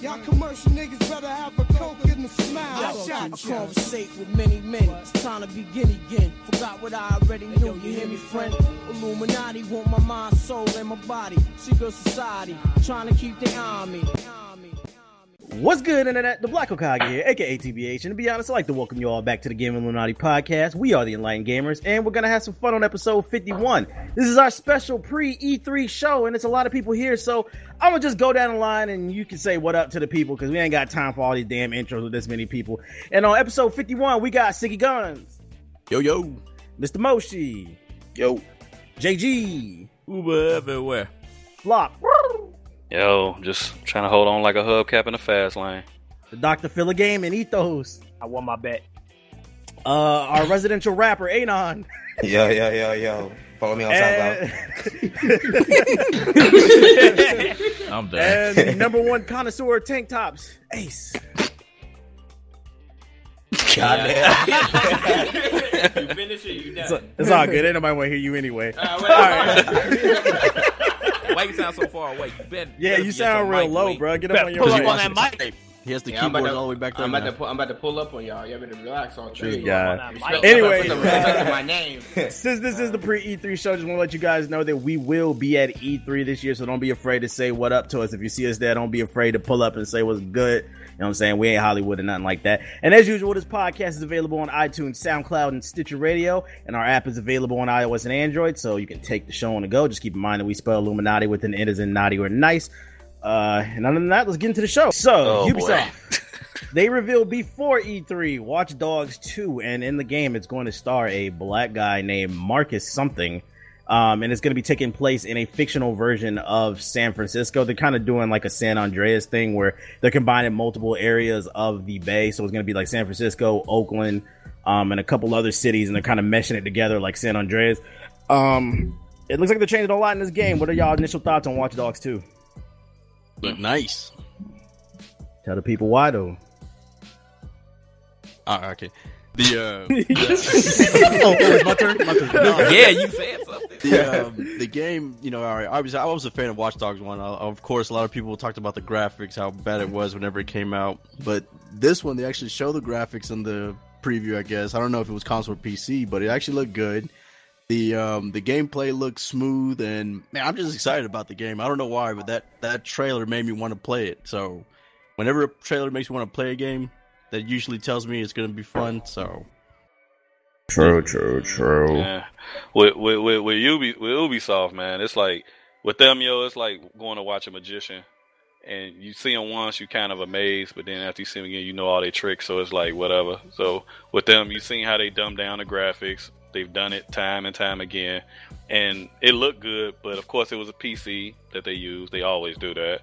Y'all commercial niggas better have a coke and a smile. I Shot you. conversate with many men. It's time to begin again. Forgot what I already knew. You hear me, friend? Illuminati want my mind, soul, and my body. Secret society trying to keep the army. What's good, Internet? The Black Hokage here, aka TBH. And to be honest, I'd like to welcome you all back to the Game Illuminati podcast. We are the Enlightened Gamers, and we're going to have some fun on episode 51. This is our special pre E3 show, and it's a lot of people here, so I'm going to just go down the line and you can say what up to the people because we ain't got time for all these damn intros with this many people. And on episode 51, we got Siggy Guns, Yo, yo. Mr. Moshi, Yo. JG, Uber everywhere. Flop, Yo, just trying to hold on like a hubcap in the fast lane. the Dr. Phil Game, and Ethos, I won my bet. uh, our residential rapper, Anon. Yo, yo, yo, yo. Follow me on SoundCloud. And, I'm done. and number one connoisseur of tank tops, Ace. Goddamn. you finish it, you It's, done. it's all good. Ain't nobody want to hear you anyway. All All right, right. Why you sound so far away? You better, Yeah, better you sound real low, weight. bro. Get up on your Pull up mic. on that mic. He has the Yeah, I'm about keyboard to, all the way back there. I'm about, to pull, I'm about to pull up on y'all. Y'all better relax all three. This of guy. y'all. Mic. Respect- Anyway. put some respect to my name. Since this is the pre E3 show, just want to let you guys know that we will be at E3 this year, so don't be afraid to say what up to us. If you see us there, don't be afraid to pull up and say what's good. You know what I'm saying? We ain't Hollywood or nothing like that. And as usual, this podcast is available on iTunes, SoundCloud, and Stitcher Radio. And our app is available on iOS and Android, so you can take the show on the go. Just keep in mind that we spell Illuminati with an N as in naughty or nice. Uh, and other than that, let's get into the show. So, Oh. Ubisoft. they revealed before E3 Watch Dogs 2, and in the game, it's going to star a black guy named Marcus something. Um, and it's going to be taking place in a fictional version of San Francisco. They're kind of doing like a San Andreas thing where they're combining multiple areas of the bay. So it's going to be like San Francisco, Oakland, um, and a couple other cities, and they're kind of meshing it together like San Andreas. Um, it looks like they're changing a lot in this game. What are y'all initial thoughts on Watch Dogs 2? Look nice. Tell the people why though. Ah, okay. The uh, oh, it's my turn. My turn. No, yeah, you said something. The um, the game, you know, all right, obviously, I was a fan of Watch Dogs one. Uh, of course, a lot of people talked about the graphics, how bad it was whenever it came out. But this one, they actually show the graphics in the preview. I guess I don't know if it was console or PC, but it actually looked good. The um, the gameplay looks smooth, and man, I'm just excited about the game. I don't know why, but that that trailer made me want to play it. So, whenever a trailer makes me want to play a game, that usually tells me it's going to be fun. So, True, true, true. Yeah. With with with, with, Ubi, with Ubisoft, man, it's like with them, yo, it's like going to watch a magician. And you see them once, you kind of amazed, but then after you see them again, you know all their tricks. So it's like whatever. So with them, you seen how they dumb down the graphics. They've done it time and time again, and it looked good. But of course, it was a PC that they used. They always do that.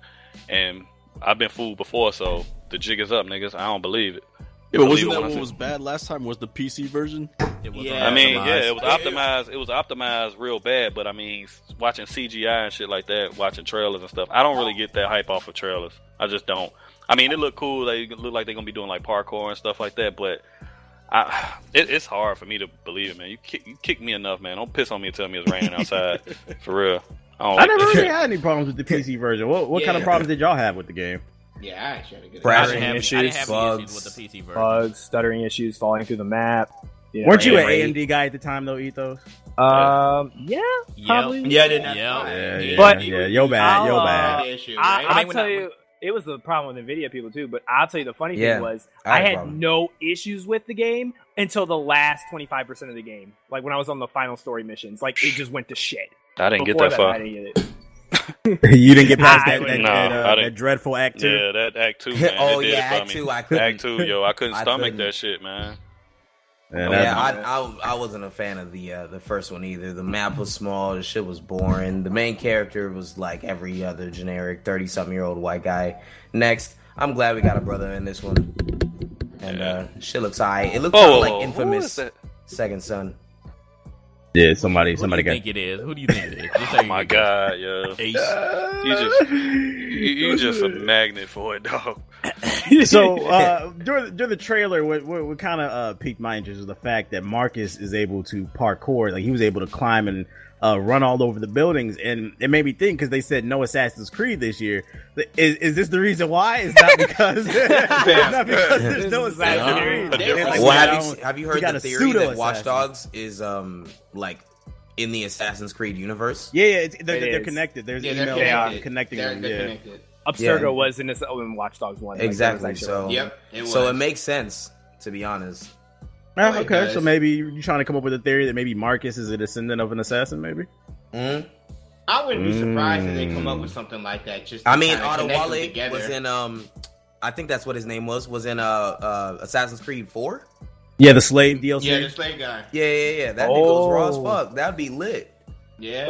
And I've been fooled before, so the jig is up, niggas. I don't believe it. yeah, but wasn't Believe that when what was bad last time? Was the PC version? Yeah. I mean, yeah, it was optimized. It was optimized real bad, but I mean, watching CGI and shit like that, watching trailers and stuff, I don't really get that hype off of trailers. I just don't. I mean, it looked cool. They look like they're gonna be doing like parkour and stuff like that, but I, it, it's hard for me to believe it, man. You kick, you kick me enough, man. Don't piss on me and tell me it's raining outside. for real. I don't I like never really had any problems with the PC version. What what kind of problems did y'all have with the game? Yeah, I actually had a good Crashing have- issues, I have bugs, issues with the PC version. bugs, stuttering issues, falling through the map. know, Weren't you an. AMD guy at the time though, Ethos? Um, yeah, probably. Yeah, I didn't have Yeah. Yeah, yeah, But- yeah. Yo bad, yo I'll, bad. uh, The issue, I, right? I'll mean, tell I- you, it was a problem with Nvidia people too. But I'll tell you, the funny Yeah, thing was, I I had had problem. no issues with the game until the last twenty five percent of the game. Like when I was on the final story missions, like it just went to shit. I didn't get Before that far. didn't get it. you didn't get past that that, wouldn't- that, uh, that dreadful act two. Yeah, that Act Two, man. oh yeah, Act two. I couldn't. Act Two, yo, I couldn't I stomach couldn't. that shit, man. Yeah, Oh, yeah, I, I I wasn't a fan of the uh, the first one either. The map was small. The shit was boring. The main character was like every other generic thirty something year old white guy. Next, I'm glad we got a brother in this one. And uh, shit looks alright. It looks Oh, like whoa, who is infamous? Second Son. Yeah, somebody Who somebody do you got think it is? Who do you think it is? Just Oh my god, yo. Ace. You just you, you just a magnet for it, dog. so uh, during during the trailer, what what, what kind of uh, piqued my interest was the fact that Marcus is able to parkour. Like he was able to climb and uh, run all over the buildings, and it made me think because they said no Assassin's Creed this year. Is, is this the reason why? It's not because, it's not because there's no Assassin's Creed. No. Like, well, have you have you heard got the theory that pseudo-assassin." Watch Dogs is um like in the Assassin's Creed universe? Yeah, yeah, it's, they're, It they're connected. There's Yeah, they're connected. connecting they're, them. they're yeah. connected. Abstergo Yeah. was in this oh, in Watch Dogs one. like, there was Exactly. So Yep. It so it makes sense to be honest. Oh, okay, does. so maybe you're trying to come up with a theory that maybe Marcus is a descendant of an assassin. Maybe. Mhm. I wouldn't be surprised if they come Mm. up with something like that. Just I mean, kinda Otto connect them Wale together. was in um, I think that's what his name was. Was in uh, uh Assassin's Creed Four. Yeah, the slave DLC. Yeah, the slave guy. Yeah, yeah, yeah. That nigga was raw as Oh. fuck. That'd be lit. Yeah,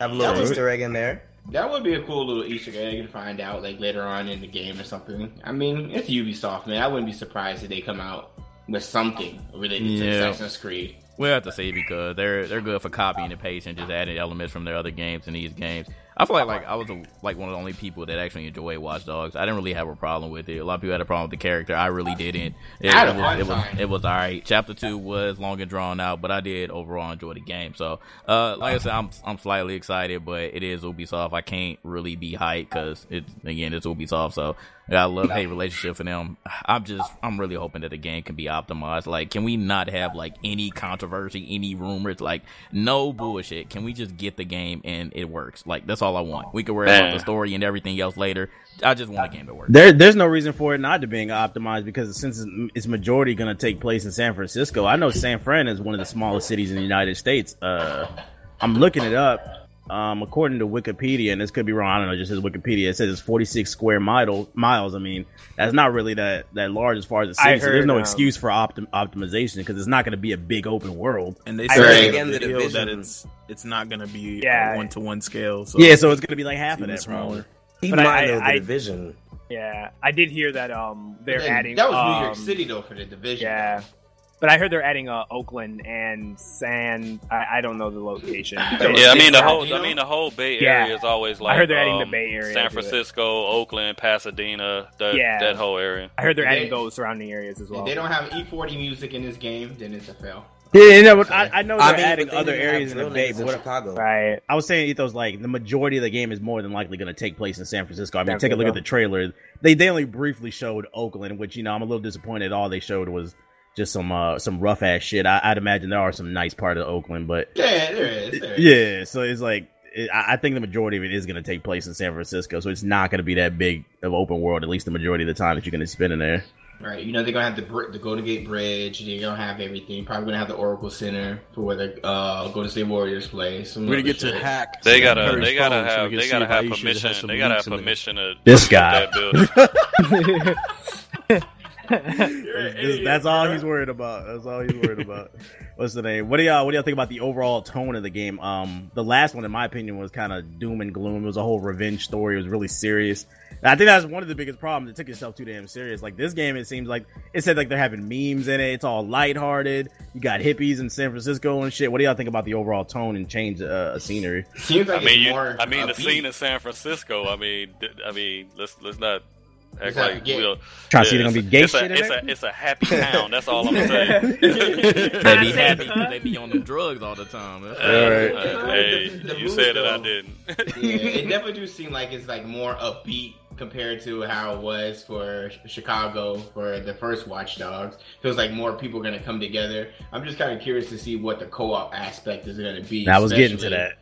Have a little Yeah. Easter egg in there. that would be a cool little Easter egg to find out like later on in the game or something. I mean, it's Ubisoft, man. I wouldn't be surprised if they come out with something related to Yeah. Assassin's Creed. We'll have to see because they're they're good for copying and pasting just adding elements from their other games in these games. I feel like like I was a, like one of the only people that actually enjoyed Watch Dogs. I didn't really have a problem with it. A lot of people had a problem with the character. I really didn't. It, I it was, it was it was all right. Chapter two was long and drawn out, but I did overall enjoy the game. So, uh, like I said, I'm I'm slightly excited, but it is Ubisoft. I can't really be hyped because it's again it's Ubisoft. So I love hate relationship for them. I'm just I'm really hoping that the game can be optimized. Like, can we not have like any controversy, any rumors? Like, no bullshit. Can we just get the game and it works? Like, that's all I want. We can worry about the story and everything else later. I just want a game to work. There, there's no reason for it not to being optimized because since it's, it's majority going to take place in San Francisco, I know San Fran is one of the smallest cities in the United States. Uh, I'm looking it up. Um, according to Wikipedia, and this could be wrong. I don't know. Just says Wikipedia. It says it's 46 square mile, miles. I mean, that's not really that that large as far as the I city. so there's no um, excuse for optim- optimization because it's not going to be a big open world. And they I said heard again the the that it's it's not going to be Yeah. one to one scale. So yeah, so it's going to be like half of even that. smaller. Probably. Keep But in I- mind though, I- the division. Yeah, I did hear that um they're Then adding that was New York um, City though for the division. Yeah, but I heard they're adding uh, Oakland and San. I, I don't know the location. Yeah, I mean the whole. I mean the whole Bay Yeah. Area is always like. I heard they're adding the um, Bay Area San. Francisco, Oakland, Pasadena, that Yeah. that whole area. I heard they're They- adding those surrounding areas as well. If they don't have E40 music in this game, then it's a fail. Yeah, you know, but I, I know they're I mean, adding they other areas in the Bay, but what, Chicago. right. I was saying Ethos like the majority of the game is more than likely going to take place in San Francisco. I mean, San take a look at the trailer. They they only briefly showed Oakland, which you know I'm a little disappointed. All they showed was just some uh some rough ass shit. I, I'd imagine there are some nice part of Oakland, but Yeah, there is. There is. yeah, so it's like it, I I think the majority of it is going to take place in San Francisco, so it's not going to be that big of open world. At least the majority of the time that you're going to spend in there. Right. You know they're gonna have the br- the Golden Gate Bridge. They're gonna have everything. Probably gonna have the Oracle Center for where the uh, Golden State Warriors play. Some We're gonna other get to shit. hack. They gotta, Curry's they gotta phone so have, they gotta have permission. They gotta have leaks in there. permission to This to guy. that that's all he's worried about. That's all he's worried about. What's the name? What do y'all What do y'all think about the overall tone of the game? Um, the last one, in my opinion, was kind of doom and gloom. It was a whole revenge story. It was really serious. And I think that's one of the biggest problems. It took itself too damn serious. Like this game, it seems like it said like they're having memes in it. It's all lighthearted. You got hippies in San Francisco and shit. What do y'all think about the overall tone and change uh, scenery? Seems I mean, it's you, more. I mean, the scene in San Francisco. I mean, I mean, let's let's not act Let's not like forget. we'll. Trying to see yeah, they're gonna be gay it's shit a, in it's there? a it's a happy town. That's all I'm gonna say. They be happy 'cause they be on them drugs all the time. That's Uh, Alright. uh, hey, The- the you mood, said it. I didn't. yeah, it definitely do seem like it's like more upbeat compared to how it was for Chicago for the first Watch Dogs. Feels like more people are gonna come together. I'm just kind of curious to see what the co-op aspect is gonna be. I was getting to that.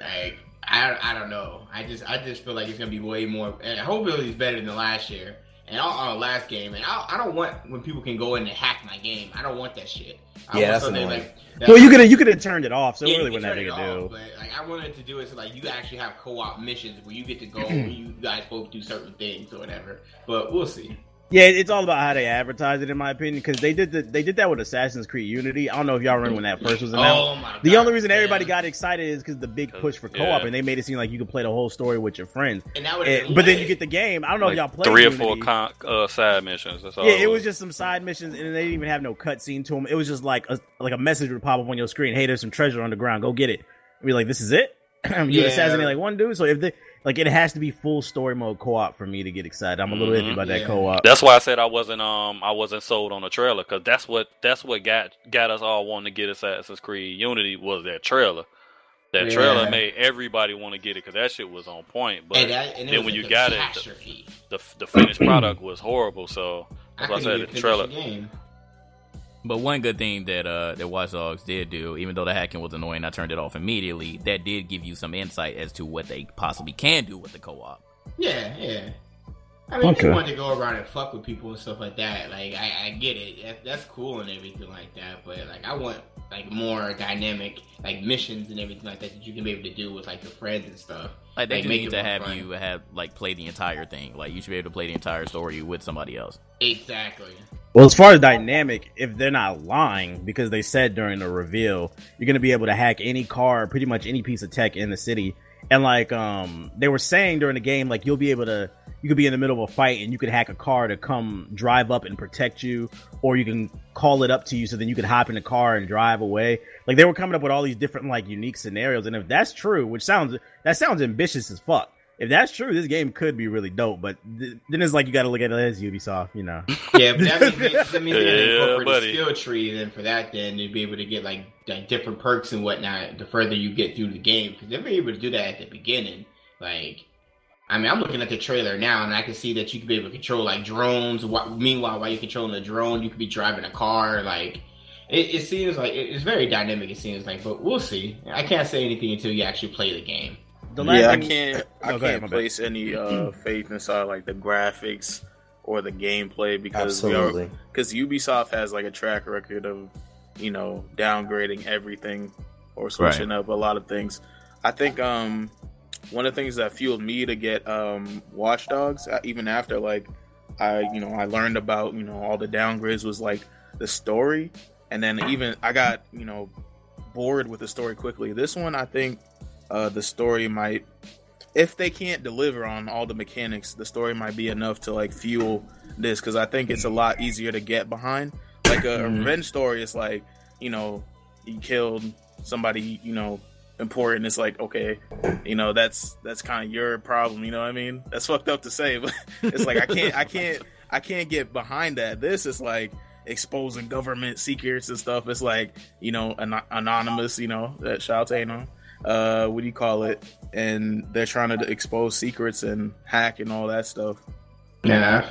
Like, I, I don't know. I just I just feel like it's gonna be way more. And I hope it's better than last year and on on the last game. And I, I don't want when people can go in and hack my game. I don't want that shit. I Yeah, want that's annoying. like. that- Well, you could have you could have turned it off, so it yeah, really you wasn't that turn big a deal. But like, I wanted to do it so like you actually have co-op missions where you get to go where you guys both do certain things or whatever. But we'll see. Yeah, it's all about how they advertise it, in my opinion, because they did the, they did that with Assassin's Creed Unity. I don't know if y'all remember when that first was announced. Oh my god! the only reason everybody yeah. got excited is because the big push for co-op, Yeah. and they made it seem like you could play the whole story with your friends. and that And- but then you get the game. I don't know if y'all Like played three or Unity. four con- uh, side missions. That's all. Yeah, it was just some side missions, and they didn't even have no cutscene to them. It was just like a, like a message would pop up on your screen. Hey, there's some treasure on the ground. Go get it. And be like, this is it. you Yeah. assassinate like one dude. So if they like, it has to be full story mode co-op for me to get excited. I'm a little Mhm. iffy about that co-op. That's why I said I wasn't um I wasn't sold on the trailer because that's what that's what got got us all wanting to get Assassin's Creed Unity was that trailer. That Yeah. trailer made everybody want to get it because that shit was on point. But And that- and then when a you got it, the, the, the finished product was horrible. So I I said even the finish trailer. the game. But one good thing that uh that Watch Dogs did do, even though the hacking was annoying, I turned it off immediately. That did give you some insight as to what they possibly can do with the co-op. Yeah, yeah. I mean, if Okay. you want to go around and fuck with people and stuff like that, like I, I get it. That, that's cool and everything like that. But like, I want like more dynamic like missions and everything like that that you can be able to do with like your friends and stuff. Like they Like, need to have fun. you have like play the entire thing. Like you should be able to play the entire story with somebody else. Exactly. Well, as far as dynamic, if they're not lying, because they said during the reveal, you're gonna be able to hack any car, pretty much any piece of tech in the city. And like um they were saying during the game, like you'll be able to you could be in the middle of a fight and you could hack a car to come drive up and protect you, or you can call it up to you so then you could hop in the car and drive away. Like they were coming up with all these different like unique scenarios, and if that's true, which sounds that sounds ambitious as fuck. If that's true, this game could be really dope. But th- then it's like you got to look at it as Ubisoft, you know. Yeah, but that means, that means they're Yeah, incorporate buddy. a skill tree then for that then you'd be able to get like, like different perks and whatnot the further you get through the game because they're able to do that at the beginning. Like, I mean, I'm looking at the trailer now and I can see that you could be able to control like drones. Wh- Meanwhile, while you're controlling the drone, you could be driving a car. Like, it, it seems like it- it's very dynamic. It seems like, but we'll see. I can't say anything until you actually play the game. The last yeah, I can't. I go ahead, can't my bad. place any uh, faith inside like the graphics or the gameplay because we are because Ubisoft has like a track record of you know downgrading everything or switching up a lot of things. I think um one of the things that fueled me to get um Watch Dogs uh, even after like I you know I learned about you know all the downgrades was like the story and then even I got you know bored with the story quickly. This one I think uh, the story might if they can't deliver on all the mechanics the story might be enough to like fuel this because i think it's a lot easier to get behind. Like a, a revenge story is like you know you killed somebody you know important it's like okay you know that's that's kind of your problem you know what i mean? That's fucked up to say but it's like i can't i can't i can't get behind that. This is like exposing government secrets and stuff. It's like you know an- anonymous you know that shout out to Anon uh what do you call it? And they're trying to expose secrets and hack and all that stuff. Yeah.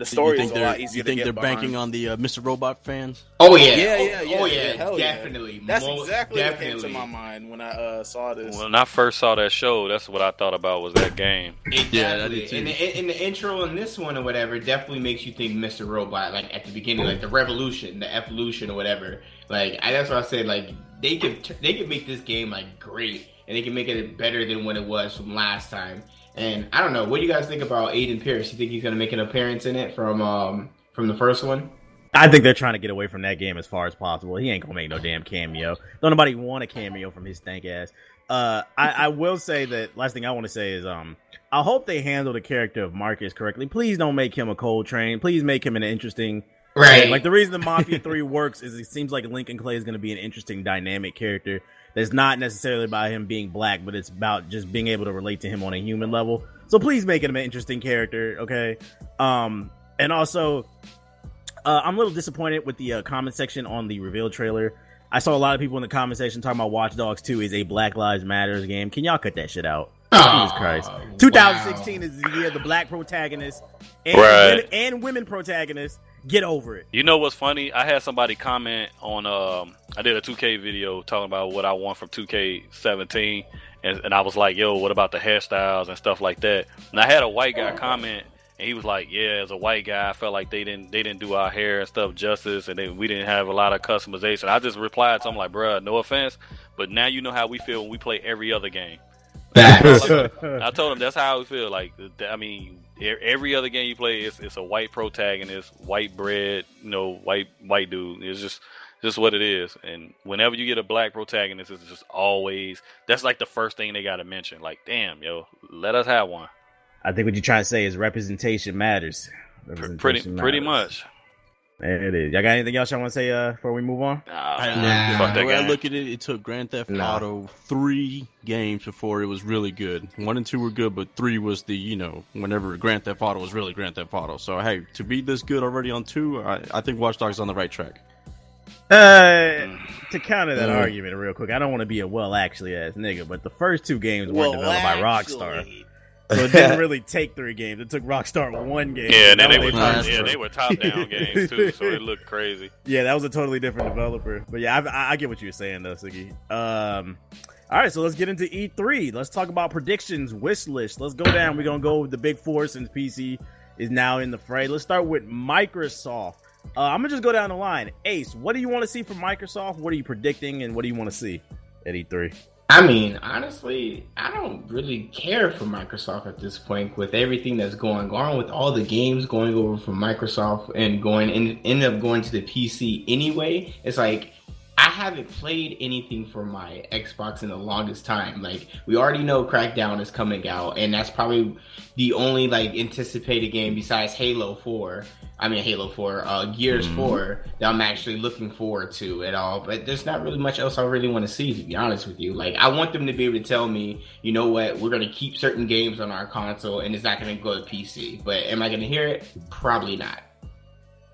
I think the You story think is a lot easier you to think get they're behind. banking on the uh, Mr. Robot fans? Oh yeah, yeah oh, yeah yeah oh, yeah, yeah, hell yeah. definitely. that's Most exactly what came to my mind when i uh saw this When I first saw that show, that's what I thought about was that game. Exactly. Yeah, I did too. And the, in the intro in this one or whatever definitely makes you think Mr. Robot, like at the beginning, like the revolution, the evolution or whatever. Like I, that's what I said. Like they could they could make this game like great, and they can make it better than what it was from last time. And I don't know, what do you guys think about Aiden Pearce? You think he's gonna make an appearance in it from um from the first one? I think they're trying to get away from that game as far as possible. He ain't gonna make no damn cameo. Don't nobody want a cameo from his stank ass. Uh, I, I will say that last thing I want to say is um I hope they handle the character of Marcus correctly. Please don't make him a Cole Train. Please make him an interesting Right. Like the reason the Mafia Three works is it seems like Lincoln Clay is going to be an interesting dynamic character. That's not necessarily about him being black, but it's about just being able to relate to him on a human level. So please make him an interesting character, okay? Um, and also, uh, I'm a little disappointed with the uh, comment section on the reveal trailer. I saw a lot of people in the comment section talking about Watch Dogs 2 is a Black Lives Matters game. Can y'all cut that shit out? Jesus Christ. 2016 is the year of the black protagonist and, Right. women, and women protagonists. Get over it. You know what's funny? I had somebody comment on um I did a 2K video talking about what I want from 2K17 and, and I was like, "Yo, what about the hairstyles and stuff like that?" And I had a white guy comment and he was like, "Yeah, as a white guy, I felt like they didn't they didn't do our hair and stuff justice and they, we didn't have a lot of customization." I just replied to him like, "Bruh, no offense, but now you know how we feel when we play every other game." I told him that's how we feel. Like, I mean, every other game you play, it's, it's a white protagonist, white bread, you know, white white dude. It's just just what it is. And whenever you get a black protagonist, it's just always that's like the first thing they got to mention. Like, damn, yo, let us have one. I think what you're trying to say is representation matters. Pretty Representation pretty matters. much. There it is. Y'all got anything else y'all want to say uh, before we move on? Nah, I, Nah. the way I look at it, it took Grand Theft Nah. Auto three games before it was really good. One and two were good, but three was the you know whenever Grand Theft Auto was really Grand Theft Auto. So hey, to be this good already on two, I, I think Watch Dogs is on the right track. Uh, to counter that Mm. argument real quick, I don't want to be a well actually ass nigga, but the first two games weren't Well, developed by Rockstar, actually. So it didn't really take three games. It took Rockstar one game. Yeah, and then That they were their yeah, they were top down games too, so it looked crazy. Yeah, that was a totally different developer. But yeah, I, I, I get what you're saying though, Siggy. Um, all right, so let's get into E3. Let's talk about predictions, wish list. Let's go down. We're gonna go with the big four since PC is now in the fray. Let's start with Microsoft. Uh, I'm gonna just go down the line. Ace, what do you want to see from Microsoft? What are you predicting, and what do you want to see at E E3? I mean, honestly, I don't really care for Microsoft at this point with everything that's going on, with all the games going over from Microsoft and going and end up going to the PC anyway. It's like I haven't played anything for my Xbox in the longest time. Like we already know Crackdown is coming out, and that's probably the only like anticipated game besides Halo Four. I mean Halo Four, uh, Gears Mhm. Four that I'm actually looking forward to at all. But there's not really much else I really want to see, to be honest with you. Like I want them to be able to tell me, you know what, we're gonna keep certain games on our console, and it's not gonna go to PC. But am I gonna hear it? Probably not.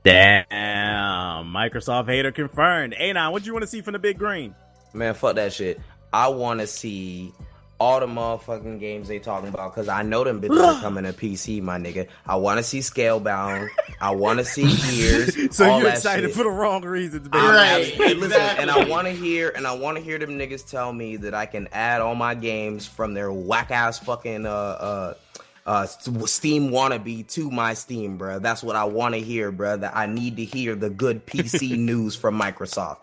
Damn, Microsoft hater confirmed. Anon, what do you want to see from the big green? Man, fuck that shit. I want to see all the motherfucking games they talking about because I know them bitches are coming to PC, my nigga. I want to see Scalebound. I want to see Gears. So all you're that excited shit. for the wrong reasons, baby. Right, abs- and listen, exactly. and I want to hear, and I want to hear them niggas tell me that I can add all my games from their whack ass fucking uh uh uh Steam wannabe to my Steam, bro. That's what I want to hear, bro. That I need to hear the good PC news from Microsoft.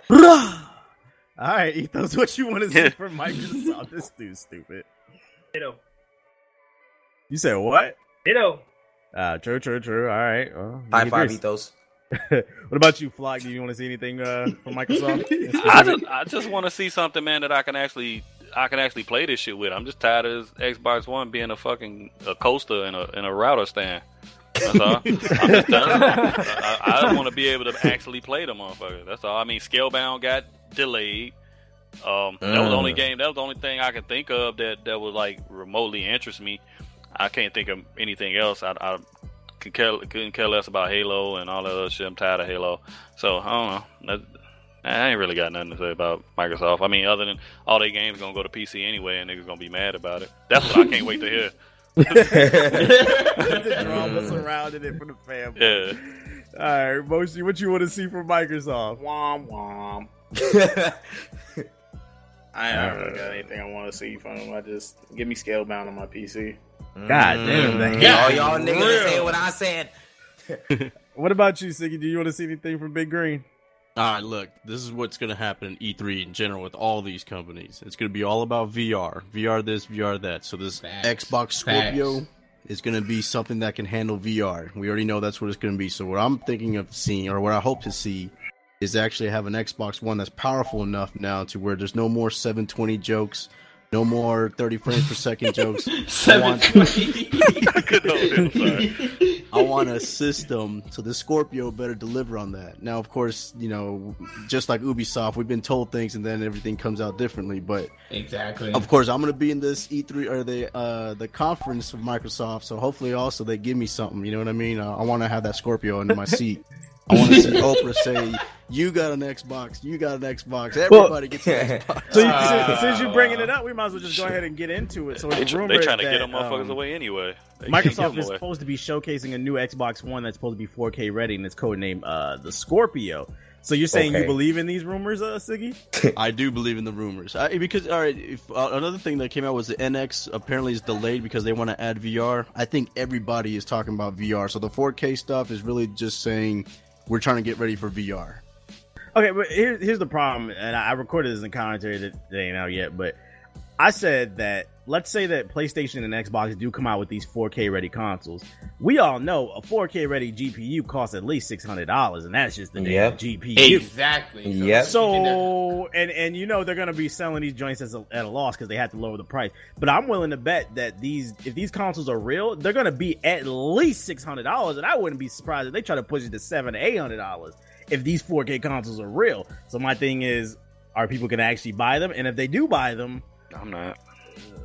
All right, Ethos, what you want to see from Microsoft? this dude's stupid. Ditto. You said what? Ditto. Uh, true, true, true. All right. Well, High five, agree. Ethos. what about you, Flock? Do you want to see anything uh, from Microsoft? I just, I just want to see something, man, that I can actually, I can actually play this shit with. I'm just tired of this Xbox One being a fucking a coaster and a and a router stand. That's all. I'm just done. I, I just want to be able to actually play the motherfucker. That's all. I mean, Scalebound got delayed. Um, that was the only Mm. game. That was the only thing I could think of that that would like remotely interest me. I can't think of anything else. I, I could care, couldn't care less about Halo and all that other shit. I'm tired of Halo. So I don't know. That, I ain't really got nothing to say about Microsoft. I mean, other than all their games gonna go to PC anyway, and niggas gonna be mad about it. That's what I can't wait to hear. the drama surrounding it for the family. Yeah. All right, Moshi, what you want to see from Microsoft? Womp womp. I don't really got anything I want to see from them. I just give me Scalebound on my PC. God mm. damn, the hate. All y'all niggas Real. saying what I said. What about you, Siggy? Do you want to see anything from Big Green? All right, look, this is what's going to happen in E3 in general with all these companies. It's going to be all about VR, VR this, VR that. So this Facts. Xbox Scorpio Facts. is going to be something that can handle VR. We already know that's what it's going to be. So what I'm thinking of seeing, or what I hope to see, is actually have an Xbox One that's powerful enough now to where there's no more 720 jokes, no more 30 frames per second jokes. I want- 720. I'm. I want a system so the Scorpio better deliver on that. Now, of course, you know, just like Ubisoft, we've been told things and then everything comes out differently. But exactly. of course, I'm going to be in this E3 or the uh, the conference of Microsoft, so hopefully, also they give me something. You know what I mean? Uh, I want to have that Scorpio under my seat. I want to see Oprah say, "You got an Xbox. You got an Xbox. Everybody gets an Xbox." So you, Uh, since, since you're bringing it up, we might as well just go ahead and get into it. So They, it's tr- they rumored trying to that, get them motherfuckers um, away anyway. They Microsoft get 'em is away. supposed to be showcasing a new Xbox One that's supposed to be 4K ready, and it's codenamed uh, the Scorpio. So you're saying you believe in these rumors, uh, Siggy? I do believe in the rumors I, because all right. If, uh, another thing that came out was the NX apparently is delayed because they want to add VR. I think everybody is talking about VR, so the 4K stuff is really just saying we're trying to get ready for VR. Okay, but here, here's the problem, and I recorded this in commentary that, that ain't out yet, but I said that let's say that PlayStation and Xbox do come out with these 4K ready consoles. We all know a 4K ready GPU costs at least six hundred dollars, and that's just the damn Yep. GPU. exactly. Yep. So and and you know they're gonna be selling these joints as a, at a loss because they have to lower the price. But I'm willing to bet that these if these consoles are real, they're gonna be at least six hundred dollars, and I wouldn't be surprised if they try to push it to seven to eight hundred dollars if these 4K consoles are real. So my thing is, are people gonna actually buy them? And if they do buy them, I'm not.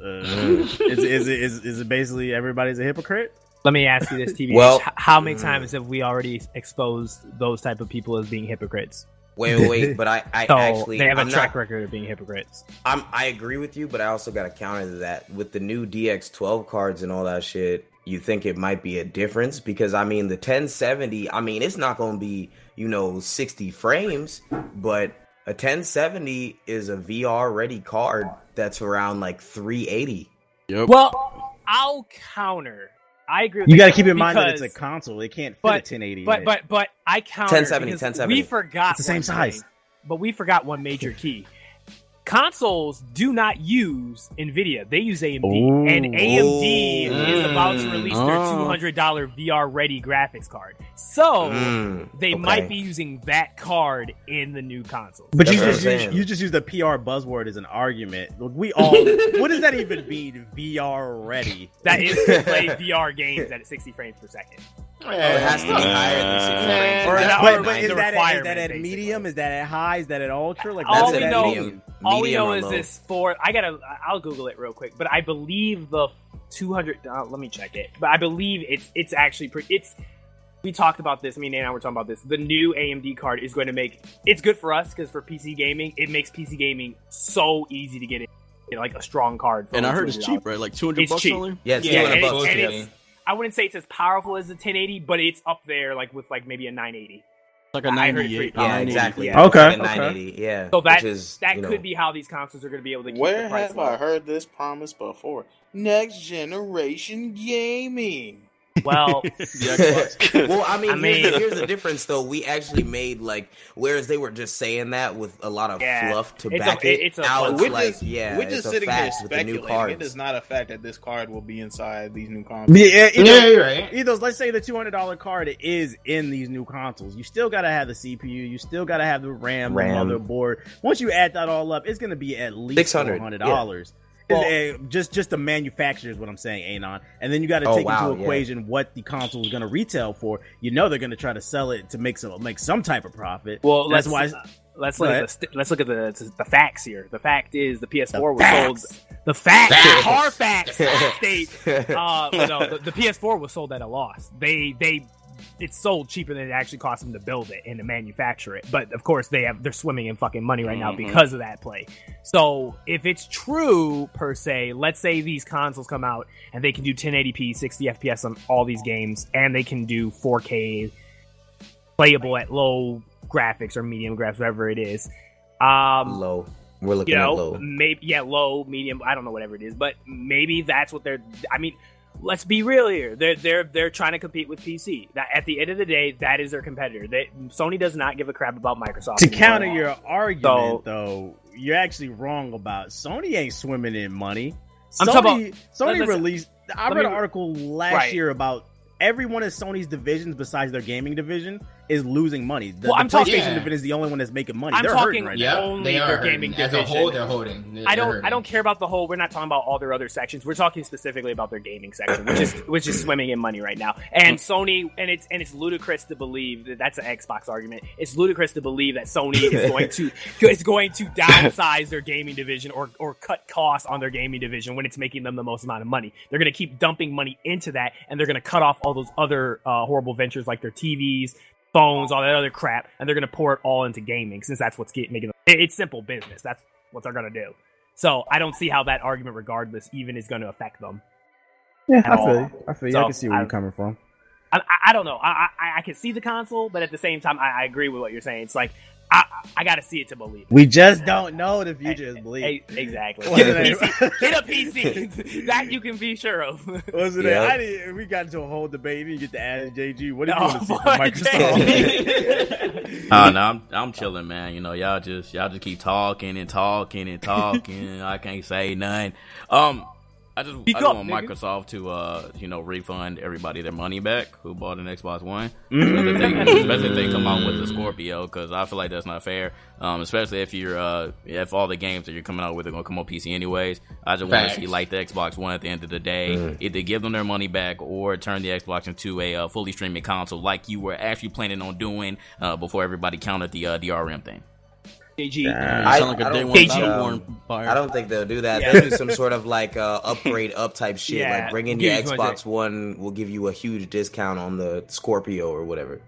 uh, is, is it is, is it basically everybody's a hypocrite? Let me ask you this, TV. Well- how many times have we already exposed those type of people as being hypocrites? Wait, wait, wait, but I, I So actually they have a I'm track not, record of being hypocrites. I'm I agree with you, but I also got to counter to that with the new DX12 cards and all that shit. You think it might be a difference because I mean the 1070. I mean it's not going to be you know 60 frames, but a 1070 is a VR ready card that's around like 380. Yep. Well, I'll counter. I agree. With You got to keep in mind that it's a console. It can't fit but, a 1080. in But but but I counter 1070, 1070. We forgot It's the same one size. thing, but we forgot one major key. Consoles do not use Nvidia; they use AMD, Ooh. and AMD is about to Mm. release their Oh. two hundred dollar VR ready graphics card. So Mm, they okay. might be using that card in the new console. But you That's what just I'm use, you just use the PR buzzword as an argument. Look, we all. what does that even mean? VR ready. That is to play VR games at sixty frames per second. Oh, it has to be higher than 60 frames. Or But, but is that, at, is that at basically. medium? Is that at high? Is that at ultra? Like All what's we that know- medium, All we know is low. this for I gotta I'll Google it real quick, but I believe the 200. Uh, let me check it, but I believe it's it's actually pretty. It's we talked about this. Me and I were talking about this. The new AMD card is going to make it's good for us because for PC gaming, it makes PC gaming so easy to get in, you know, like a strong card. For And I heard it's cheap, right? Like two hundred It's bucks cheap. only. Yeah, it's Yeah, and bucks. it's- and yeah. it's- I wouldn't say it's as powerful as the 1080, but it's up there like with like maybe a 980. Like a heard ninety-eight. Yeah, 980. exactly. Yeah. Okay, Like a okay. 980, yeah. So that which is, that you know, could be how these consoles are going to be able to keep Where the price have low. I heard this promise before? Next generation gaming. Well, well, I mean, I here's, mean- the, here's the difference, though. We actually made like, whereas they were just saying that with a lot of Yeah. fluff to It's a- back it. it's a now it's we're like, just, yeah, we're just a sitting here fact with the new speculating. cards. It is not a fact that this card will be inside these new consoles. Yeah, either, Yeah, you're right. either let's say the two hundred dollar card is in these new consoles. You still gotta have the CPU. You still gotta have the RAM, RAM. the motherboard. Once you add that all up, it's gonna be at least four $600, hundred dollars. Just just the manufacturer is what I'm saying, Anon. And then you got to Oh, take wow, into yeah. equation what the console is going to retail for. You know they're going to try to sell it to make some make some type of profit. Well, that's let's, why. let's look at the let's look at the the facts here. The fact is the PS4 The was facts. sold. The fact, Facts. hard facts. They, uh, no, the, the PS4 was sold at a loss. They they it's sold cheaper than it actually cost them to build it and to manufacture it. But of course they have they're swimming in fucking money right now Mhm. because of that play. So if it's true per se, let's say these consoles come out and they can do 1080p, 60 FPS on all these games, and they can do 4K playable at low graphics or medium graphics, whatever it is. Um, low. We're looking you at low. maybe yeah, low, medium. I don't know whatever it is, but maybe that's what they're. I mean, let's be real here. They're they're they're trying to compete with PC. That at the end of the day, that is their competitor. They, Sony does not give a crap about Microsoft. To counter your argument, So- though, you're actually wrong about Sony ain't swimming in money. I'm Sony, talking Sony listen, released. I read me- an article last Right. year about every one of Sony's divisions besides their gaming division is losing money. The, Well, I'm talking- PlayStation Yeah. division is the only one that's making money. I'm They're talking- hurting right Yeah, now. Only they their are gaming hurting. As a whole, they're holding. They're I don't. hurting. I don't care about the whole. We're not talking about all their other sections. We're talking specifically about their gaming section, which is which is swimming in money right now. And Sony, and it's and it's ludicrous to believe that that's an Xbox argument. It's ludicrous to believe that Sony is going to is going to downsize their gaming division or or cut costs on their gaming division when it's making them the most amount of money. They're going to keep dumping money into that, and they're going to cut off all those other uh, horrible ventures like their TVs. Phones, all that other crap, and they're gonna pour it all into gaming since that's what's get, making them. it- It's simple business. That's what they're gonna do. So I don't see how that argument, regardless, even is going to affect them. Yeah, I feel you. I feel you. So, I can see where I- you're coming from. I, I, I don't know. I, I I can see the console, but at the same time, I, I agree with what you're saying. It's like I I got to see it to believe. It. We just don't know the future is bleak. Exactly. Get a? PC. Get a PC. that you can be sure of. What's it? Yeah. I didn't, we got into a whole debate. We get to ask JG. What do you No, want to see boy, Microsoft? Oh no, I'm I'm chilling, man. You know, y'all just y'all just keep talking and talking and talking. I can't say nothing. Um, I just Speak I just up, want nigga. Microsoft to uh you know refund everybody their money back who bought an Xbox One, especially, if they, especially if they come out with the Scorpio, because I feel like that's not fair. Um, especially if you're uh if all the games that you're coming out with are gonna come on PC anyways. I just want to see like the Xbox One at the end of the day, either give them their money back or turn the Xbox into a uh, fully streaming console like you were actually planning on doing uh, before everybody counted the uh, DRM thing. JG. You I- sound like I a day don't one think, um. I don't think they'll do that. Yeah. They'll do some sort of like uh, upgrade up type shit. Yeah, like bring in your you too much Xbox One will give you a huge discount on the Scorpio or whatever.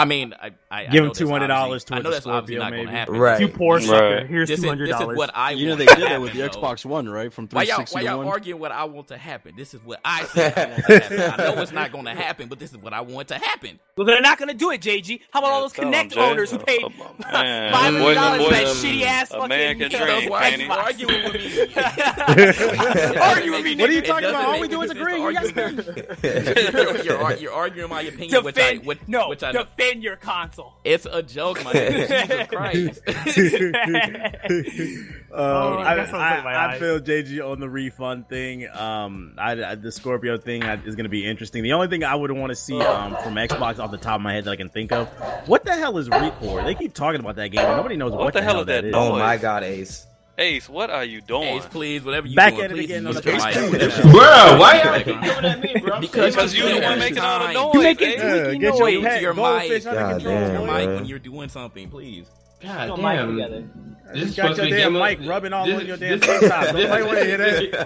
I mean, I, I Give him $200 obviously- I know that's the obviously Scorpio, not going to maybe. happen. Right. You poor Right. sucker. Here's This two is, hundred this is dollars. what I want. You know they did that with the. Xbox One, right? From Why y'all, why y'all arguing what I want to happen? This is what I think I want to happen. I know it's not going to happen, but this is what I want to happen. Well, they're not going to do it, JG. How about all those Tell 'em, Kinect Jay. owners who paid five hundred dollars for that shitty ass fucking? man can you know, dream, Why are can't you he? arguing with me? Argue with me, What are you talking about? All we do is agree. You guys. You're arguing my opinion, which I, no, which I defend your console. It's a joke, my nigga. Jesus Christ. Um, I, that sounds like my I, I feel JG on the refund thing. Um, I, I- the Scorpio thing I- is going to be interesting. The only thing I would want to see um, from Xbox off the top of my head that I can think of, what the hell is Recore? They keep talking about that game, but nobody knows what, What the hell is that is. Oh my god, Ace. Ace, what are you doing? Ace, please, whatever you Back doing, at it please again on mute the your mic. Xbox. Bro, why y'all keep coming at me, bro? Because Because you the one making all the noise. You make it Ace. Yeah, squeaky get noise. your pet your goldfish mic. under God control. damn, Your mic bro. when you're doing something, please. God Put mic damn. together. This is got supposed to your be damn Game of- mic rubbing all this- over your damn this- TikTok. Don't this- play with it,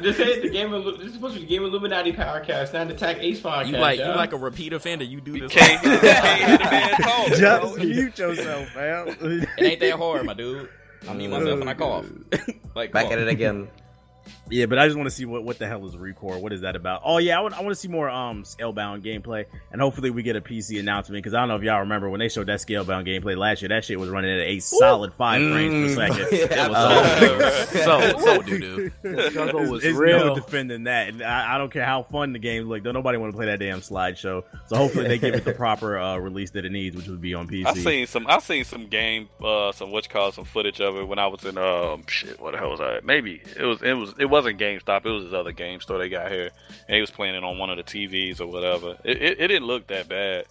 this- This ain't the game. of- This is supposed to be the Game of Illuminati Powercast, not the Attack Ace podcast. You like you y'all. like a repeat offender. You do this. Can't, can't hear the man talk. Just bro. mute yourself, man. It ain't that hard, my dude. I mean myself when I cough. Mm. like Back at it again. Yeah, but I just want to see what, what the hell is Recore. What is that about? Oh yeah, I want I want to see more um Scalebound gameplay, and hopefully we get a PC announcement because I don't know if y'all remember when they showed that Scalebound gameplay last year. That shit was running at a solid five frames per second. Yeah, Uh, so so doo doo. struggle There's- was there's real. no defending that, and I, I don't care how fun the game look. Don't nobody want to play that damn slideshow. So hopefully they give it the proper uh, release that it needs, which would be on PC. I seen some. I seen some game, uh, some what you call some footage of it when I was in um shit. What the hell was I? Maybe it was. It was. It wasn't GameStop. It was this other game store they got here, and he was playing it on one of the TVs or whatever. It, it, it didn't look that bad.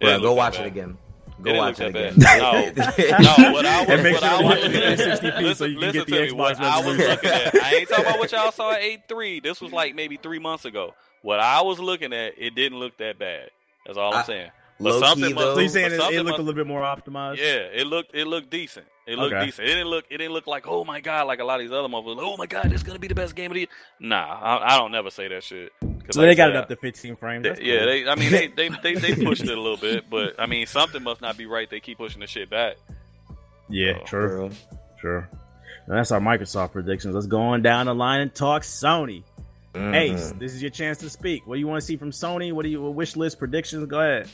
It Bro, go watch bad. it again. Go didn't watch it again. bad. No, no. What I was, And make what sure I to was looking at, 60p so you can get the to me. What I was looking at. I ain't talking about what y'all saw at E3. This was like maybe three months ago. What I was looking at, it didn't look that bad. That's all I'm I- saying. But Low something key must- though. so you saying it, it looked must- a little bit more optimized? yeah, it looked it looked decent. It looked Okay. decent. It didn't look it didn't look like oh my god like a lot of these other motherfuckers. Oh my god, this is gonna be the best game of the year. Nah, I, I don't never say that shit. 'Cause So like they got said, it up to 15 frames. they- That's yeah, they. I mean, they, they they they pushed it a little bit, but I mean, something must not be right. They keep pushing the shit back. yeah, Oh, true. Bro. Sure. Now that's our Microsoft predictions. Let's go on down the line and talk Sony. Mhm. Ace, this is your chance to speak. What do you want to see from Sony? What do you wish list predictions? Go ahead.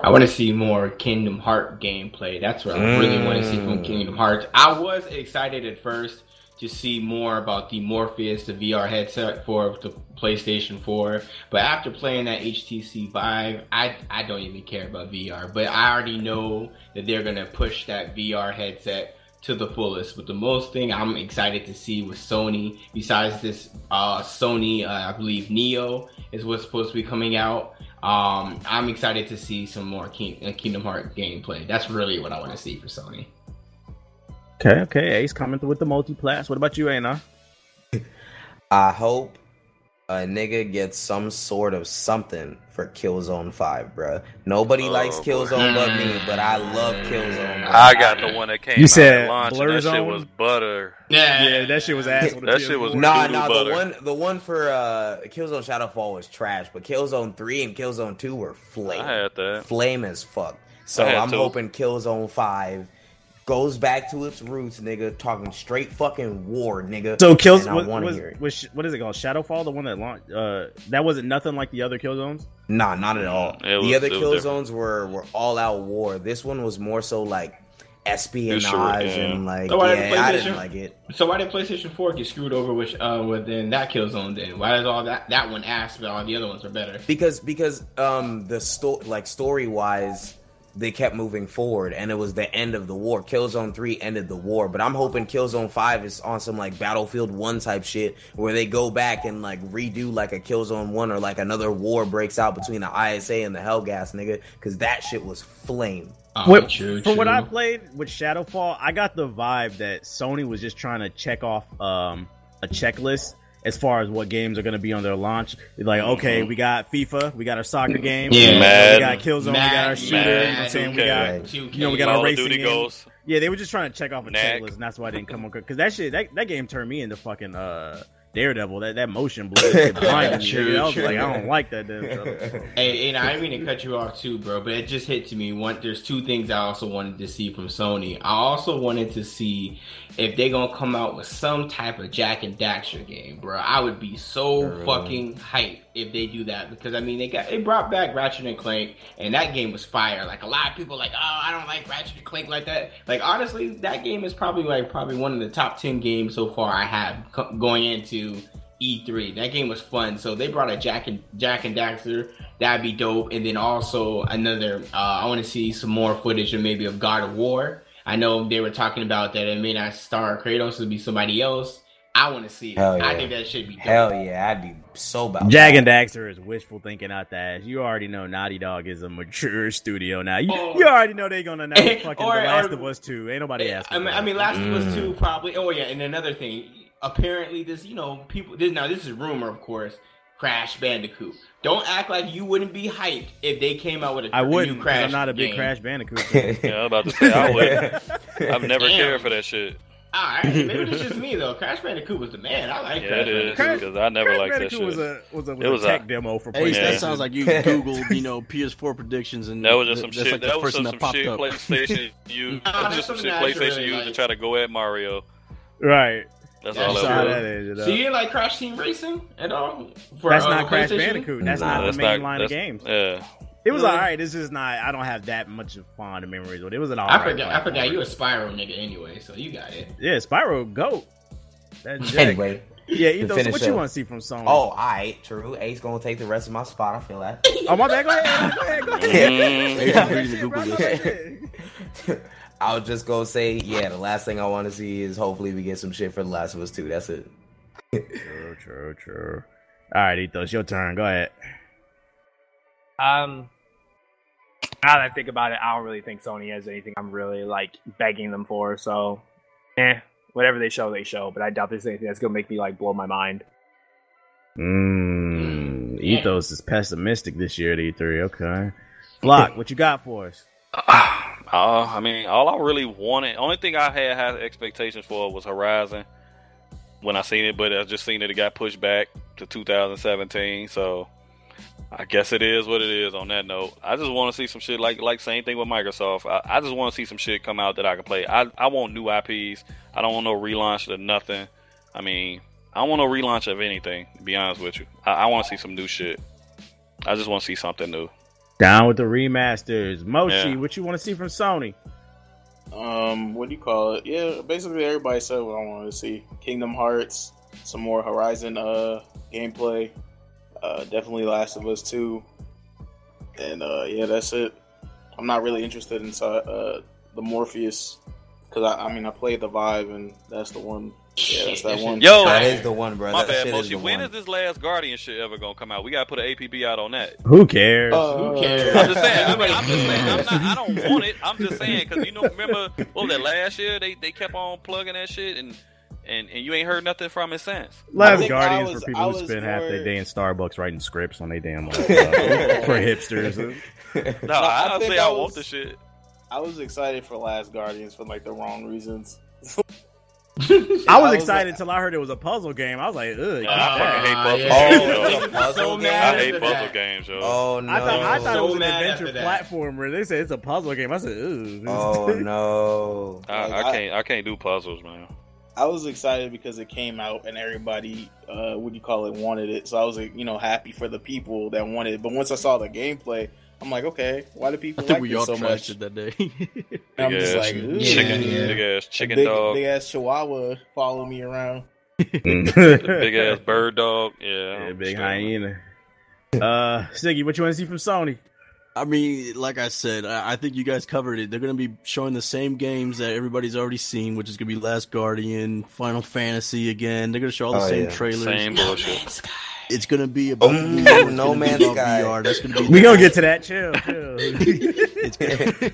I want to see more Kingdom Heart gameplay. That's what I really want to see from Mm. Kingdom Hearts. I was excited at first to see more about the Morpheus, the VR headset for the PlayStation 4. But after playing that HTC Vive, I, I don't even care about VR. But I already know that they're going to push that VR headset to the fullest. But the most thing I'm excited to see with Sony, besides this uh, Sony, uh, I believe Neo is what's supposed to be coming out. Um, I'm excited to see some more uh, Kingdom Heart gameplay. That's really what I want to see for Sony. Okay, okay. Ace coming through with the multiplats. What about you, Ana? I hope a nigga gets some sort of something for Killzone 5, bruh. Nobody Oh, likes boy. Killzone but me, but I love Killzone. bruh. I got the one that came You out said launch, Blur and that shit was butter. Yeah, that shit was ass. the That shit was PS4. Nah, nah, butter. the one the one for uh Killzone Shadowfall was trash, but Killzone 3 and Killzone 2 were flame. I had that. Flame as fuck. So I had I'm two. hoping Killzone 5 goes back to its roots, nigga, talking straight fucking war, nigga. So kills. and I What, wanna was, hear it. was, what is it called? Shadowfall, the one that launched. Uh, that wasn't nothing like the other kill zones. Nah, not at all. Mm, It was- the other it kill zones were were all out war. This one was more so like espionage Sure, yeah. and like So why did I didn't like it. So why did PlayStation 4 get screwed over with uh within that Killzone then? Why does all that that one ass but all the other ones are better? because because um the sto- like story wise they kept moving forward and it was the end of the war killzone 3 ended the war but i'm hoping killzone 5 is on some like battlefield 1 type shit where they go back and like redo like a killzone 1 or like another war breaks out between the isa and the Helghast nigga because that shit was flame Oh, What- true, from what. I played with Shadowfall, I got the vibe that Sony was just trying to check off um, a checklist as far as what games are going to be on their launch. They're like, okay, we got FIFA, we got our soccer game, Yeah. we Madden. got Killzone, we got our shooter. you know what I'm saying? We 2K. got, Right. you know, we got our Call of racing Duty game. Ghosts. Yeah, they were just trying to check off a Knack. checklist, and that's why I didn't come on. Because that shit, that, that game turned me into fucking uh Daredevil. That that motion blur is blinding me. True, I was true. like, I don't like that. Damn stuff. Hey, and I didn't mean to cut you off too, bro, but it just hit to me. One, there's two things I also wanted to see from Sony. I also wanted to see if they're gonna come out with some type of Jak and Daxter game, bro. I would be so Really? fucking hyped if they do that because I mean they got they brought back Ratchet and Clank, and that game was fire. Like a lot of people, like, oh, I don't like Ratchet and Clank like that. Like honestly, that game is probably like probably one of the top ten games so far I have co- going into E3. That game was fun. So they brought a Jak and Jak and Daxter. That'd be dope. And then also another. Uh, I want to see some more footage of maybe of God of War. I know they were talking about that. It may not star Kratos. It'll be somebody else. I want to see it. Hell I think that should be dope. Hell yeah, I'd be so about Jak that. and Daxter is wishful thinking out the ass. You already know Naughty Dog is a mature studio now. You, Oh. you already know they're gonna announce fucking Or- The Last or- of Us 2. Ain't nobody I asking. mean, I mean, Last of Us Mm. two probably. Oh yeah, and another thing. Apparently, this you know people. This, now this is rumor, of course. Crash Bandicoot. Don't act like you wouldn't be hyped if they came out with a I new wouldn't. 'cause Crash. I'm not a big game. Crash Bandicoot. fan. Yeah, I was about to say I would. I've never Damn. cared for that shit. All right, maybe it's just me though. Crash Bandicoot was the man. I like Yeah, Crash it is Bandicoot. because I never Crash liked that shit. was a was a, was It a was tech a- demo for Ace, Yeah. that sounds like you googled, you know, PS4 predictions, and That was just some that's shit. like the that was first some, thing some shit up. PlayStation used. Nah, that was just some shit something that I PlayStation really used to try to go at Mario. right. That's Yeah, all That's so how that that was. is. you. So you didn't like Crash Team Racing at all? For, That's uh, not Crash Bandicoot. That's Nah, not That's the main not- line of games. Yeah, It was Really? alright. It's just not. I don't have that much of fond memories but it. It was an I alright. forgot. I forgot platformer. you a Spyro nigga anyway, so you got it. Yeah, Spyro goat. Anyway, Yeah, to Ethos, finish what you want to see from Sony? oh, alright, true. Ace gonna take the rest of my spot. I feel that. oh my bad. Go ahead. Go ahead. Go ahead. Mm. Ace is reading the Shit, Google bro, list. go ahead. I was just gonna say, yeah, the last thing I want to see is hopefully we get some shit for The Last of Us 2. That's it. True, true, true. All right, Ethos, your turn. Go ahead. Um, now that I think about it, I don't really think Sony has anything I'm really like begging them for. So, eh, whatever they show, they show. But I doubt there's anything that's gonna make me like blow my mind. Mm, Yeah. Ethos is pessimistic this year at E3. Okay. Block, what you got for us? Uh, I mean, all I really wanted, only thing I had had expectations for was Horizon when I seen it, but I just seen that it got pushed back to 2017. So I guess it is what it is. On that note, I just want to see some shit like like same thing with Microsoft. I, I just want to see some shit come out that I can play. I I want new IPs. I don't want no relaunch of nothing. I mean, I don't want no relaunch of anything. To be honest with you, I, I want to see some new shit. I just want to see something new. Down with the remasters. Moshi, Yeah. what you want to see from Sony? Um, what do you call it? Yeah, basically everybody said what I wanted to see. Kingdom Hearts, some more Horizon uh gameplay. Uh, definitely Last of Us Two, and uh, yeah, that's it. I'm not really interested in uh the Morpheus because I, I mean I played the Vive and that's the one. Yeah, that's that one. Yo, That is the one, bro. My that bad, shit Moshi. the When one. is this last Guardian shit ever gonna come out? We gotta put an APB out on that. Who cares? Uh, Who cares? I'm just saying. I mean, I'm just saying. I'm not, I don't want it. I'm just saying because you know, remember what was that last year? They they kept on plugging that shit and and and you ain't heard nothing from it since. Last Guardians was- for people I who was spend half their day in Starbucks writing scripts on their damn laptop for hipsters. No, I I, don't think say I, I want the shit. I was excited for Last Guardians for like the wrong reasons. I I was was excited like- until I heard it was a puzzle game. I was like, ugh. I fucking hate puzzle games. Oh, yo. it's a puzzle so game? mad I hate puzzle that. games, yo. Oh no! I thought I thought So it was an adventure after that. platformer. They said it's a puzzle game. I said, ugh. Oh no! I, Like, I I- can't. I can't do puzzles, man. I was excited because it came out and everybody, uh, what do you call it, wanted it. So I was, like, you know, happy for the people that wanted it. But once I saw the gameplay, I'm like, okay, why do people I people think like we all so trashed much? it that day. I'm Big just ass like, Ugh. chicken, Yeah. big ass chicken big, dog, big ass chihuahua follow me around. big ass bird dog. Yeah, Yeah, big understand, hyena. Uh, Siggy, what you want to see from Sony? I mean, like I said, I, I think you guys covered it. They're going to be showing the same games that everybody's already seen, which is going to be Last Guardian, Final Fantasy again. They're going to show all the Oh, same yeah. trailers. Same bullshit. It's going to be about Oh, VR. It's No gonna be Man's Sky. VR. That's going to be We gonna get to that. Chill, chill. it's gonna,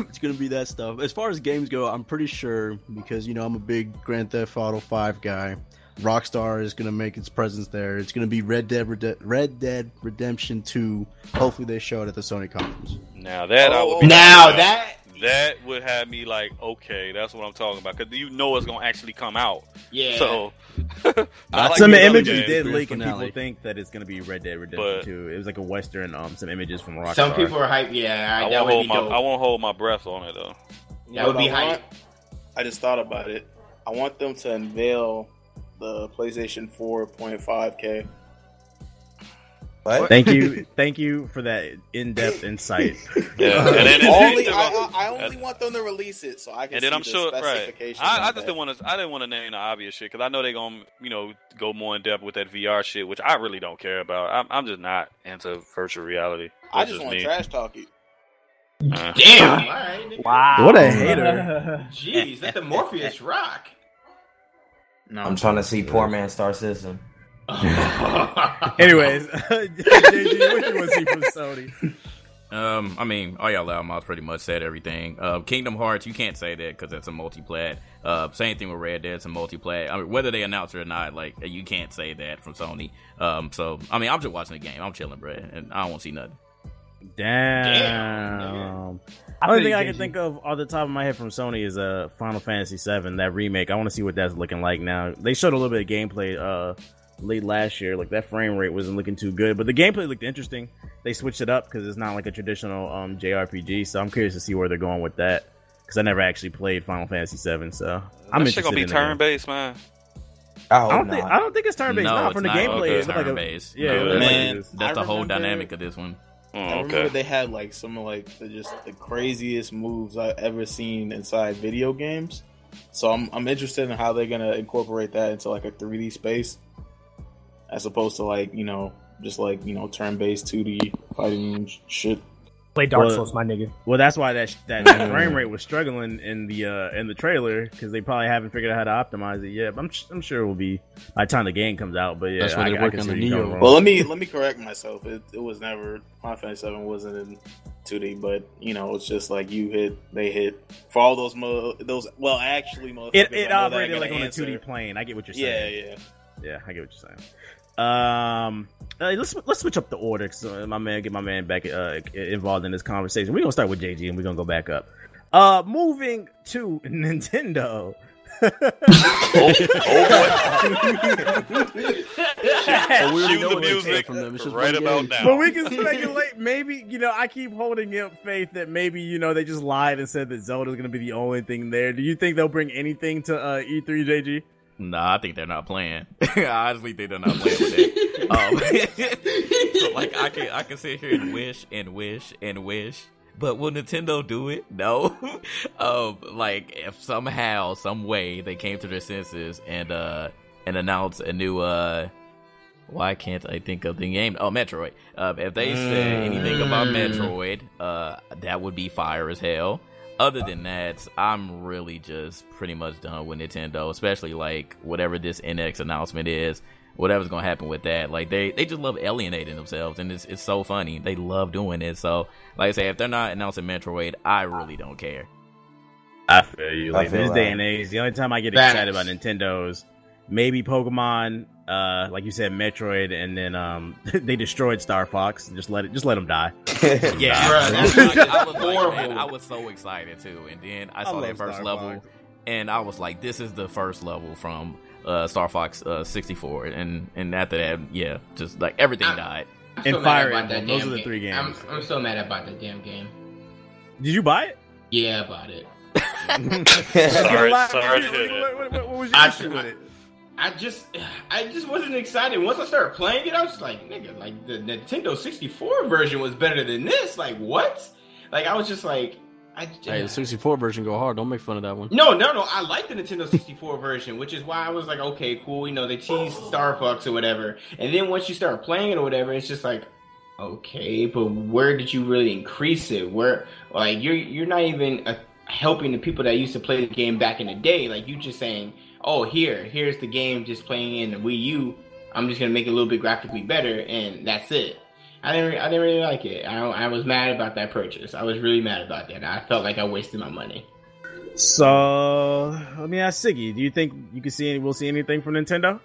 it's gonna be that stuff. As far as games go, I'm pretty sure because you know I'm a big Grand Theft Auto Five guy. Rockstar is gonna make its presence there. It's gonna be Red Dead Rede- Red Dead Redemption Two. Hopefully they show it at the Sony conference. Now that I would be Now down. that that would have me like, okay, that's what I'm talking about because you know it's gonna actually come out. Yeah. So Uh, like some images did leak, and finale. people think that it's going to be Red Dead Redemption But- 2. It was like a western, um, some images from Rockstar. Some people are hyped. Yeah, I that won't hold my dope. I won't hold my breath on it though. That would be What I hype. want- I just thought about it. I want them to unveil the PlayStation 4.5K. What? Thank you, thank you for that in-depth insight. Yeah, and then only, I, I, I only want them to release it so I can and then see I'm the sure, right? I, I just that. didn't want to. I didn't want to name the obvious shit because I know they're gonna, you know, go more in depth with that VR shit, which I really don't care about. I'm, I'm just not into virtual reality. I That's just want me. trash talk it. Uh, Damn. All right. nigga. Wow. What a hater. Jeez, that the Morpheus rock. No, I'm trying to see Poor Man Star System. Anyways, JG, what you want to see from Sony? Um, I mean, all y'all loud mouths pretty much said everything. Uh, Kingdom Hearts, you can't say that because that's a multiplat. Uh, same thing with Red Dead, it's a multiplat. I mean, whether they announce it or not, like you can't say that from Sony. Um, so I mean, I'm just watching the game. I'm chilling, bro, and I don't want to see nothing. Damn. I Only feel thing I can JG. think of off the top of my head from Sony is uh, Final Fantasy VII, that remake. I want to see what that's looking like now. They showed a little bit of gameplay uh, late last year. Like that frame rate wasn't looking too good, but the gameplay looked interesting. They switched it up because it's not like a traditional um, JRPG. So I'm curious to see where they're going with that because I never actually played Final Fantasy VII. So I'm that shit interested gonna be in the game. turn based, man. I I don't think. I don't think it's turn based. no, Nah, from the not gameplay, Okay. it like turn-based. yeah. No, looked like man. That's I the whole remember- dynamic of this one. Oh, I remember okay. they had like some of like the just the craziest moves I've ever seen inside video games. So I'm I'm interested in how they're gonna incorporate that into like a 3D space, as opposed to like you know just like you know turn based 2D fighting shit. Play Dark Well- Souls, my nigga. Well, that's why that that, that frame rate was struggling in the uh, in the trailer because they probably haven't figured out how to optimize it yet. But I'm I'm sure it will be by the time the game comes out. But yeah, That's why I, they're I working can on the you Neo. Well, let me let me correct myself. It, it was never Final Fantasy Seven wasn't in 2D, but you know it's just like you hit, they hit for all those mo- those. Well, actually, motherfuckers, it it operated ain't like on gonna a 2D plane. I get what you're saying. Yeah, yeah. Yeah, I get what you're saying. Um, uh, let's let's switch up the order. So my man, get my man back uh, involved in this conversation. We're gonna start with JG and we're gonna go back up. Uh, moving to Nintendo. Oh, we already Cue know the music from them. It's just right one about game. now. But we can speculate. Maybe you know, I keep holding up faith that maybe you know they just lied and said that Zelda's going to be the only thing there. Do you think they'll bring anything to uh, E3, JG? Nah, I think they're not playing. I honestly think they're not playing with that. Um, so like I can I can sit here and wish and wish and wish, but will Nintendo do it? No. um, like if somehow, some way they came to their senses and uh and announced a new uh why can't I think of the game? Oh, Metroid. Uh, if they said anything about Metroid, uh, that would be fire as hell. Other than that, I'm really just pretty much done with Nintendo, especially like whatever this NX announcement is, whatever's gonna happen with that. Like they, they just love alienating themselves, and it's it's so funny. They love doing it. So, like I say, if they're not announcing Metroid, I really don't care. I feel you. I Like feel this day and age, the only time I get Facts. excited about Nintendo's maybe Pokemon, uh, like you said, Metroid, and then um, they destroyed Star Fox. Just let it, just let them die. Yeah, Bruh, that's I, I was like, man, I was so excited too, and then I saw love that first Star level, Fox. and I was like, this is the first level from uh, Star Fox uh, 64, and and after that, yeah, just like everything I- died. I'm And so Fire mad about that Emblem. Those damn are the game. three I'm, games. I'm so mad about that damn game. Did you buy it? Yeah, about it. Sorry, sorry what- what- what- what was your I- issue with it? I just, I just wasn't excited. Once I started playing it, I was just like, nigga, like the Nintendo 64 version was better than this. Like what? Like I was just like, I. Hey, the 64 version go hard. Don't make fun of that one. No, no, no. I like the Nintendo 64 version, which is why I was like, okay, cool. You know, they teased Star Fox or whatever. And then once you start playing it or whatever, it's just like, okay, but where did you really increase it? Where, like, you're you're not even uh, helping the people that used to play the game back in the day. Like, you just saying, oh, here, here's the game just playing in the Wii U. I'm just gonna make it a little bit graphically better, and that's it. I didn't, re- I didn't really like it. I, I was mad about that purchase. I was really mad about that. I felt like I wasted my money. So let me ask Siggy. Do you think you can see any, we'll see anything from Nintendo?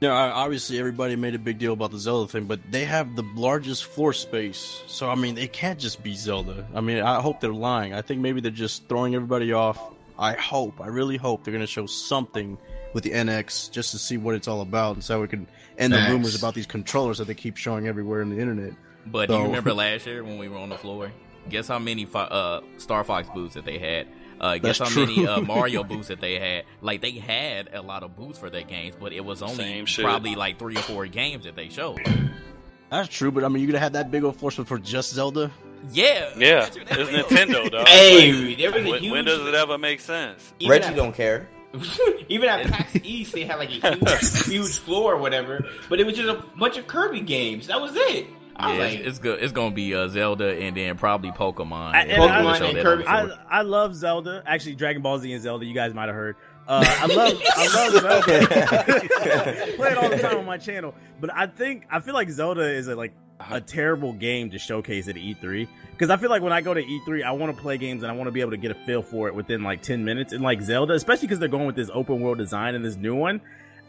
Yeah, obviously everybody made a big deal about the Zelda thing, but they have the largest floor space. So I mean, it can't just be Zelda. I mean, I hope they're lying. I think maybe they're just throwing everybody off. I hope, I really hope they're going to show something with the NX just to see what it's all about, and so we can end the rumors about these controllers that they keep showing everywhere on the internet. But do you remember last year when we were on the floor? Guess how many fi- uh, Star Fox booths that they had? Uh, guess That's how many uh, Mario booths that they had? Like they had a lot of booths for their games, but it was only probably like three or four games that they showed. That's true, but I mean, you're gonna have that big old floor space for just Zelda. Yeah, Yeah, it's Nintendo, dog. Hey, there was a when, huge. when does it ever make sense? even Reggie at- don't care. Even at PAX East, they had like a huge, huge floor or whatever, but it was just a bunch of Kirby games. That was it. I Yeah, was it's, like, it's good. It's gonna be uh, Zelda and then probably Pokemon. I- and they I- Pokemon and Kirby- on the floor. I I love Zelda. Actually, Dragon Ball Z and Zelda. You guys might have heard. Uh, I love I love Zelda. Play it all the time on my channel. But I think I feel like Zelda is a, like a terrible game to showcase at E3 because I feel like when I go to E3, I want to play games and I want to be able to get a feel for it within like 10 minutes. And like Zelda, especially because they're going with this open world design and this new one.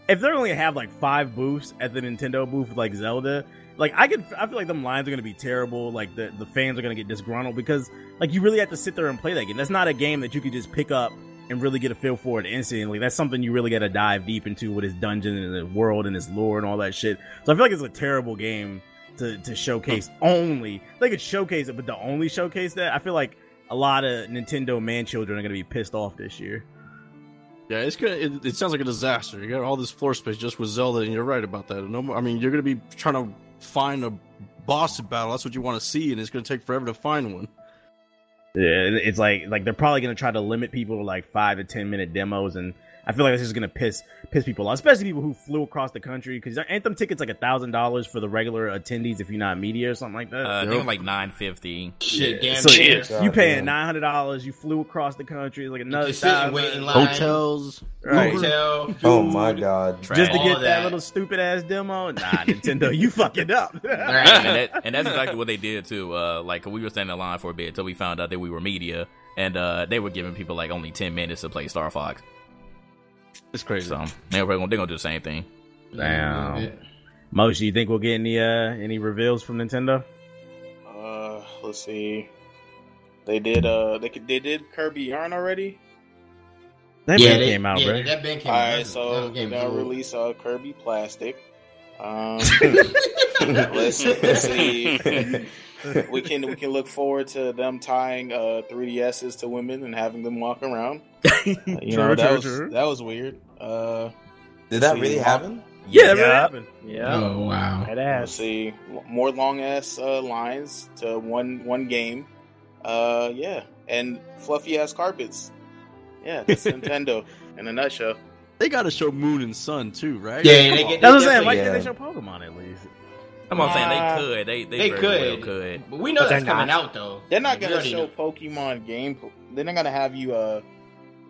If they only have like five booths at the Nintendo booth like Zelda, like I could, I feel like them lines are gonna be terrible. Like the the fans are gonna get disgruntled because like you really have to sit there and play that game. That's not a game that you could just pick up and really get a feel for it instantly. That's something you really got to dive deep into with his dungeon and the world and his lore and all that shit. So I feel like it's a terrible game to to showcase only. They could showcase it, but the only showcase that, I feel like a lot of Nintendo man children are gonna be pissed off this year. Yeah, it's gonna. It, it sounds like a disaster. You got all this floor space just with Zelda, and you're right about that. No, more, I mean, you're gonna be trying to find a boss battle. That's what you want to see, and it's gonna take forever to find one. Yeah, it's like like they're probably gonna try to limit people to like five to ten minute demos, and I feel like this is gonna piss piss people off, especially people who flew across the country because aren't tickets like a thousand dollars for the regular attendees if you're not media or something like that? Uh, I think like nine fifty. shit, damn so shit. you paying nine hundred dollars, you flew across the country, like another Just sit and thousand, wait line. Hotels, right? Hotel. Oh my god. Just to get that. that. little stupid ass demo. Nah, Nintendo, you fucking up. Right. and, that, and that's exactly what they did too. Uh, like we were standing in line for a bit until we found out that we were media, and uh, they were giving people like only ten minutes to play Star Fox. It's crazy. So they're gonna they're gonna do the same thing. Damn. Most, you think we'll get any uh any reveals from Nintendo? Uh, let's see. They did. Uh, they could- they did Kirby Yarn already. That yeah, been they, came out, yeah, bro. that been came All out. right, That- so they're game gonna release uh, Kirby Plastic. Um, let's, let's see. We can we can look forward to them tying uh, 3DSs to women and having them walk around. Uh, you know True, that true, was true. that was weird. Uh, Did that see, really happen? Yeah, that really happened. Yeah, Oh wow. that Let's see more long ass uh, lines to one one game. Uh, yeah, and fluffy ass carpets. Yeah, that's Nintendo in a nutshell. They got to show Moon and Sun too, right? Yeah, Come they on. get. That's what I'm saying. Why definitely- can't they show Pokemon at least? I'm not saying they could. They they, They could. well could. But we know But that's they're coming not. out though. They're not Like, gonna show know. Pokemon game. They're not gonna have you uh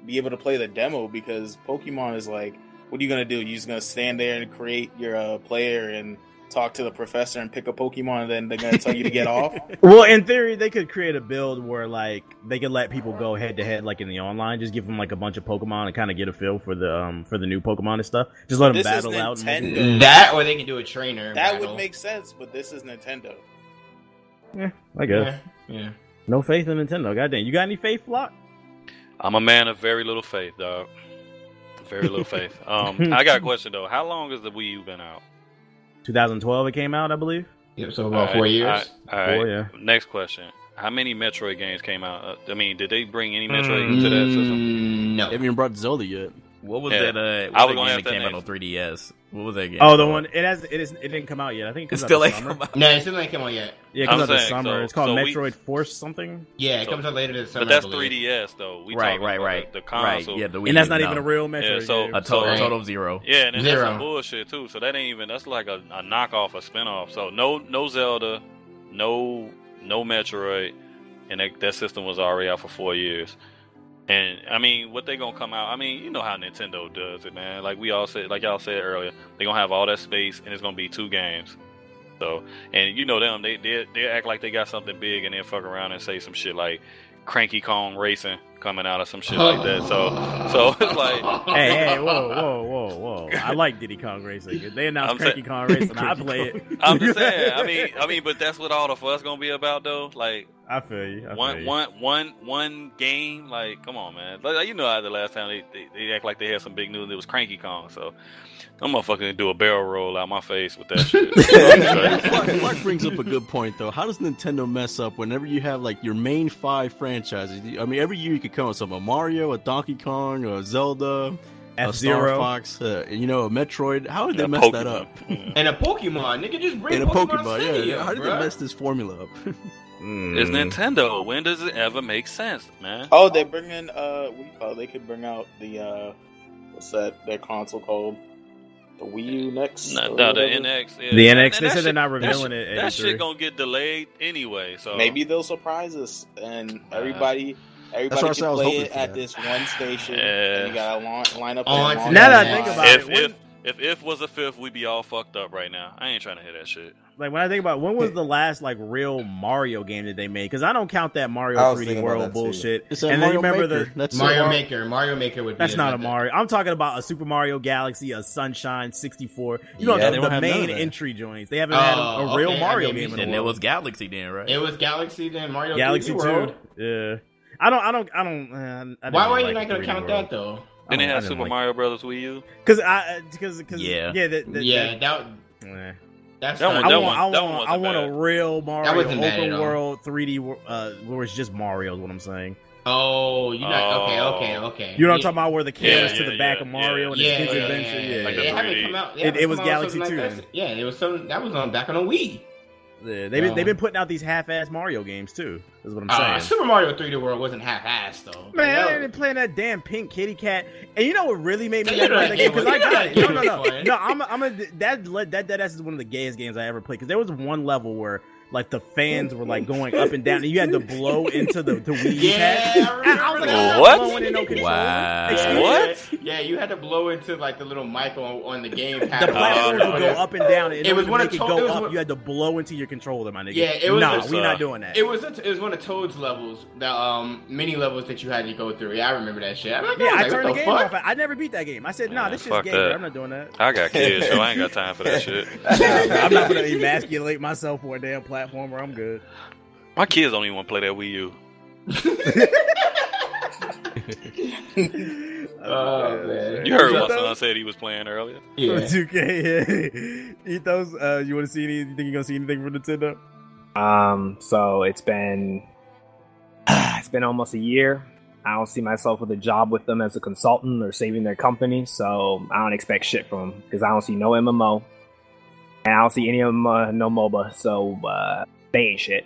be able to play the demo because Pokemon is like, what are you gonna do? You're just gonna stand there and create your uh, player and talk to the professor and pick a Pokemon, and then they're gonna tell you to get off. Well, in theory, they could create a build where like they could let people go head to head, like in the online. Just give them like a bunch of Pokemon and kind of get a feel for the um for the new Pokemon and stuff. Just let them This is battle out. and- Nintendo. That or they can do a trainer. That battle. would make sense, but this is Nintendo. Yeah, I guess. Yeah. yeah. No faith in Nintendo. Goddamn, you got any faith, Flock? I'm a man of very little faith, dog. Very little faith. Um, I got a question though. How long has the Wii U been out? 2012 it came out, I believe. Yep. So about All four right, years. all right, all right. Four, yeah. Next question. How many Metroid games came out? Uh, I mean, did they bring any Metroid into that system? Mm, no. They haven't even brought Zelda yet. What was Yeah. that? Uh, I what was was gonna that game that that came out on 3DS? What was that game? Oh, the called? one it has it is it didn't come out yet. I think it It comes still out ain't this summer. come out. No, it still ain't come out yet. Yeah, it I'm comes out this summer. so- it's called so we- Metroid Force something. Yeah, it So- comes out later this summer. But that's 3DS though. We right, right, right, The, the right. console. Yeah, the Wii And that's not no. even a real Metroid. Yeah, so- game. a total, Right. total of zero. Yeah, and then Zero. that's some bullshit too. So that ain't even that's like a, a knockoff, a spinoff. So no no Zelda, no no Metroid, and that, that system was already out for four years. And I mean, what they gonna come out? I mean, you know how Nintendo does it, man. Like we all said, like y'all said earlier, they gonna have all that space, and it's gonna be two games. So, and you know them, they they they act like they got something big, and then fuck around and say some shit like Cranky Kong Racing coming out or some shit like that. So, so it's like, hey, hey, whoa, whoa, whoa, whoa! I like Diddy Kong Racing. They announced Cranky saying- Kong Racing, I play it. I'm just saying. I mean, I mean, but that's what all the fuss gonna be about, though. Like I feel you. I feel one, you. one, one, one game. Like, come on, man. Like, you know, how the last time they, they, they act like they had some big news. It was Cranky Kong. So, I'm motherfucking do a barrel roll out my face with that shit. Clark, Clark brings up a good point though. How does Nintendo mess up whenever you have like your main five franchises? I mean, every year you could come with some a Mario, a Donkey Kong, a Zelda, a Star F-Zero. Fox, uh, you know, a Metroid. How did they A mess that up? And a Pokemon, nigga, just bring And a Pokemon, Pokemon, Stadium, yeah. How did they mess this formula up? Mm. It's Nintendo. When does it ever make sense, man? Oh, they bring in uh, what do you call it? they could bring out the uh, what's that? Their console called the Wii U next. No, no, the? NX. Yeah. The NX, that they said they're not that revealing shit- it. That at shit gonna get delayed anyway. So Maybe they'll surprise us and everybody. Everybody what can said, I was play it at that. this one station, Yeah. and you gotta line, line up. Oh, On and to launch Now that I think about if it, when- if if if was a fifth, we'd be all fucked up right now. I ain't trying to hear that shit. Like when I think about when was the last like real Mario game that they made? Because I don't count that Mario 3D World bullshit. It's a and then you remember Maker. the That's Mario Maker. Mario Maker would be That's a- not a Mario. I'm talking about a Super Mario Galaxy, a Sunshine 64. You know Yeah, the, the don't have none main entry joints. They haven't had a, a Oh, real okay, Mario I mean, game in a And while. it was Galaxy then, right? It was Galaxy then Mario Galaxy 3D Two. World. Yeah, I don't, I don't, I don't. Uh, I Why were like you not gonna count World. that though? I Then they don't- had Super like- Mario Brothers Wii U. Cause I, because, cause Yeah. yeah, that, that, Yeah, that that- eh. that's That not- one- I that want, I that want, one I want a real Mario wasn't bad at open world 3D, wor- uh, where it's just Mario. Is what I'm saying. Oh, you not okay? Oh. Okay, okay. You know what I'm talking about, where the camera's Yeah, to the yeah, back yeah, of Mario yeah. and Yeah, his kids yeah, adventure. yeah, Yeah, Like They the haven't come out. It- it was come Galaxy something 2 like Yeah, it was some that was on back on the Wii. Yeah, they've been, they've Um, been putting out these half-ass Mario games too. Is what I'm Uh, saying. Super Mario 3D World wasn't half-assed though. Man, Like, I that ain't peen playing that damn pink kitty cat. And you know what really made me mad about that game? Because I got it. No, no, no, no. I'm, a, I'm a that that that is one of the gayest games I ever played. Because there was one level where like the fans were like going up and down, and you had to blow into the the Wii Yeah, pad. I was like. I'm What? no. Wow. What? Yeah, you had to blow into like the little mic on, on the game The pad. platforms Oh, would go up and down. And It was one make of it To- go it was up. one- You had to blow into your controller, my nigga. Yeah, it was Nah, we uh, not doing that. It was a, it was one of Toad's levels, the um mini levels that you had to go through. Yeah, I remember that shit. I'm like, yeah, I like, turned the the game fuck? off. I never beat that game. I said, nah, Man, this shit's fuck gay. that. I'm not doing that. I got kids, so I ain't got time for that shit. I'm not gonna emasculate myself for a damn platformer. I'm good. My kids don't even want to play that Wii U. Oh man, You heard Yeah. what my son said he was playing earlier. Yeah. 2K. Yeah. Ethos, uh, you want to see any? You think you're gonna see anything from Nintendo? Um, so it's been it's been almost a year. I don't see myself with a job with them as a consultant or saving their company, so I don't expect shit from them because I don't see no MMO and I don't see any of them uh, no MOBA, so uh, they ain't shit.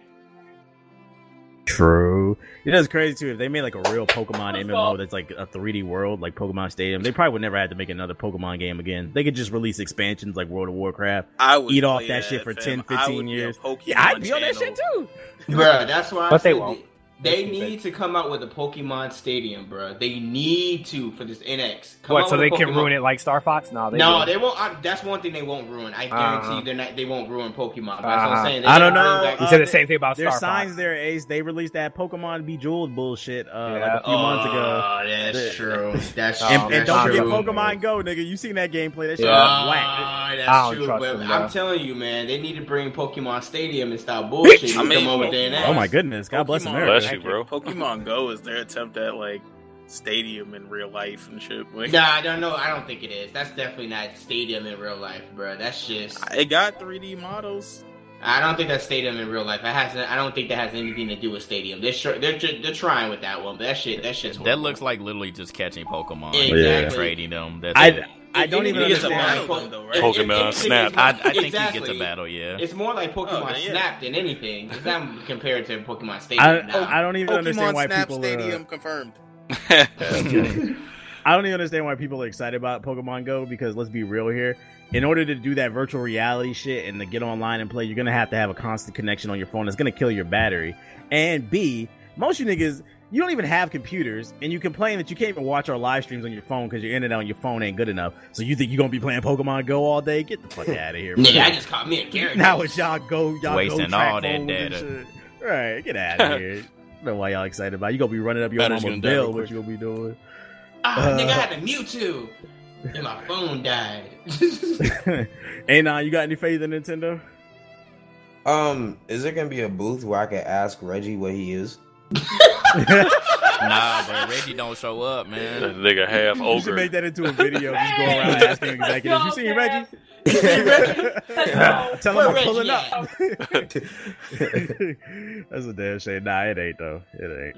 True. You know, it's crazy too. If they made like a real Pokemon MMO that's like a 3D world, like Pokemon Stadium, they probably would never have to make another Pokemon game again. They could just release expansions like World of Warcraft. I would Eat off play that shit for fam. 10, I 15 would years. Pokemon Yeah, I'd be on that shit too. Bruh, that's why. I But they won't. They need to come out with a Pokemon Stadium, bro. They need to for this NX. Come What? out So they a can ruin it like Star Fox? No, they no, won't. they won't. I, that's one thing they won't ruin. I guarantee Uh-huh. they're not. They won't ruin Pokemon. That's Uh-huh. I'm saying. They I don't know. back- You said the same thing about There's Star signs Fox. there, Ace. They released that Pokemon Bejeweled bullshit uh, like a few months ago. Oh, that's The- true. That's true. And, and don't forget. Pokemon Go, nigga. You seen that gameplay? That shit Yeah. was whack. Ah, I that's don't true. trust But them, I'm telling you, man, they need to bring Pokemon Stadium and stop bullshit. I mean, come over there Oh my goodness. God bless Pokemon- America. Bless you, bro. Pokemon Go is their attempt at like stadium in real life and shit. Like, Nah, I don't know. I don't think it is. That's definitely not Stadium in real life, bro. That's just. it got 3D models. I don't think that's Stadium in real life. That has. I don't think that has anything to do with Stadium. They're sure, they're they're trying with that one, but that shit that shit's That looks like literally just catching Pokemon Exactly. and trading them. That's I, it. I don't even Anything is a understand. battle, though, right? Pokemon if anything, it's Snap. more- I, I think he gets a battle. Yeah. It's more like Pokemon Oh, then, yeah. Snap than anything. It's not compared to Pokemon Stadium. I, nah. I don't even Pokemon understand why Snap people. Stadium Uh, confirmed. I don't even understand why people are excited about Pokemon Go because let's be real here. In order to do that virtual reality shit and to get online and play, you're gonna have to have a constant connection on your phone. It's gonna kill your battery. And B, most you niggas, you don't even have computers, and you complain that you can't even watch our live streams on your phone because your internet on your phone ain't good enough. So you think you're gonna be playing Pokemon Go all day? Get the fuck out of here, bro. Nigga, I just caught me a Gyarados. now it's y'all go, y'all Wasting go track all that data. Right, get out of here. I don't know why y'all excited about. it. You gonna be running up your Battery's mama's gonna die real bill. What you gonna be doing? Ah, Uh. nigga, I had a Mewtwo, and my phone died. hey, nah, you got any faith in Nintendo? Um, is there gonna be a booth where I can ask Reggie what he is? Nah, but Reggie don't show up, man. That man. nigga half over. You should ogre. make that into a video. Just go around asking executives. You seen Reggie? Tell him I'm pulling Reggie up. That's a damn shame. Nah, it ain't though. It ain't.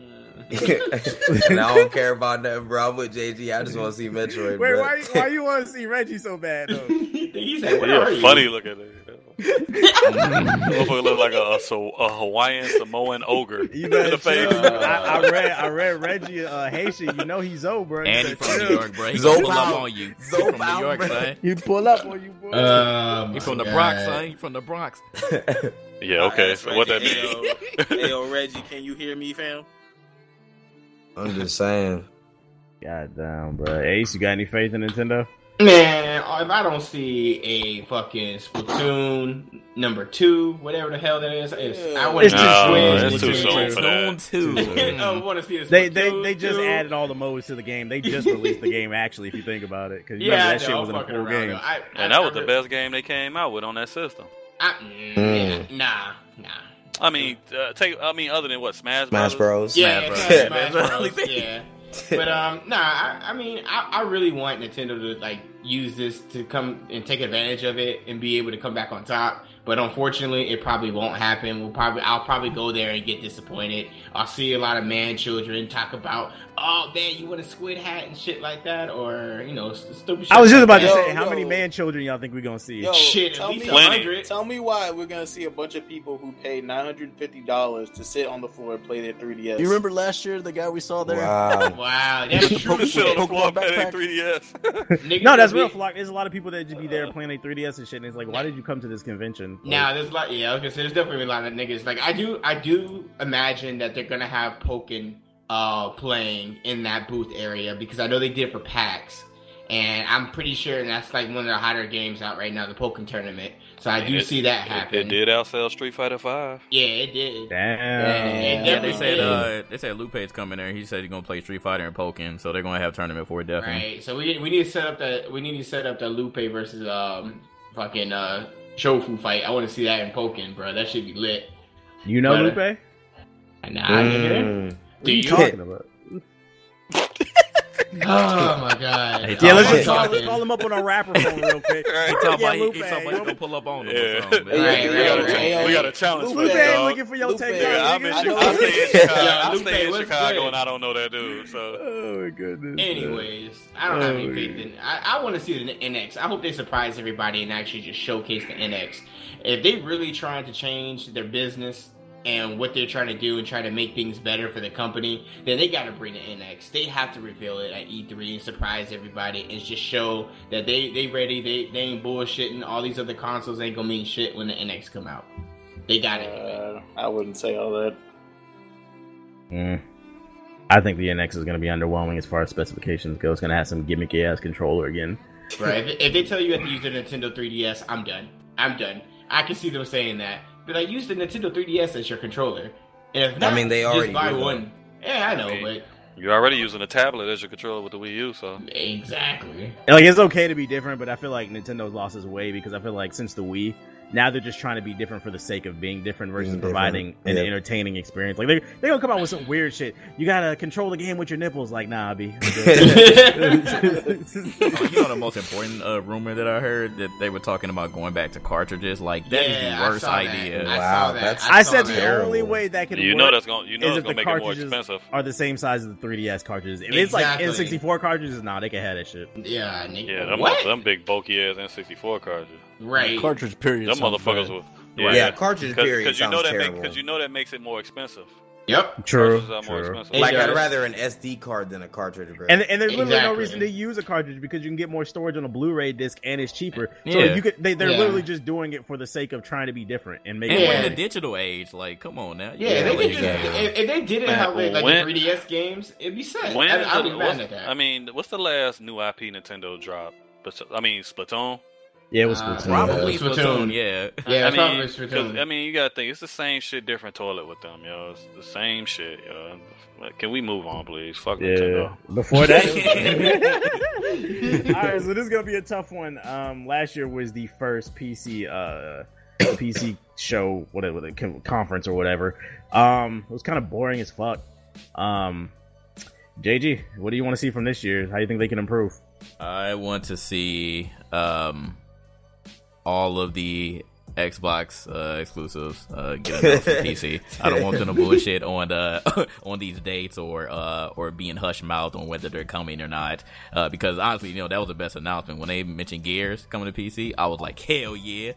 and I don't care about nothing, bro. I'm with JG. I just want to see Metroid. Wait, bro. why? Why you want to see Reggie so bad though? he said, "Where Yeah, are you?" funny looking. Motherfucker look like a, a, so- a Hawaiian Samoan ogre You in better the face. chill. I, I read. I read Reggie uh, Haitian. You know he's Zoe, bro. You And he better from New. York, bro. He Zoe gonna pull up on you. He Zoe from New York, bro. son. He pull up on you, boy. Oh, He from my the Bronx, God. son. He from the Bronx. Yeah, okay. That's So what that Hey, mean? yo, hey, yo, Reggie, can you hear me, fam? I'm just saying. God damn, bro. Ace, you got any faith in Nintendo? Man, if I don't see a fucking Splatoon number two, whatever the hell that is, it's, I want to too No, soon. it's too soon for Splatoon that. 2. I want to see a Splatoon They they they just 2. added all the modes to the game. They just released the game actually, if you think about it, because Yeah, I that shit know, was in a fucking full game. though. I, And I, that was I the re- best game they came out with on that system. I, mm, Mm. Nah, nah. I mean, uh, take. I mean, other than what Smash Smash Bros. Yeah, Smash Smash, Bros. Smash That's the only Bros, yeah. But um, nah, I, I mean, I, I really want Nintendo to like use this to come and take advantage of it and be able to come back on top. But unfortunately, it probably won't happen. We'll probably, I'll probably go there and get disappointed. I'll see a lot of man children talk about, oh man, you want a squid hat and shit like that, or you know, stupid. Shit I was just like about to that. Yo, say, how yo. many man children y'all think we gonna see? Yo, Shit, at tell least me, a Plenty. hundred. tell me why we're gonna see a bunch of people who paid nine hundred fifty dollars to sit on the floor and play their 3ds. You remember last year the guy we saw there? Wow. Wow, that's true. Sit on the floor playing backpack. 3DS. No, that's real. be- Flock. There's a lot of people that just be there uh, playing a 3ds and shit. And it's like, why did you come to this convention? Now there's like yeah, I was gonna say there's definitely a lot of niggas. Like I do I do imagine that they're gonna have Pokken uh playing in that booth area because I know they did for PAX. And I'm pretty sure that's like one of the hotter games out right now, the Pokken tournament. So I do It- see that It, happen. it did outsell Street Fighter Five. Yeah, it did. Damn. Yeah, Yeah, they said uh, they said Lupe's coming there. He said he's gonna play Street Fighter and Pokken, so they're gonna have tournament for it definitely. Right. So we we need to set up the we need to set up the Lupe versus um fucking uh Shofu fight. I want to see that in Pokken, bro. That should be lit. You know But- Lupe? Nah, nigga. Mm. What Do are you you? talking about? Oh my god. Hey, Yeah, Oh, let's just call, let's call him up on our rapper phone real quick. He talking Yeah, about Lupe. he talking about he gonna pull up on him Yeah. or something. Right, we, right, got a, right. we got a challenge for Lupe that, dog. looking for your Lupe. take. Yeah, I'm in, I know. In Chicago. Yeah, I Lupe, stay in Chicago, good? and I don't know that dude. So Oh my goodness. Anyways, I don't have any Oh, faith in. I, I want to see the NX. I hope they surprise everybody and actually just showcase the NX. If they really trying to change their business and what they're trying to do and try to make things better for the company, then they got to bring the NX. They have to reveal it at E3 and surprise everybody and just show that they they ready. They they ain't bullshitting. All these other consoles ain't gonna mean shit when the NX come out. They got to it. Uh, I wouldn't say all that. Mm. I think the NX is going to be underwhelming as far as specifications go. It's going to have some gimmicky ass controller again. Right. If, if they tell you you have to use the Nintendo 3DS, I'm done. I'm done. I can see them saying that. But I use the Nintendo 3DS as your controller. And if not, mean, they already just buy do one. Yeah, I know, I mean- but you're already using a tablet as your controller with the Wii U. So exactly. And, like it's okay to be different, but I feel like Nintendo's lost its way because I feel like since the Wii, now they're just trying to be different for the sake of being different versus Being different. providing an Yeah. entertaining experience. Like they they gonna come out with some weird shit. You gotta control the game with your nipples. Like nah, B. Oh, you know the most important uh, rumor that I heard that they were talking about going back to cartridges. Like that is Yeah, the I worst saw that. idea. I Wow, saw that. that's- I saw said that. the only way that could you work know that's gonna you know is it's if gonna the make it more cartridges expensive. are the same size as the 3DS cartridges. If it's like Exactly. N64 cartridges, nah, they can have that shit. Yeah, nigga. Yeah, them, what? them big bulky ass N64 cartridges. Right. Cartridge period. Them motherfuckers bad. will. Yeah, cartridge period Because you know that because you know that makes it more expensive. Yep. True. Cartridges more True. Like I'd rather an SD card than a cartridge, bro. And, and there's literally no reason to use a cartridge because you can get more storage on a Blu-ray disc and it's cheaper. Yeah. So you could they, they're Yeah. literally just doing it for the sake of trying to be different and make And it Yeah. in the digital age. Like, come on now. Yeah, they could just, if, if they did it Man, how they like when- the 3DS games, it'd be set. When I, I'd be the- mad at that. I mean, what's the last new IP Nintendo dropped? But I mean, Splatoon. Yeah, it was Uh, Splatoon. Probably Splatoon. Splatoon, yeah. Yeah, I it's probably mean, Splatoon. 'cause, I mean, you gotta think it's the same shit, different toilet with them, yo. It's the same shit, yo. Can we move on, please? Fuck Yeah. Nintendo. Before that, all right. So this is gonna be a tough one. Um, last year was the first PC uh PC show, whatever the conference or whatever. Um, it was kind of boring as fuck. Um, JG, what do you want to see from this year? How do you think they can improve? I want to see um, all of the Xbox uh, exclusives uh, get announced PC. I don't want them to bullshit on the on these dates or uh, or being hush mouth on whether they're coming or not. Uh, because honestly, you know that was the best announcement when they mentioned Gears coming to PC. I was like, hell yeah.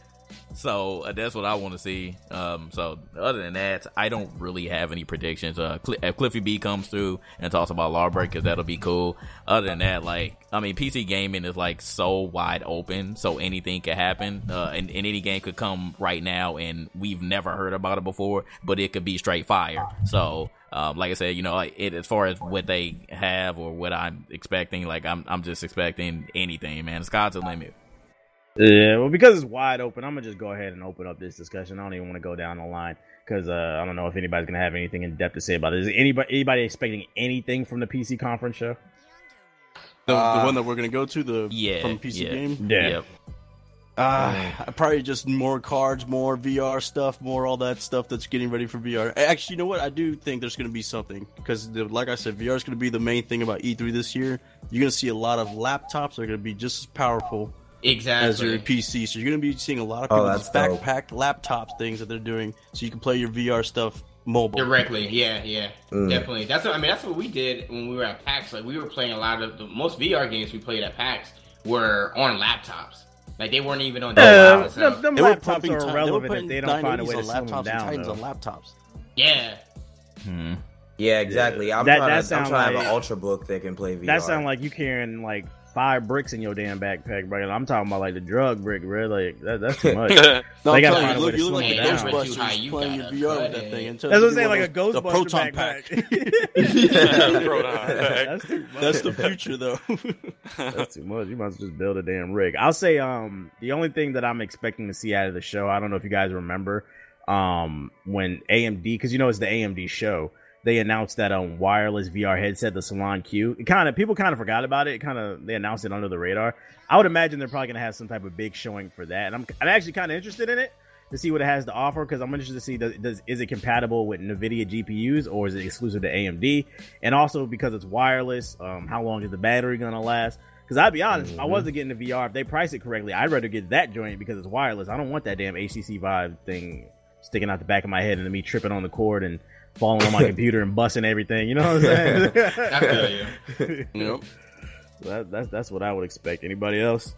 So uh, that's what I want to see. Um, so other than that, I don't really have any predictions. Uh, Cl- if Cliffy B comes through and talks about Lawbreakers, that'll be cool. Other than that, like I mean, PC gaming is like so wide open, so anything could happen, uh, and, and any game could come right now, and we've never heard about it before, but it could be straight fire. So. Um, like I said, you know, it as far as what they have or what I'm expecting, like I'm, I'm just expecting anything, man. The sky's the limit. Yeah, well, because it's wide open, I'm gonna just go ahead and open up this discussion. I don't even want to go down the line because uh, I don't know if anybody's gonna have anything in depth to say about it. Is anybody anybody expecting anything from the PC conference show? The, Uh, the one that we're gonna go to, the Yeah, from PC yeah, game. Yeah. Yep. Uh, probably just more cards, more VR stuff, more all that stuff that's getting ready for VR. Actually, you know what? I do think there's going to be something because, like I said, VR is going to be the main thing about E3 this year. You're going to see a lot of laptops that are going to be just as powerful exactly. as your PC. So you're going to be seeing a lot of Oh, people that's dope. backpacked laptops things that they're doing, so you can play your VR stuff mobile. Directly, yeah, yeah, Mm. definitely. That's what I mean. That's what we did when we were at PAX. Like we were playing a lot of the most VR games we played at PAX were on laptops. Like they weren't even on. Uh, desktop, so- them, them They laptops pumping are ti- they were irrelevant if they don't find a way to on slim them laptops down. Titans though. on laptops. yeah, Hmm. Yeah, exactly. I'm That- trying, that to, I'm sound trying to like- have an ultrabook that can play VR. That sound like you carrying like five bricks in your damn backpack, bro. I'm talking about like the drug brick, bro. Like that, that's too much. No, They I'm gotta telling find a you, way look, to you look like it the down. Ghostbusters you playing your VR with that thing. And That's what I'm saying, like a Ghostbuster proton backpack. Pack. that's too much. That's the future, though. That's too much. You must just build a damn rig. I'll say um the only thing that I'm expecting to see out of the show, I don't know if you guys remember, um when AMD because you know it's the AMD show, they announced that um wireless VR headset, the Sulon Q. It kind of people kind of forgot about it. It kind of they announced it under the radar. I would imagine they're probably gonna have some type of big showing for that, and I'm I'm actually kind of interested in it to see what it has to offer because I'm interested to see does, does is it compatible with NVIDIA GPUs or is it exclusive to AMD, and also because it's wireless, um how long is the battery gonna last? Because I'd be honest, if I wasn't getting the VR, if they price it correctly, I'd rather get that joint because it's wireless. I don't want that damn HTC Vive thing sticking out the back of my head and then me tripping on the cord and falling on my computer and busting everything. You know what I'm saying? I feel you. yep. that, that's that's what I would expect. Anybody else?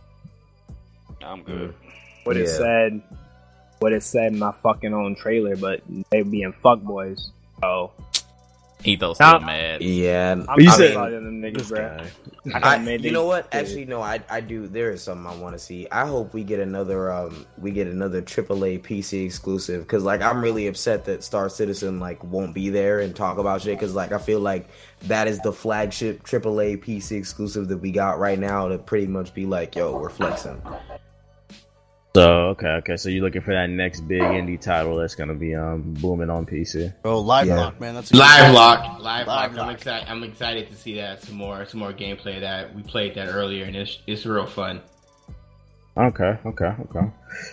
I'm good. What it said, what it said in my fucking own trailer, but they being fuckboys. So Ethos still mad. yeah. I'm You I'm said- sorry niggas, This bro. guy. I I, you know what? Actually, no. I I do. There is something I want to see. I hope we get another um we get another AAA PC exclusive because like I'm really upset that Star Citizen like won't be there and talk about shit because like I feel like that is the flagship AAA PC exclusive that we got right now to pretty much be like yo we're flexing. So okay, okay. So you're looking for that next big indie title that's gonna be um booming on PC. Oh, live Yeah. lock, man. That's a Live one. lock, live, Live lock. I'm excited. I'm excited to see that some more, some more gameplay of that we played that earlier, and it's it's real fun. Okay, okay, okay.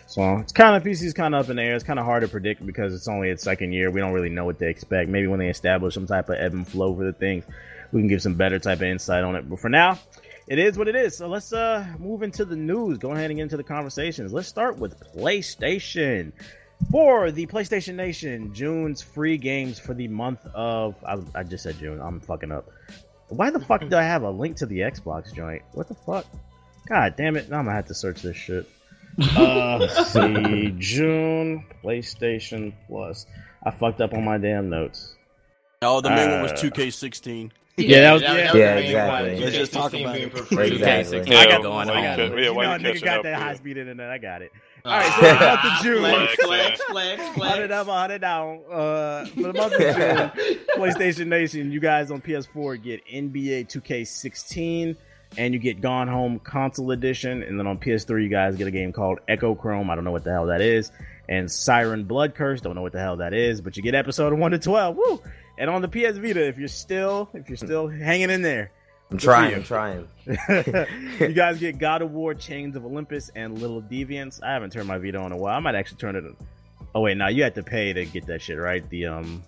So it's kind of PC's kind of up in the air. It's kind of hard to predict because it's only its second year. We don't really know what to expect. Maybe when they establish some type of ebb and flow for the things, we can give some better type of insight on it. But for now, it is what it is. So let's uh move into the news. Go ahead and get into the conversations. Let's start with PlayStation. For the PlayStation Nation, June's free games for the month of I, I just said June. I'm fucking up. Why the fuck do I have a link to the Xbox joint? What the fuck? God damn it! Now I'm gonna have to search this shit. Uh, see, June PlayStation Plus. I fucked up on my damn notes. Oh, the main one was Uh, 2K16. Yeah, that was- yeah. the Yeah, exactly. one. Let's just talk 2K16 about it. for free. Exactly. Yeah, I got going I got it. Yeah, You know, you nigga got up, that high speed internet. I got it. All right, so the June. Flex, Flex, flex, flex, Hundred flex. up, hundred down. Uh, for the month of June, PlayStation Nation, you guys on PS4 get NBA 2K16, and you get Gone Home Console Edition. And then on PS3, you guys get a game called Echochrome. I don't know what the hell that is. And Siren Blood Curse. Don't know what the hell that is, but you get episode one to twelve. Woo! And on the PS Vita, if you're still if you're still hanging in there, I'm trying. I'm trying. you guys get God of War, Chains of Olympus, and Little Deviants. I haven't turned my Vita on in a while. I might actually turn it. On. Oh wait, now you have to pay to get that shit, right? The um,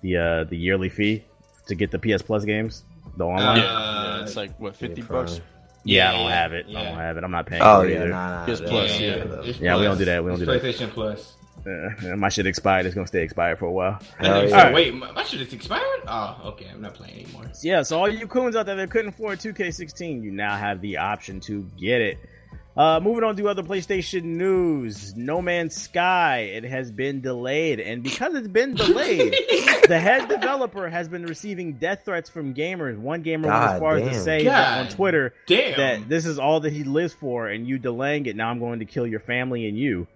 the uh, the yearly fee to get the PS Plus games, the online. Uh, yeah, it's like what fifty Yeah, bucks. yeah, I don't have it. I don't have it. I'm not paying. Oh for it yeah, either. nah, nah. PS Plus, yeah, yeah. it's Yeah, we don't do that. We don't It's do that. PlayStation Plus. Uh, my shit expired. It's gonna stay expired for a while. I know, Hell so yeah. Wait, my, my shit is expired? Oh, okay. I'm not playing anymore. Yeah, so all you coons out there that couldn't afford 2K16, you now have the option to get it. Uh, moving on to other PlayStation news. No Man's Sky, it has been delayed, and because it's been delayed, the head developer has been receiving death threats from gamers. One gamer went as God far as to say that on Twitter Damn. that this is all that he lives for, and you delaying it. Now I'm going to kill your family and you.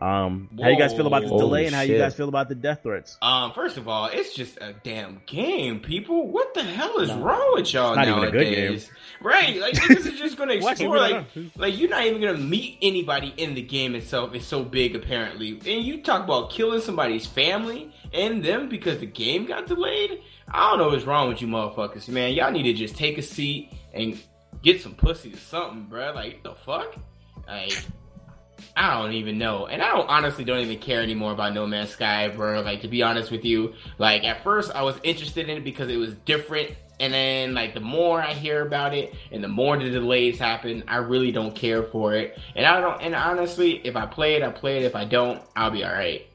Um, how you guys feel about this Whoa. delay, and how you guys feel about the death threats? Um, first of all, it's just a damn game, people. What the hell is wrong with y'all It's not even a good nowadays? Right? Like this is just gonna explore. like, like you're not even gonna meet anybody in the game itself. It's so big, apparently. And you talk about killing somebody's family and them because the game got delayed. I don't know what's wrong with you, motherfuckers, man. Y'all need to just take a seat and get some pussy or something, bruh. Like the fuck, like. I don't even know. And I don't honestly don't even care anymore about No Man's Sky, bro. Like to be honest with you, like at first I was interested in it because it was different. And then like the more I hear about it and the more the delays happen, I really don't care for it. And I don't and honestly, if I play it, I play it. If I don't, I'll be alright.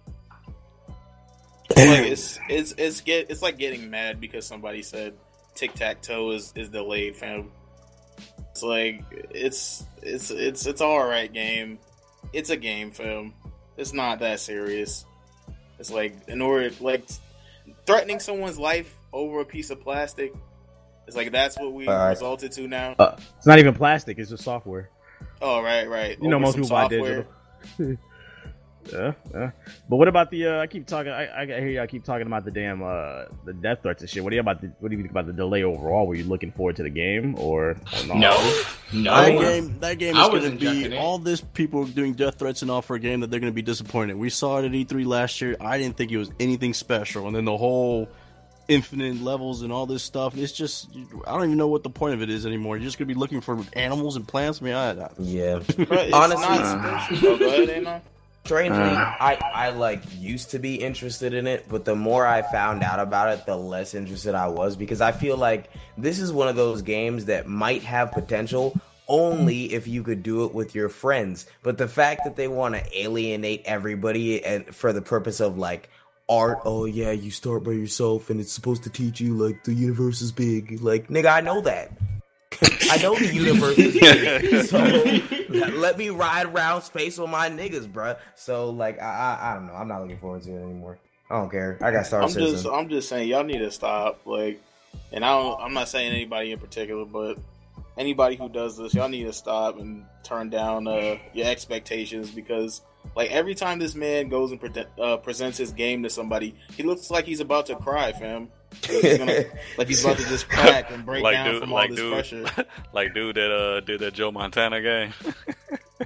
like it's it's it's get it's like getting mad because somebody said tic tac toe is is delayed, fam. It's like it's it's it's it's all right game. It's a game, film. It's not that serious. It's like in order like threatening someone's life over a piece of plastic. It's like that's what we All right. resulted to now. Uh, it's not even plastic; it's just software. oh right, right. You know, most some people buy digital. yeah, yeah. But what about the? Uh, I keep talking. I, I hear y'all keep talking about the damn uh, the death threats and shit. What do you about? The, what do you think about the delay overall? Were you looking forward to the game or, or not? No, no. That game, that game I is going wasn't to be it. all this people doing death threats and all for a game that they're going to be disappointed. We saw it at E3 last year. I didn't think it was anything special, and then the whole infinite levels and all this stuff. It's just I don't even know what the point of it is anymore. You're just going to be looking for animals and plants. I mean, I, I, Yeah. But Honestly- not special. Go ahead, Amo. Strangely, Uh. I, I like used to be interested in it, but the more I found out about it, the less interested I was because I feel like this is one of those games that might have potential only if you could do it with your friends. But the fact that they want to alienate everybody and for the purpose of like art, oh yeah, you start by yourself and it's supposed to teach you like the universe is big. Like, nigga, I know that. I know the universe is big. So let me ride around space with my niggas, bruh. So like I, I I don't know. I'm not looking forward to it anymore. I don't care. I got Star I'm Citizen. just I'm just saying y'all need to stop. Like, and I don't, I'm not saying anybody in particular, but anybody who does this, y'all need to stop and turn down uh, your expectations because like every time this man goes and pre- uh, presents his game to somebody, he looks like he's about to cry, fam. Like he's, gonna, like he's about to just crack and break Like down dude, from all like this dude, pressure. like dude that uh did that Joe Montana game.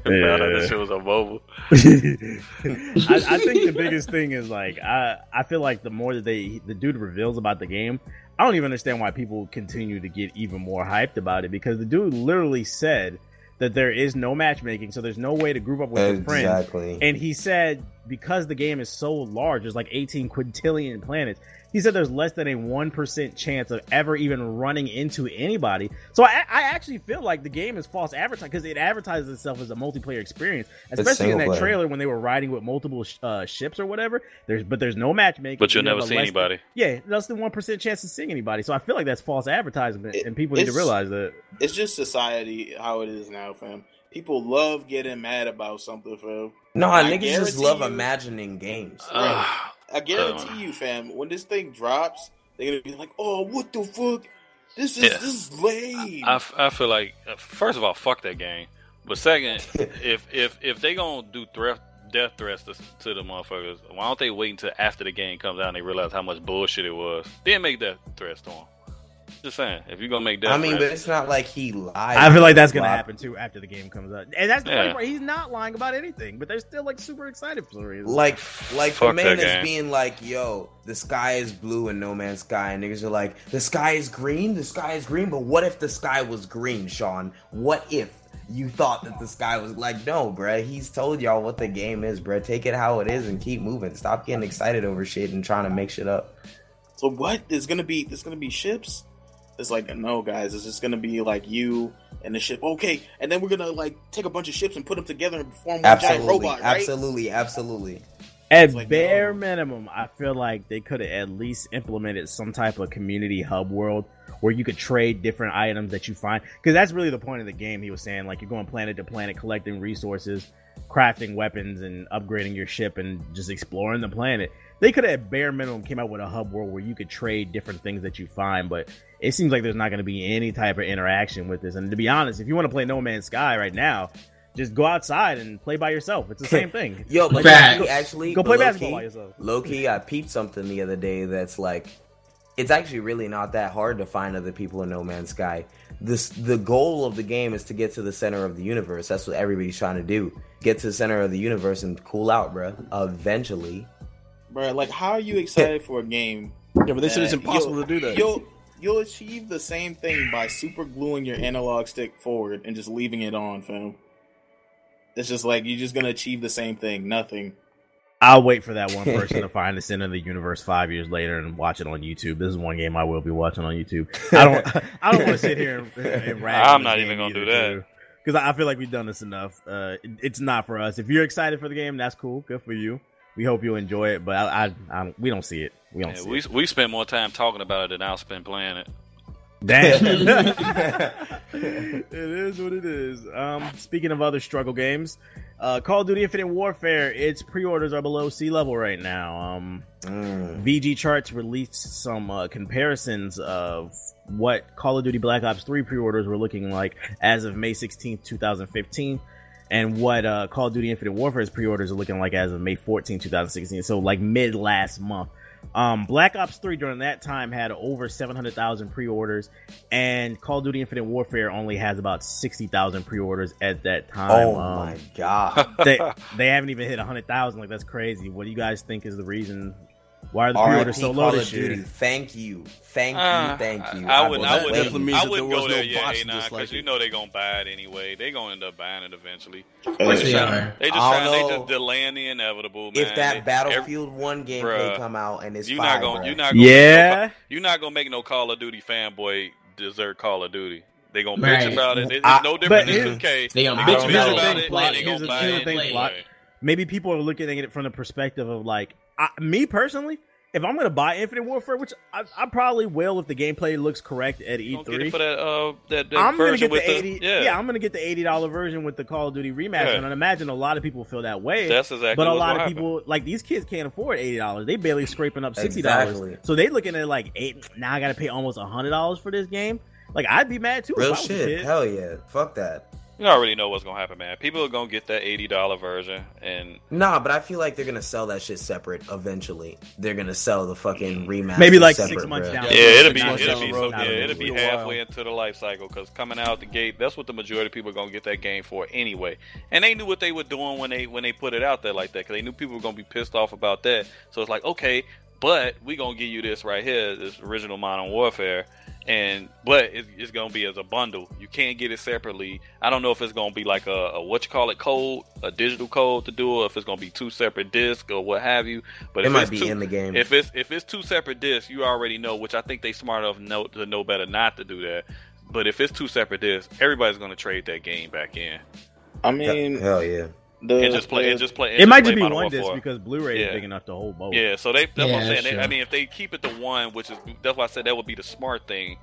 Yeah. Found that shit was a mobile. I, I think the biggest thing is like I I feel like the more that they the dude reveals about the game, I don't even understand why people continue to get even more hyped about it because the dude literally said that there is no matchmaking, so there's no way to group up with your friends. exactly. And he said because the game is so large, there's like 18 quintillion planets. He said there's less than a one percent chance of ever even running into anybody. So I, I actually feel like the game is false advertising because it advertises itself as a multiplayer experience, especially in that player. trailer when they were riding with multiple sh- uh, ships or whatever. There's but there's no matchmaking. But you'll You never see anybody. Than, yeah, less than one percent chance of seeing anybody. So I feel like that's false advertisement, It- and people need to realize that. It's just society how it is now, fam. People love getting mad about something, fam. no, I niggas just love you- imagining games. Ah, I guarantee Uh. you, fam, when this thing drops, they're gonna be like, "Oh, what the fuck? This is Yeah. this is lame." I feel like uh, first of all, fuck that game. But second, if if if they gonna do threat death threats to, to the motherfuckers, why don't they wait until after the game comes out and they realize how much bullshit it was? Then make death threats to them. Just saying, if you're gonna make that, I mean, but it's not like he lied. I feel like that's gonna Flop. happen too after the game comes out, and that's the funny Yeah. part. He's not lying about anything, but they're still like super excited for some reason. Like, like the Fuck man that is game. being like, "Yo, the sky is blue and No Man's Sky," and niggas are like, "The sky is green. The sky is green." But what if the sky was green, Sean? What if you thought that the sky was like, no, bruh, He's told y'all what the game is, bruh. Take it how it is and keep moving. Stop getting excited over shit and trying to make shit up. So what? There's gonna be there's gonna be ships. It's like no, guys. It's just gonna be like you and the ship. Okay, and then we're gonna like take a bunch of ships and put them together and form one giant robot, right? absolutely, absolutely. At like, bare no. minimum, I feel like they could have at least implemented some type of community hub world where you could trade different items that you find. Because that's really the point of the game. He was saying like you're going planet to planet, collecting resources, crafting weapons, and upgrading your ship, and just exploring the planet. They could have at bare minimum came out with a hub world where you could trade different things that you find, but it seems like there's not going to be any type of interaction with this. And to be honest, if you want to play No Man's Sky right now, just go outside and play by yourself. It's the same thing. Yo, but Facts. actually, actually, Go play basketball key- by yourself. Low key, I peeped something the other day that's like, it's actually really not that hard to find other people in No Man's Sky. This the goal of the game is to get to the center of the universe. That's what everybody's trying to do. Get to the center of the universe and cool out, bro. Eventually, Bro, like how are you excited for a game? Yeah, but they said it's impossible to do that. You'll you'll achieve the same thing by super gluing your analog stick forward and just leaving it on, fam. It's just like you're just gonna achieve the same thing. Nothing. I'll wait for that one person to find the center of the universe five years later and watch it on YouTube. This is one game I will be watching on YouTube. I don't. I don't want to sit here and, and rag. I'm not even gonna do that. because I I feel like we've done this enough. Uh, it- it's not for us. If you're excited for the game, that's cool. Good for you. We hope you enjoy it, but I, I, I we don't see it. We don't Yeah, see we it. we spend more time talking about it than I'll spend playing it. Damn. it is what it is. Um, speaking of other struggle games, uh, Call of Duty Infinite Warfare, its pre-orders are below sea level right now. Um, Mm. VGChartz released some uh, comparisons of what Call of Duty Black Ops 3 pre-orders were looking like as of May 16th, 2015, and what uh, Call of Duty Infinite Warfare's pre-orders are looking like as of May 14, 2016. So like mid last month. Um, Black Ops 3 during that time had over 700,000 pre-orders, and Call of Duty Infinite Warfare only has about 60,000 pre-orders at that time. oh Um, my god. they they haven't even hit 100,000. Like that's crazy. What do you guys think is the reason? Why are the pre-orders RIP so Call low of this year? Duty. Thank you, thank you, Uh, thank you. I, I was wouldn't. that I wouldn't. definitely means I wouldn't there go was no there yet, bots A9, because you know they're gonna buy it anyway. They're gonna end up buying it eventually. Yes, They they just, are. they just trying. They just delaying the inevitable, man. If that They- Battlefield One gameplay Bruh. come out and it's you fire, not gonna. bruh. You not. Gonna Make no, Yeah. you're not gonna make no Call of Duty fanboy desert Call of Duty. They gonna Right. bitch about it. It's I- no different but than here's- 2K. They gonna bitch gonna about it. about it. Fly- and they here's the- buy here's the thing, Maybe people are looking at it from the perspective of like I, me personally. If I'm gonna buy Infinite Warfare, which I, I probably will if the gameplay looks correct at You gonna get E3, it for that uh that, that I'm gonna version get with the eighty. the yeah. I'm gonna get the eighty dollar version with the Call of Duty remaster, Yeah. and I imagine a lot of people feel that way. That's exactly but a what's lot gonna of happen. people, like these kids, can't afford eighty dollars. They barely scraping up sixty dollars. Exactly. So they looking at like eight. Now I got to pay almost hundred dollars for this game. Like I'd be mad too. if I Real was shit. kid. Hell yeah. Fuck that. You already know what's gonna happen, man. People are gonna get that eighty dollar version, and Nah, but I feel like they're gonna sell that shit separate eventually. They're gonna sell the fucking mm-hmm. remaster. Maybe like separate, six months bruh. down. yeah, the road, it'll be it'll be so, yeah, it'll be It'll be while. halfway into the life cycle because coming out the gate, that's what the majority of people are gonna get that game for anyway. And they knew what they were doing when they when they put it out there like that because they knew people were gonna be pissed off about that. So it's like okay, but we gonna give you this right here, this original Modern Warfare, and but it's, it's gonna be as a bundle. You can't get it separately. I don't know if it's gonna be like a, a what you call it code, a digital code to do it, or if it's gonna be two separate discs or what have you. But It might be two, in the game. If it's if it's two separate discs, you already know, which I think they smart enough know, to know better not to do that. But if it's two separate discs, everybody's gonna trade that game back in I mean, Hell yeah. The, and just play the- and just play. and It might play just be Modern one Warfare. disc because Blu-ray Yeah. is big enough to hold both. Yeah, so they that's what Yeah, I'm saying. that's They. I mean, if they keep it to one, which is that's why I said that would be the smart thing.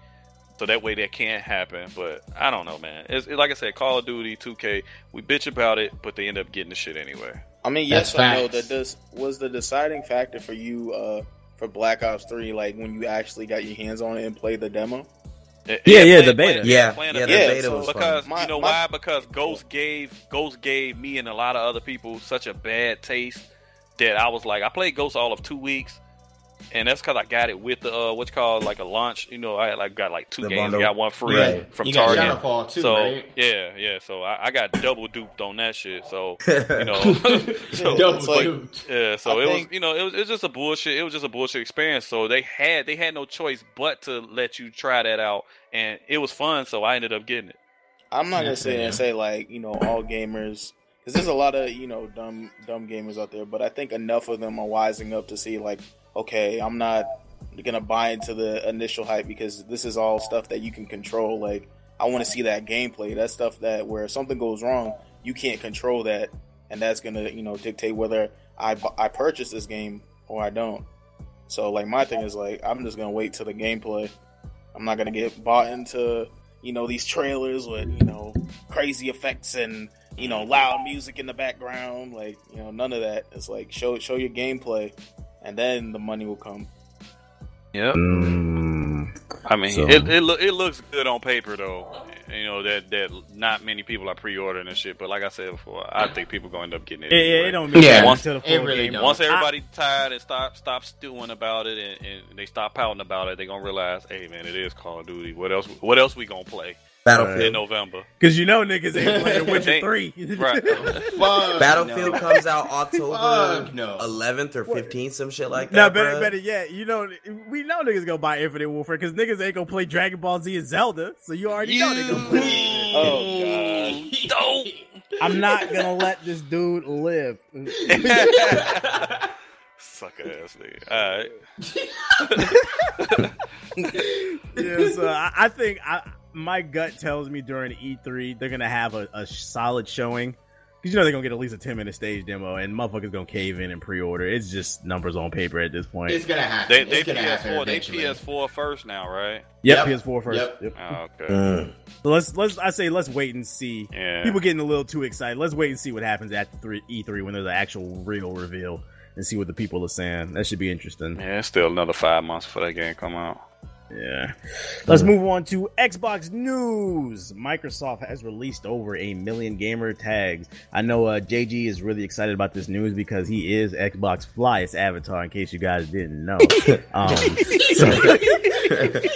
So that way that can't happen. But I don't know, man. It's it, like I said, Call of Duty, 2K, we bitch about it, but they end up getting the shit anyway. I mean, yes, That's I know that this was the deciding factor for you uh, for Black Ops Three. Like when you actually got your hands on it and played the demo. Yeah, yeah, the playing- beta. Yeah, playing yeah, the the Yeah, beta so- was because fun. My- you know my- why? Because Ghost gave Ghost gave me and a lot of other people such a bad taste that I was like, I played Ghost all of two weeks, and that's because I got it with the uh, what's called like a launch. You know, I like got like two The games, bundle. got one free Right. from You got Target. Shadowfall too, so right? yeah, yeah. So I, I got double duped on that shit. So you know, so, Double it's like- duped. yeah. So I it think- was you know it was, it was just a bullshit. It was just a bullshit experience. So they had they had no choice but to let you try that out, and it was fun. So I ended up getting it. I'm not gonna Yeah, sit here yeah. and say like you know all gamers because there's a lot of you know dumb dumb gamers out there, but I think enough of them are wising up to see like okay, I'm not gonna buy into the initial hype because this is all stuff that you can control. Like I want to see that gameplay. That's stuff that where something goes wrong, you can't control that, and that's gonna you know dictate whether I I purchase this game or I don't. So like my thing is like I'm just gonna wait till the gameplay. I'm not gonna get bought into you know these trailers with you know crazy effects and you know loud music in the background. Like you know none of that. It's like show show your gameplay, and then the money will come. Yep. Mm, I mean, So- it it, loo- it looks good on paper though. You know that that not many people are pre-ordering and shit. But like I said before, I think people gonna end up getting it. yeah, anyway. it don't mean Yeah, once to the it full really game. don't. Once everybody tired and stop stop stewing about it and, and they stop pouting about it, they gonna realize, hey man, it is Call of Duty. What else? What else we gonna play in Battlefield. November? Because you know niggas ain't playing Witcher They- 3. Right. Fuck Battlefield no. comes out October Fuck no. 11th or 15th, some shit like No, that. better, bruh. better yet, you know, we know niggas gonna buy Infinite Warfare because niggas ain't gonna play Dragon Ball Z and Zelda, so you already know they gonna play. Oh god. Don't. I'm not gonna let this dude live. Sucker ass nigga. All right. yeah, so I, I think I, my gut tells me during E3 they're gonna have a, a solid showing because you know they're gonna get at least a 10 minute stage demo and motherfuckers gonna cave in and pre-order. It's just numbers on paper at this point. It's gonna happen. They they it's gonna PS4 they eventually. PS4 first now, right? yep, Yep. PS4 first. Yep. Yep. Oh, okay. Mm. So let's let's I say let's wait and see. Yeah. People getting a little too excited. Let's wait and see what happens at three, E3 when there's an actual real reveal and see what the people are saying. That should be interesting. Yeah, it's still another five months for that game to come out. Yeah. Let's move on to Xbox news. Microsoft has released over a million gamer tags. I know uh, JG is really excited about this news because he is Xbox Flyest avatar. In case you guys didn't know, um, so-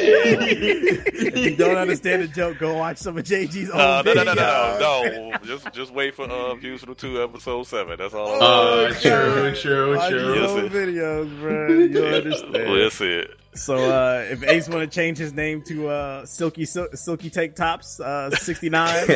if you don't understand the joke, go watch some of JG's old No, no, no, no, no, no, no. Just, just wait for uh, Views from the Two, episode seven. That's all. I'm Oh, saying. true, true, Watch true. his Yes, old videos, bro. You understand? Well, that's it. So uh, if Ace want to change his name to uh, Silky Sil- Silky Take Tops uh, 69,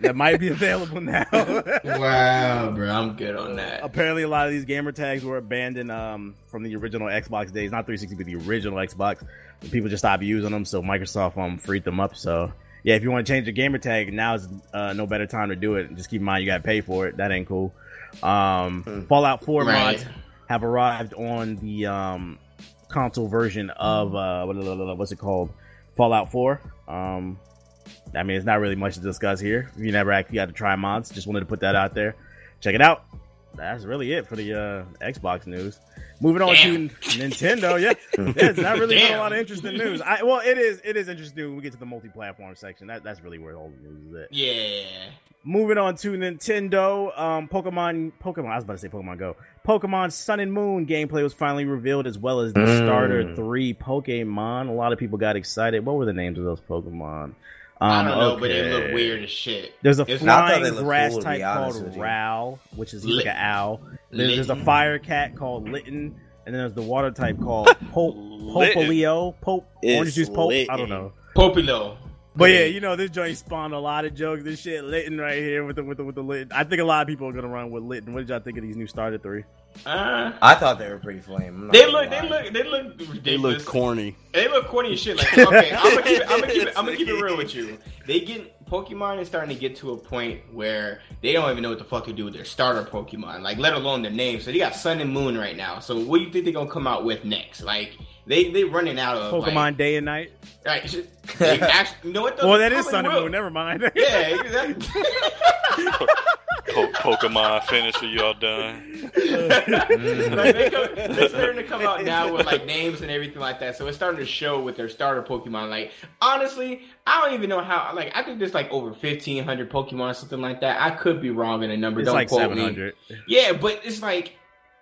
that might be available now. Wow, bro, I'm good on that. Apparently, a lot of these gamer tags were abandoned um, from the original Xbox days, not 360, but the original Xbox. People just stopped using them, so Microsoft um freed them up. So yeah, if you want to change your gamer tag, now is uh, no better time to do it. Just keep in mind you got to pay for it. That ain't cool. Um, Fallout 4 Right. mods have arrived on the um, console version of uh, what- what's it called? Fallout 4. Um, I mean, it's not really much to discuss here. You never actually got to try mods, just wanted to put that out there. Check it out. That's really it for the uh, Xbox news. Moving on Damn. to Nintendo, yeah, yeah it's not really been a lot of interesting news. I, well, it is. It is interesting when we get to the multi-platform section. That, that's really where all the news is at. Yeah. Moving on to Nintendo, um, Pokemon, Pokemon. I was about to say Pokemon Go. Pokemon Sun and Moon gameplay was finally revealed, as well as the Mm. Starter Three Pokemon. A lot of people got excited. What were the names of those Pokemon? I Um, don't know, but it okay. looked weird as shit. There's a It's- I thought they flying grass cool, type called with you. Ral, which is like an owl. There's, there's a fire cat called Litten, and then there's the water type called Pope Litten. Popolio, Pope It's Orange Juice Pope. I don't know. Popilo. But yeah, you know this joint spawned a lot of jokes. This shit Litten right here with the with the with the Litten. I think a lot of people are gonna run with Litten. What did y'all think of these new starter three? Uh, I thought they were pretty flame. I'm not they look, they look, they look. They look corny. They look corny as shit. Like, okay, I'm gonna keep it, I'm gonna keep it, I'm gonna keep it real with you. They get Pokemon is starting to get to a point where they don't even know what the fuck to do with their starter Pokemon, like let alone their name. So they got Sun and Moon right now. So what do you think they're gonna come out with next? Like they they running out of Pokemon Like, Day and Night. right, sh- actually, you know what? though? Well, that is Sun and. Moon. Never mind. Yeah, exactly. Po- Pokemon finisher, y'all done. Mm-hmm. like they come, they're starting to come out now with like names and everything like that. So it's starting to show with their starter Pokemon. Like honestly, I don't even know how. Like I think there's like over fifteen hundred Pokemon or something like that. I could be wrong in the number. It's don't like quote seven me. hundred. Yeah, but it's like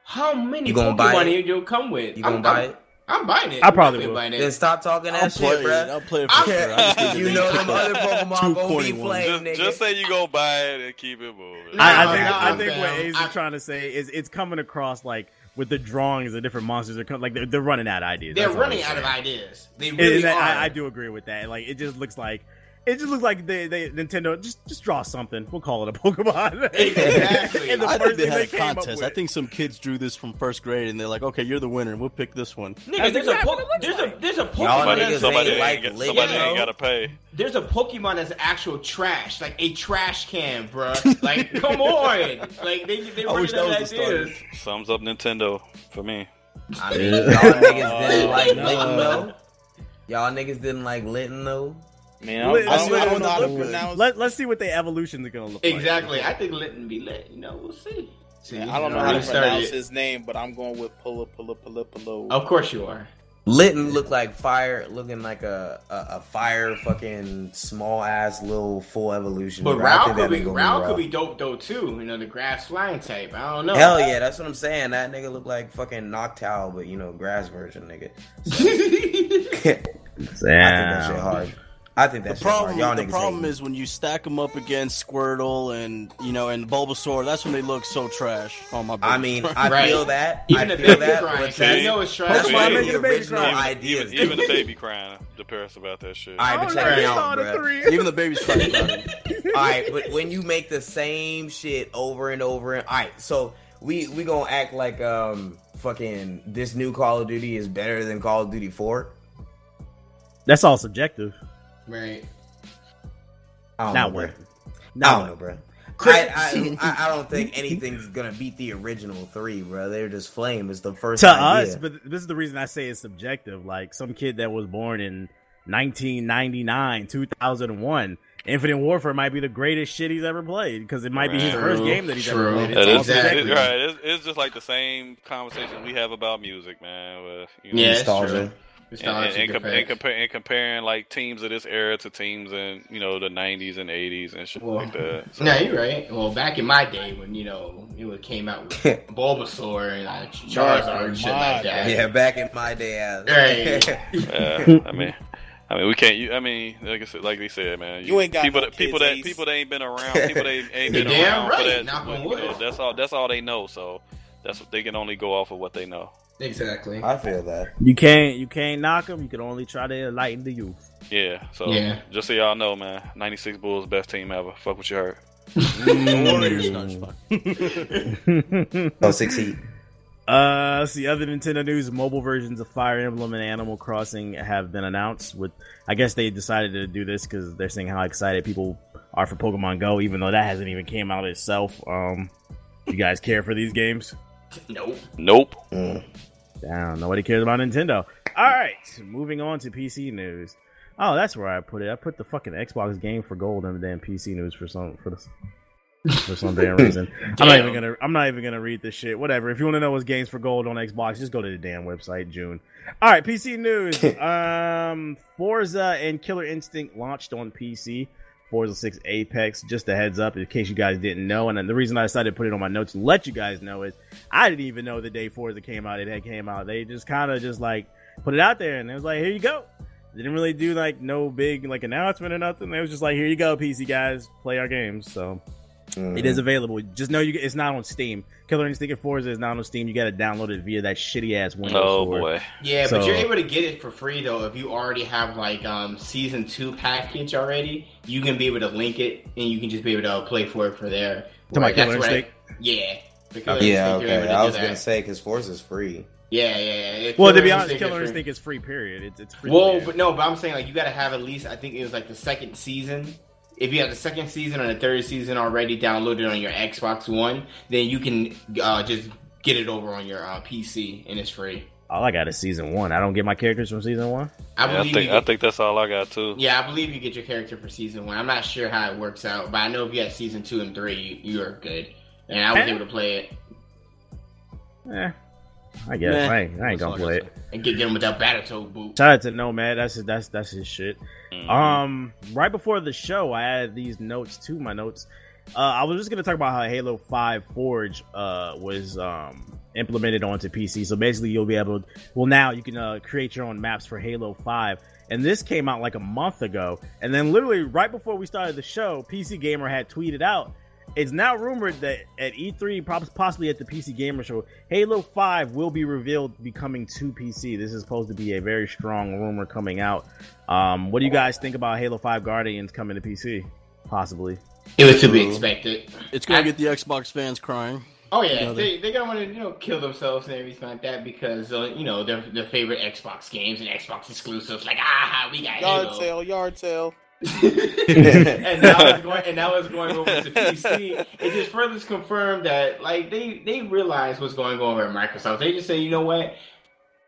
How many You gonna buy Pokemon it? you'll come with? You gonna I'm, buy I'm, it? I'm buying it. I probably will. buying it. Then stop talking that I'll shit, play it. bruh. I'm playing for sure. I just You know them other Pokemon gonna be ones. flame, Just, nigga. just say you gonna buy it and keep it moving. Nah, I, I think nah, I think what fam. Ace I- is trying to say is it's coming across like with the drawings, the different monsters are coming, like they're, they're running out of ideas. They're That's running out of ideas. They And really are. I, I do agree with that. Like it just looks like it just looks like they, they Nintendo just just draw something. We'll call it a Pokemon. Exactly. And the I first think they thing had a contest. I think some kids drew this from first grade, and they're like, "Okay, you're the winner. We'll pick this one." Nigga, there's a, po- there's a there's a Pokemon Somebody, that's somebody, ain't ain't, like got- lit, somebody you ain't got to pay. there's a Pokemon that's actual trash, like a trash can, bruh. Like, come on, like they they I wish that was the start. ideas. Sums up Nintendo for me. I mean, y'all niggas didn't like no. Litten though. Y'all niggas didn't like Litten though. Man, I Lit- I don't, I don't know how to pronounce. Let, let's see what the evolutions are gonna look like. Exactly. I think Litten be lit. You know, we'll see. See, Man, I don't you know how to pronounce it. his name, but I'm going with Pulla Pulla Pulla Pulla. Of course you are. Litten looked like fire, looking like a a, a fire fucking small ass little full evolution. But bro. Rao could be nigga Rao could be dope though too. You know, the grass flying type. I don't know. Hell yeah, that's what I'm saying. That nigga look like fucking Noctowl, but you know, grass version, nigga. I think that shit hard. I think that The problem, Y'all the problem hating. is when you stack them up against Squirtle and you know and Bulbasaur. That's when they look so trash. Oh my! I mean, I Right. feel that. Even I feel that. crying, But so you that's, know it's trash. that's That's why why I I'm made making the the baby original cry. ideas. Even, even the baby crying The Paris about that shit. All right, but no, check me out, not a bruh. three. even the baby's crying about it. All right, but when you make the same shit over and over, and all right, so we we gonna act like um fucking this new Call of Duty is better than Call of Duty Four. That's all subjective. Right. I don't Now know, what? bruh. I don't know, bro. I, I, I I don't think anything's gonna beat the original three, bro. They're just flame. It's the first to idea. us, but this is the reason I say it's subjective. Like some kid that was born in 1999, 2001, Infinite Warfare might be the greatest shit he's ever played because it might be his True, first game that he's true. ever played. It's That Exactly. it- right. It's, it's just like the same conversation we have about music, man. With, you know, Yeah, it's Nostalgia. True. and, and, and, com- and, effects. compare, and comparing like teams of this era to teams in you know the '90s and '80s and shit Well, like that. So, No, you're right. Well, back in my day when you know it came out with Bulbasaur and uh, Charizard and shit like that. yeah, back in my day, ass. Right. yeah, I mean, I mean, we can't. You, I mean, like I said, like they said, man. You ain't got people no that people that Ace. people that ain't been around. People that ain't, ain't been damn around right, for that. knock on you know, that's all. That's all they know. So that's what they can only go off of what they know. Exactly. I feel that. You can't you can't knock them. You can only try to enlighten the youth. Yeah. So Yeah. just so y'all know, man, '96 Bulls best team ever. Fuck what you heard. The Warriors, no, it's fine. Oh, succeed. Uh, see. Other Nintendo news: mobile versions of Fire Emblem and Animal Crossing have been announced. With, I guess they decided to do this because they're seeing how excited people are for Pokemon Go, even though that hasn't even came out itself. Um, you guys care for these games? Nope. Nope. Damn, nobody cares about Nintendo. All right, moving on to PC news. Oh, that's where I put it. I put the fucking Xbox game for gold in the damn PC news for some for this for some damn reason. I'm not even gonna I'm not even gonna read this shit. Whatever. If you want to know what's games for gold on Xbox, just go to the damn website. June. All right, PC news. um, Forza and Killer Instinct launched on PC. Forza 6 Apex. Just a heads up in case you guys didn't know. And the reason I decided to put it on my notes and let you guys know is I didn't even know the day Forza came out. It had came out. They just kind of just like put it out there and it was like, here you go. They didn't really do like no big like announcement or nothing. It was just like, here you go, PC guys, play our games. So it is available. Just know you it's not on Steam. Killer Instinct and Forza is not on Steam. You got to download it via that shitty ass Windows Oh Store. boy. Yeah, So- but you're able to get it for free though if you already have like um season two package already. You can be able to link it and you can just be able to play for it for there. To my Where- that's Killer what I- yeah. The Killer Yeah, Instinct, you're able okay. to I was that. gonna say because Forza's free. Yeah, yeah, yeah. yeah. Well, to be honest, Instinct is Killer free. Instinct is free. Period. It's it's free. Well, but no, but I'm saying like you got to have at least I think it was like the second season. If you have the second season or the third season already downloaded on your Xbox One, then you can uh, just get it over on your uh, PC and it's free. All I got is season one. I don't get my characters from season one. I Yeah, I believe think you I think that's all I got too. Yeah, I believe you get your character for season one. I'm not sure how it works out, but I know if you have season two and three, you, you are good. And I was Eh. able to play it Eh, I guess Meh. I ain't, I ain't gonna play it. and get him with that Battletoad boot. Shout out to Nomad. That's his, that's that's his shit. Mhm. Um, right before the show, I added these notes to my notes. Uh, I was just gonna talk about how Halo Five Forge uh, was um, implemented onto PC. So basically, you'll be able. To, well, now you can uh, create your own maps for Halo Five, and this came out like a month ago. And then literally right before we started the show, PC Gamer had tweeted out. It's now rumored that at E3, possibly at the PC Gamer Show, Halo 5 will be revealed becoming to PC. This is supposed to be a very strong rumor coming out. Um, what do you guys think about Halo 5 Guardians coming to PC? Possibly. It was to be expected. It's gonna get the Xbox fans crying. Oh yeah, you know, they they gonna want to you know kill themselves and everything like that because uh, you know their their favorite Xbox games and Xbox exclusives like ah we got yard Halo. sale yard sale. and now it's going and now it's going over to PC. It just further confirmed that like they they realize what's going on at Microsoft. They just say you know what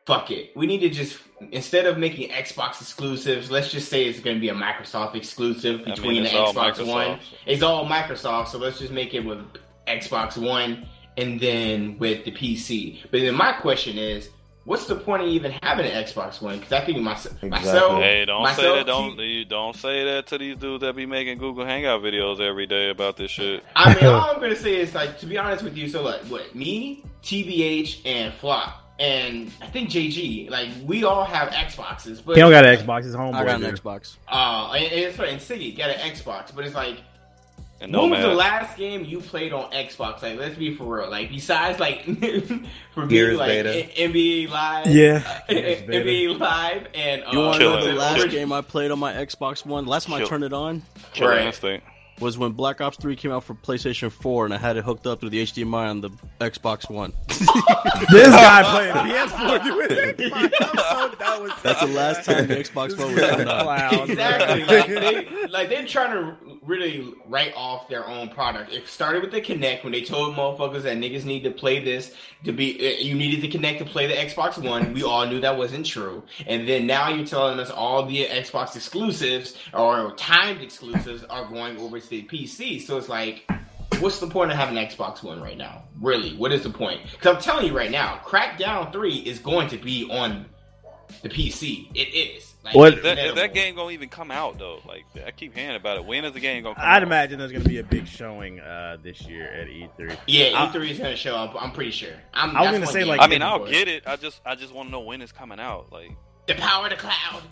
fuck it. We need to just instead of making Xbox exclusives, let's just say it's going to be a Microsoft exclusive between I mean, the Xbox One. It's all Microsoft, so let's just make it with Xbox One and then with the PC. But then my question is, what's the point of even having an Xbox One? Because I think myself, exactly. myself, hey, don't myself, say that. Don't you don't say that to these dudes that be making Google Hangout videos every day about this shit. I mean, all I'm gonna say is like, to be honest with you, so like, what me, TBH, and Flop and I think JG, like we all have Xboxes, but he don't got an Xbox. His homeboy. I got an Xbox. Uh, and, and, and Siggy got an Xbox, but it's like, and no when was the last game you played on Xbox? Like, let's be for real. Like, besides like for me, like beta. NBA Live, yeah, uh, NBA Live, and uh, you want to know the last game I played on my Xbox One? Last time Kill. I turned it on, Killer right. Instinct was when Black Ops 3 came out for PlayStation 4 and I had it hooked up through the HDMI on the Xbox One. this guy playing PS4 doing Xbox. that was That's the last time the Xbox One was turned on. Exactly. like, they, like they're trying to really write off their own product. It started with the Kinect when they told motherfuckers that niggas need to play this to be uh, you needed to connect to play the Xbox One. We all knew that wasn't true. And then now you're telling us all the Xbox exclusives or timed exclusives are going over to the PC. So it's like what's the point of having an Xbox One right now? Really, what is the point? Because I'm telling you right now, Crackdown 3 is going to be on the PC. It is. Like, what? That, that game gonna even come out though? Like I keep hearing about it. When is the game gonna? come I'd out? imagine there's gonna be a big showing uh, this year at E3. Yeah, E3 is gonna show up. I'm pretty sure. I'm, I was gonna say like. I mean, I'll get it. I just I just want to know when it's coming out. Like the power of the cloud.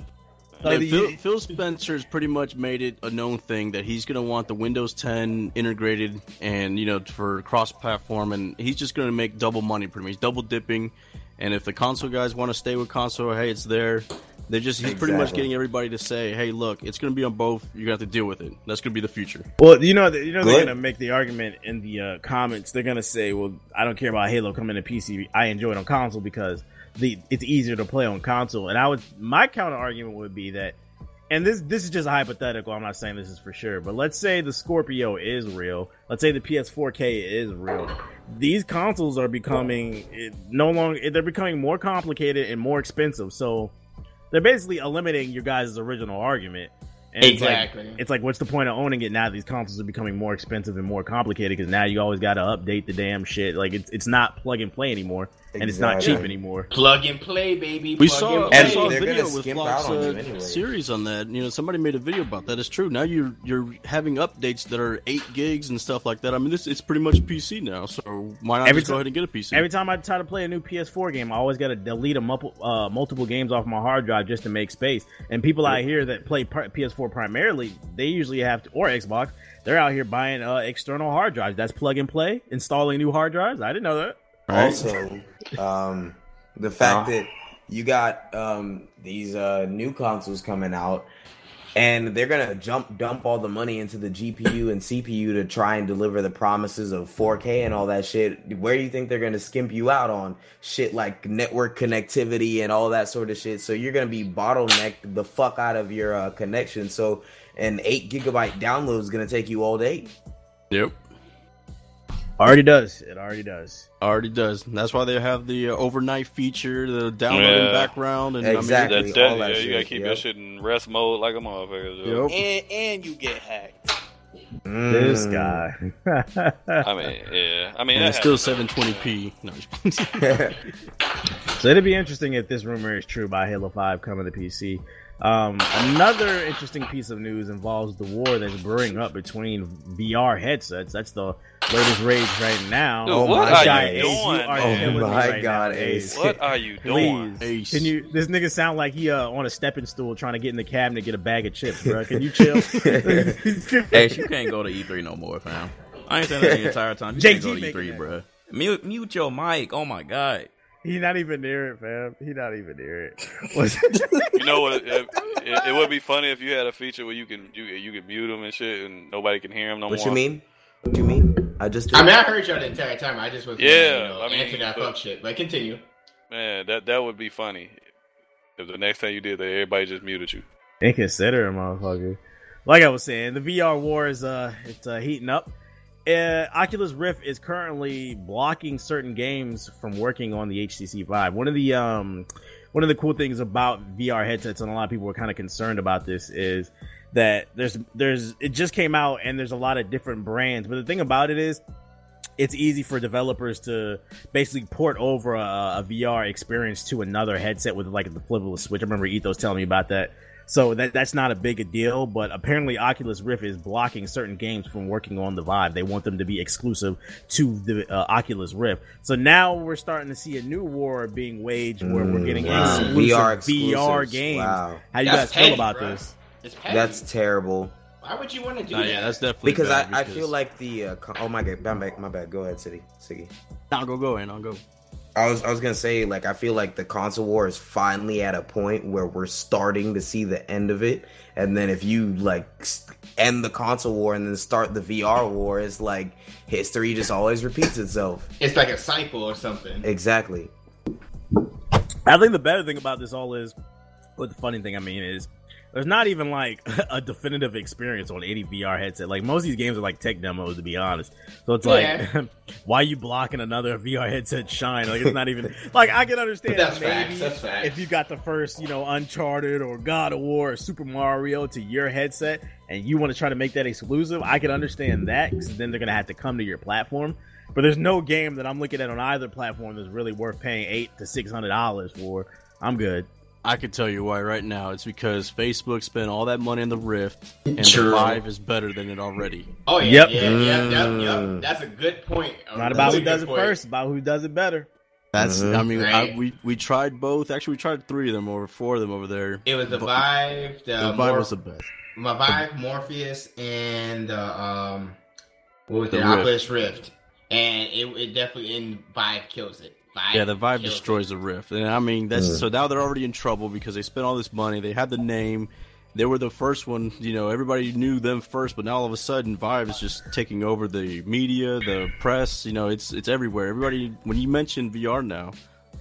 Like Phil, Phil Spencer's pretty much made it a known thing that he's going to want the Windows 10 integrated and you know for cross-platform, and he's just going to make double money. Pretty much, He's double dipping. And if the console guys want to stay with console, hey, it's there. They're just he's exactly. pretty much getting everybody to say, "Hey, look, it's going to be on both. You're going to have to deal with it. That's going to be the future." Well, you know, you know, they're going to make the argument in the uh, comments. They're going to say, "Well, I don't care about Halo coming to PC. I enjoy it on console because the it's easier to play on console." And I would, my counter argument would be that, and this this is just a hypothetical. I'm not saying this is for sure, but let's say the Scorpio is real. Let's say the PS4K is real. These consoles are becoming no longer. They're becoming more complicated and more expensive. So they're basically eliminating your guys' original argument. And exactly. It's like, it's like, what's the point of owning it now? These consoles are becoming more expensive and more complicated because now you always got to update the damn shit. Like it's it's not plug and play anymore and it's not cheap anymore. Plug and play, baby. we saw, we saw a video with Flock's uh, anyway. series on that. You know, somebody made a video about that. It's true. Now you're you're having updates that are eight gigs and stuff like that. I mean, this it's pretty much PC now. So why not every just go ahead and get a PC? Every time I try to play a new PS4 game, I always got to delete a multiple uh, multiple games off my hard drive just to make space. And people yeah. out here that play PS4 primarily, they usually have to, or Xbox. They're out here buying uh, external hard drives. That's plug and play, installing new hard drives. I didn't know that. Right? Also, um, the fact that you got um, these uh, new consoles coming out, and they're gonna jump dump all the money into the GPU and CPU to try and deliver the promises of 4K and all that shit. Where do you think they're gonna skimp you out on shit like network connectivity and all that sort of shit? So you're gonna be bottlenecked the fuck out of your uh, connection. So an eight gigabyte download is gonna take you all day. Yep. Already does. It already does. Already does. That's why they have the uh, overnight feature, the downloading yeah. background, and exactly. I mean, that, that, yeah, you gotta keep yep. your shit in rest mode like a motherfucker. Yep. And, and you get hacked. Mm. This guy. I mean, yeah. I mean, and it's still 720p. No. So it'd be interesting if this rumor is true about Halo 5 coming to PC. Um, another interesting piece of news involves the war that's brewing up between VR headsets. That's the latest rage right now. Dude, what my are guy you Ace, doing, are man? killing me Oh my right God, now, Ace. What are you doing? Please, Ace. can you? This nigga sound like he uh, on a stepping stool trying to get in the cabinet get a bag of chips, bro. Can you chill? Hey, you can't go to E3 no more, fam. I ain't saying that the entire time. You JG can't go to making E3, that. bro. Mute, mute your mic. Oh my god. He not even near it, fam. He not even near it. You know what? It, it, it would be funny if you had a feature where you can you you can mute them and shit, and nobody can hear them no What more. What you mean? What you mean? I just. Did. I mean, I heard y'all the entire time. I just was Yeah, you know, I mean, answer that but- fuck shit. But continue. Man, that that would be funny. If the next time you did that, everybody just muted you. Inconsiderate, motherfucker. Like I was saying, the VR war is uh it's uh, heating up. Uh, Oculus Rift is currently blocking certain games from working on the HTC Vive. One of the um one of the cool things about VR headsets, and a lot of people were kind of concerned about this, is that there's there's it just came out and there's a lot of different brands. But the thing about it is, it's easy for developers to basically port over a, a VR experience to another headset with like the flip of a switch. I remember Ethos telling me about that. So that that's not a big a deal, but apparently Oculus Rift is blocking certain games from working on the Vive. They want them to be exclusive to the uh, Oculus Rift. So now we're starting to see a new war being waged where we're getting Mm, wow. exclusive VR VR, games. Wow. How you That's guys feel about bro. this? That's terrible. Why would you want to do that? yeah, that's definitely Because I, bad I feel like the uh, oh my god, my bad, my bad. Go ahead, City, Siggy. I'll go go and I'll go. I was I was gonna say like I feel like the console war is finally at a point where we're starting to see the end of it, and then if you like end the console war and then start the VR war, it's like history just always repeats itself. It's like a cycle or something. Exactly. I think the better thing about this all is, what the funny thing I mean is, there's not even like a definitive experience on any VR headset. Like most of these games are like tech demos, to be honest. So it's Yeah. like, why are you blocking another VR headset shine? Like it's not even like I can understand That's maybe facts, that's if you got the first, you know, Uncharted or God of War or Super Mario to your headset, and you want to try to make that exclusive. I can understand that because then they're gonna have to come to your platform. But there's no game that I'm looking at on either platform that's really worth paying eight to six hundred dollars for. I'm good. I can tell you why right now. It's because Facebook spent all that money on the Rift, and True. the Vive is better than it already. Oh yeah, Yep. yeah, yeah, yep, Mm. yep. That's a good point. A Not about who does good it point. first, about who does it better. That's. Mhm. I mean, Right. I, we we tried both. Actually, we tried three of them or four of them over there. It was the But Vive, the, The Vive Mor- was the best. my Vive, Morpheus, and the um, what was The it? Rift. Oculus Rift, and it, it definitely in Vive kills it. Vive Yeah, the Vive kills destroys the Rift, and I mean that's Mm. so now they're already in trouble because they spent all this money. They had the name, they were the first one. You know, everybody knew them first, but now all of a sudden, Vive is just taking over the media, the press. You know, it's it's everywhere. Everybody, when you mention VR now,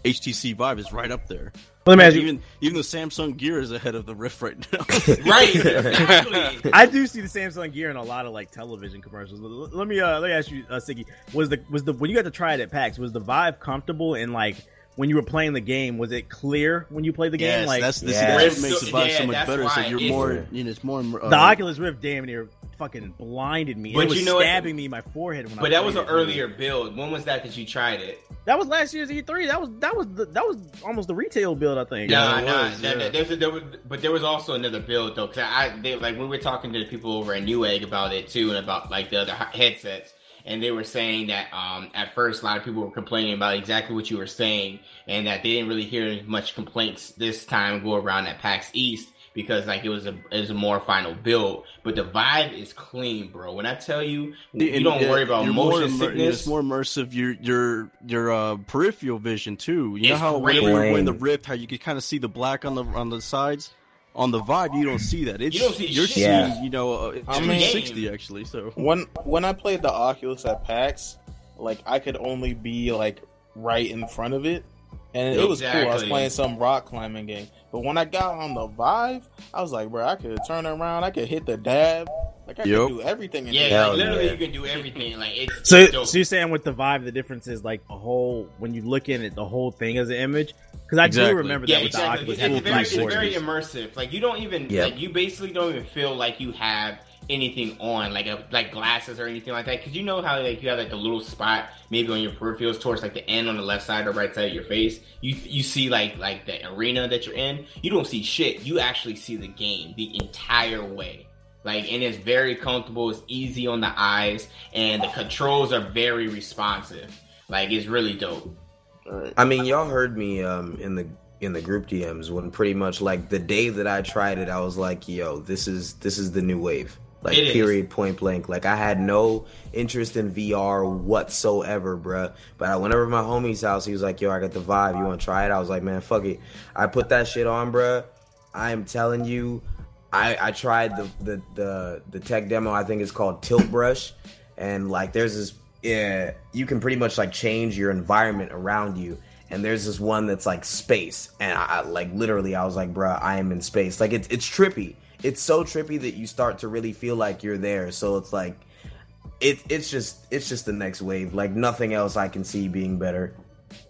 HTC Vive is right up there. Let me ask you. Even even the Samsung Gear is ahead of the Rift right now. Right, exactly. I do see the Samsung Gear in a lot of like television commercials. Let me uh, let me ask you, uh, Siggy, was the was the when you got to try it at PAX, was the Vive comfortable and like when you were playing the game, was it clear when you played the game? like that's, this, Yeah. that's what makes the So- Vive yeah, so much that's better. So you're more, you know, it's more. Uh, the Oculus Rift damn near fucking blinded me. But it was you know what? stabbing me in my forehead when I But that was an it. earlier build. When was that that you tried it? That was last year's E3. That was that was the, that was almost the retail build, I think. Nah, it nah, was, nah, yeah. nah, there's a- there was, but there was also another build though, because I, they, like we were talking to the people over at Newegg about it too, and about like the other headsets, and they were saying that um, at first a lot of people were complaining about exactly what you were saying, and that they didn't really hear much complaints this time go around at PAX East because like it was a it was a more final build, but the Vive is clean, bro. When I tell you, you And, don't uh, worry about you're motion more immer- sickness. It's more immersive. Your your your uh, peripheral vision too. You know how great. whenever you're wearing the Rift, how you can kind of see the black on the on the sides. On the Vive, you don't see that. It's You don't see you're shit. seeing Yeah. you know uh, it's I mean- 360 actually. So when when I played the Oculus at PAX, like I could only be like right in front of it, and it was cool. I was playing some rock climbing game, but when I got on the Vive, I was like, bro, I could turn around, I could hit the dab, Like I Yep. can do everything. In Yeah, like, literally you can do everything. Like it's So, it's dope. so you're saying with the Vive, the difference is like the whole when you look in it, the whole thing is an image. Because I Exactly. do remember yeah, that with exactly. the It's, Oculus very, it's very immersive. Like you don't even Yeah. like you basically don't even feel like you have anything on, like a, like glasses or anything like that. Because you know how like you have like a little spot maybe on your peripherals towards like the end on the left side or right side of your face. You you see like like the arena that you're in. You don't see shit. You actually see the game the entire way. Like and it's very comfortable. It's easy on the eyes, and the controls are very responsive. Like it's really dope. I mean, y'all heard me um, in the in the group DMs when pretty much like the day that I tried it, I was like, "Yo, this is this is the new wave." Like It is. period, point blank. Like I had no interest in VR whatsoever, bruh. But I went over to my homie's house. He was like, "Yo, I got the Vive. You want to try it?" I was like, "Man, fuck it." I put that shit on, bruh. I am telling you, I I tried the the the the tech demo. I think it's called Tilt Brush, and like there's this yeah, you can pretty much like change your environment around you. And there's this one that's like space, and I I- like literally, I was like, bruh, I am in space. Like it's it's trippy. It's so trippy that you start to really feel like you're there. So it's like, it it's just it's just the next wave. Like nothing else I can see being better.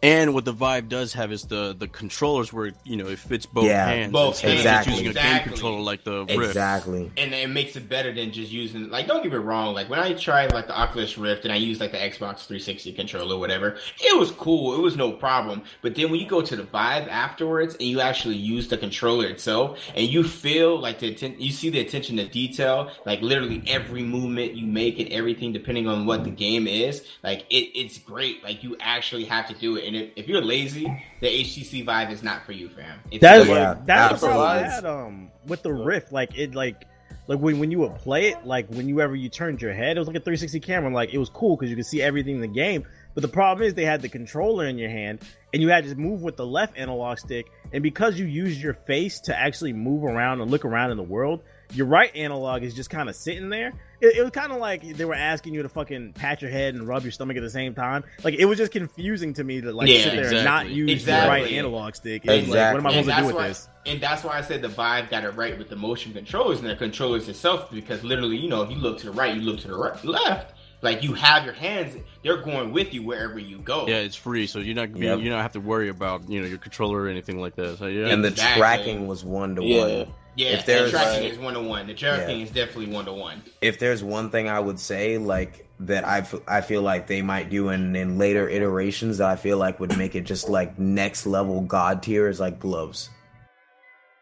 And what the Vive does have is the the controllers where you know it fits both Yeah. hands. Both instead of just hands, using a game exactly. controller like the Rift. Exactly. and it makes it better than just using like don't get me wrong like when i tried like the oculus rift and i used like the xbox 360 controller or whatever it was cool it was no problem but then when you go to the Vive afterwards and you actually use the controller itself and you feel like the atten- you see the attention to detail like literally every movement you make and everything depending on what the game is like it, it's great like you actually have to do it and if, if you're lazy the htc Vive is not for you fam it's That's Yeah, that's the problem I had um with the Rift. Like it like like when when you would play it, like when you ever you turned your head, it was like a 360 camera. Like it was cool because you could see everything in the game. But the problem is they had the controller in your hand and you had to move with the left analog stick. And because you used your face to actually move around and look around in the world, your right analog is just kind of sitting there. It, it was kind of like they were asking you to fucking pat your head and rub your stomach at the same time. Like it was just confusing to me to like Yeah, sit there and not use Exactly. the right analog stick. It was like, what am I and supposed to do that's with why, this? And that's why I said the Vive got it right with the motion controllers and the controllers itself, because literally, you know, if you look to the right, you look to the right, left, like you have your hands, they're going with you wherever you go. Yeah, it's free, so you're not Yep. you don't have to worry about you know your controller or anything like that. So yeah, And the Exactly. tracking was one to Yeah. one. Yeah. If the there's- tracking Right. is one to one. The tracking Yeah. is definitely one to one. if there's one thing I would say, like that, I, f- I feel like they might do in, in later iterations that I feel like would make it just like next level god tier is like gloves.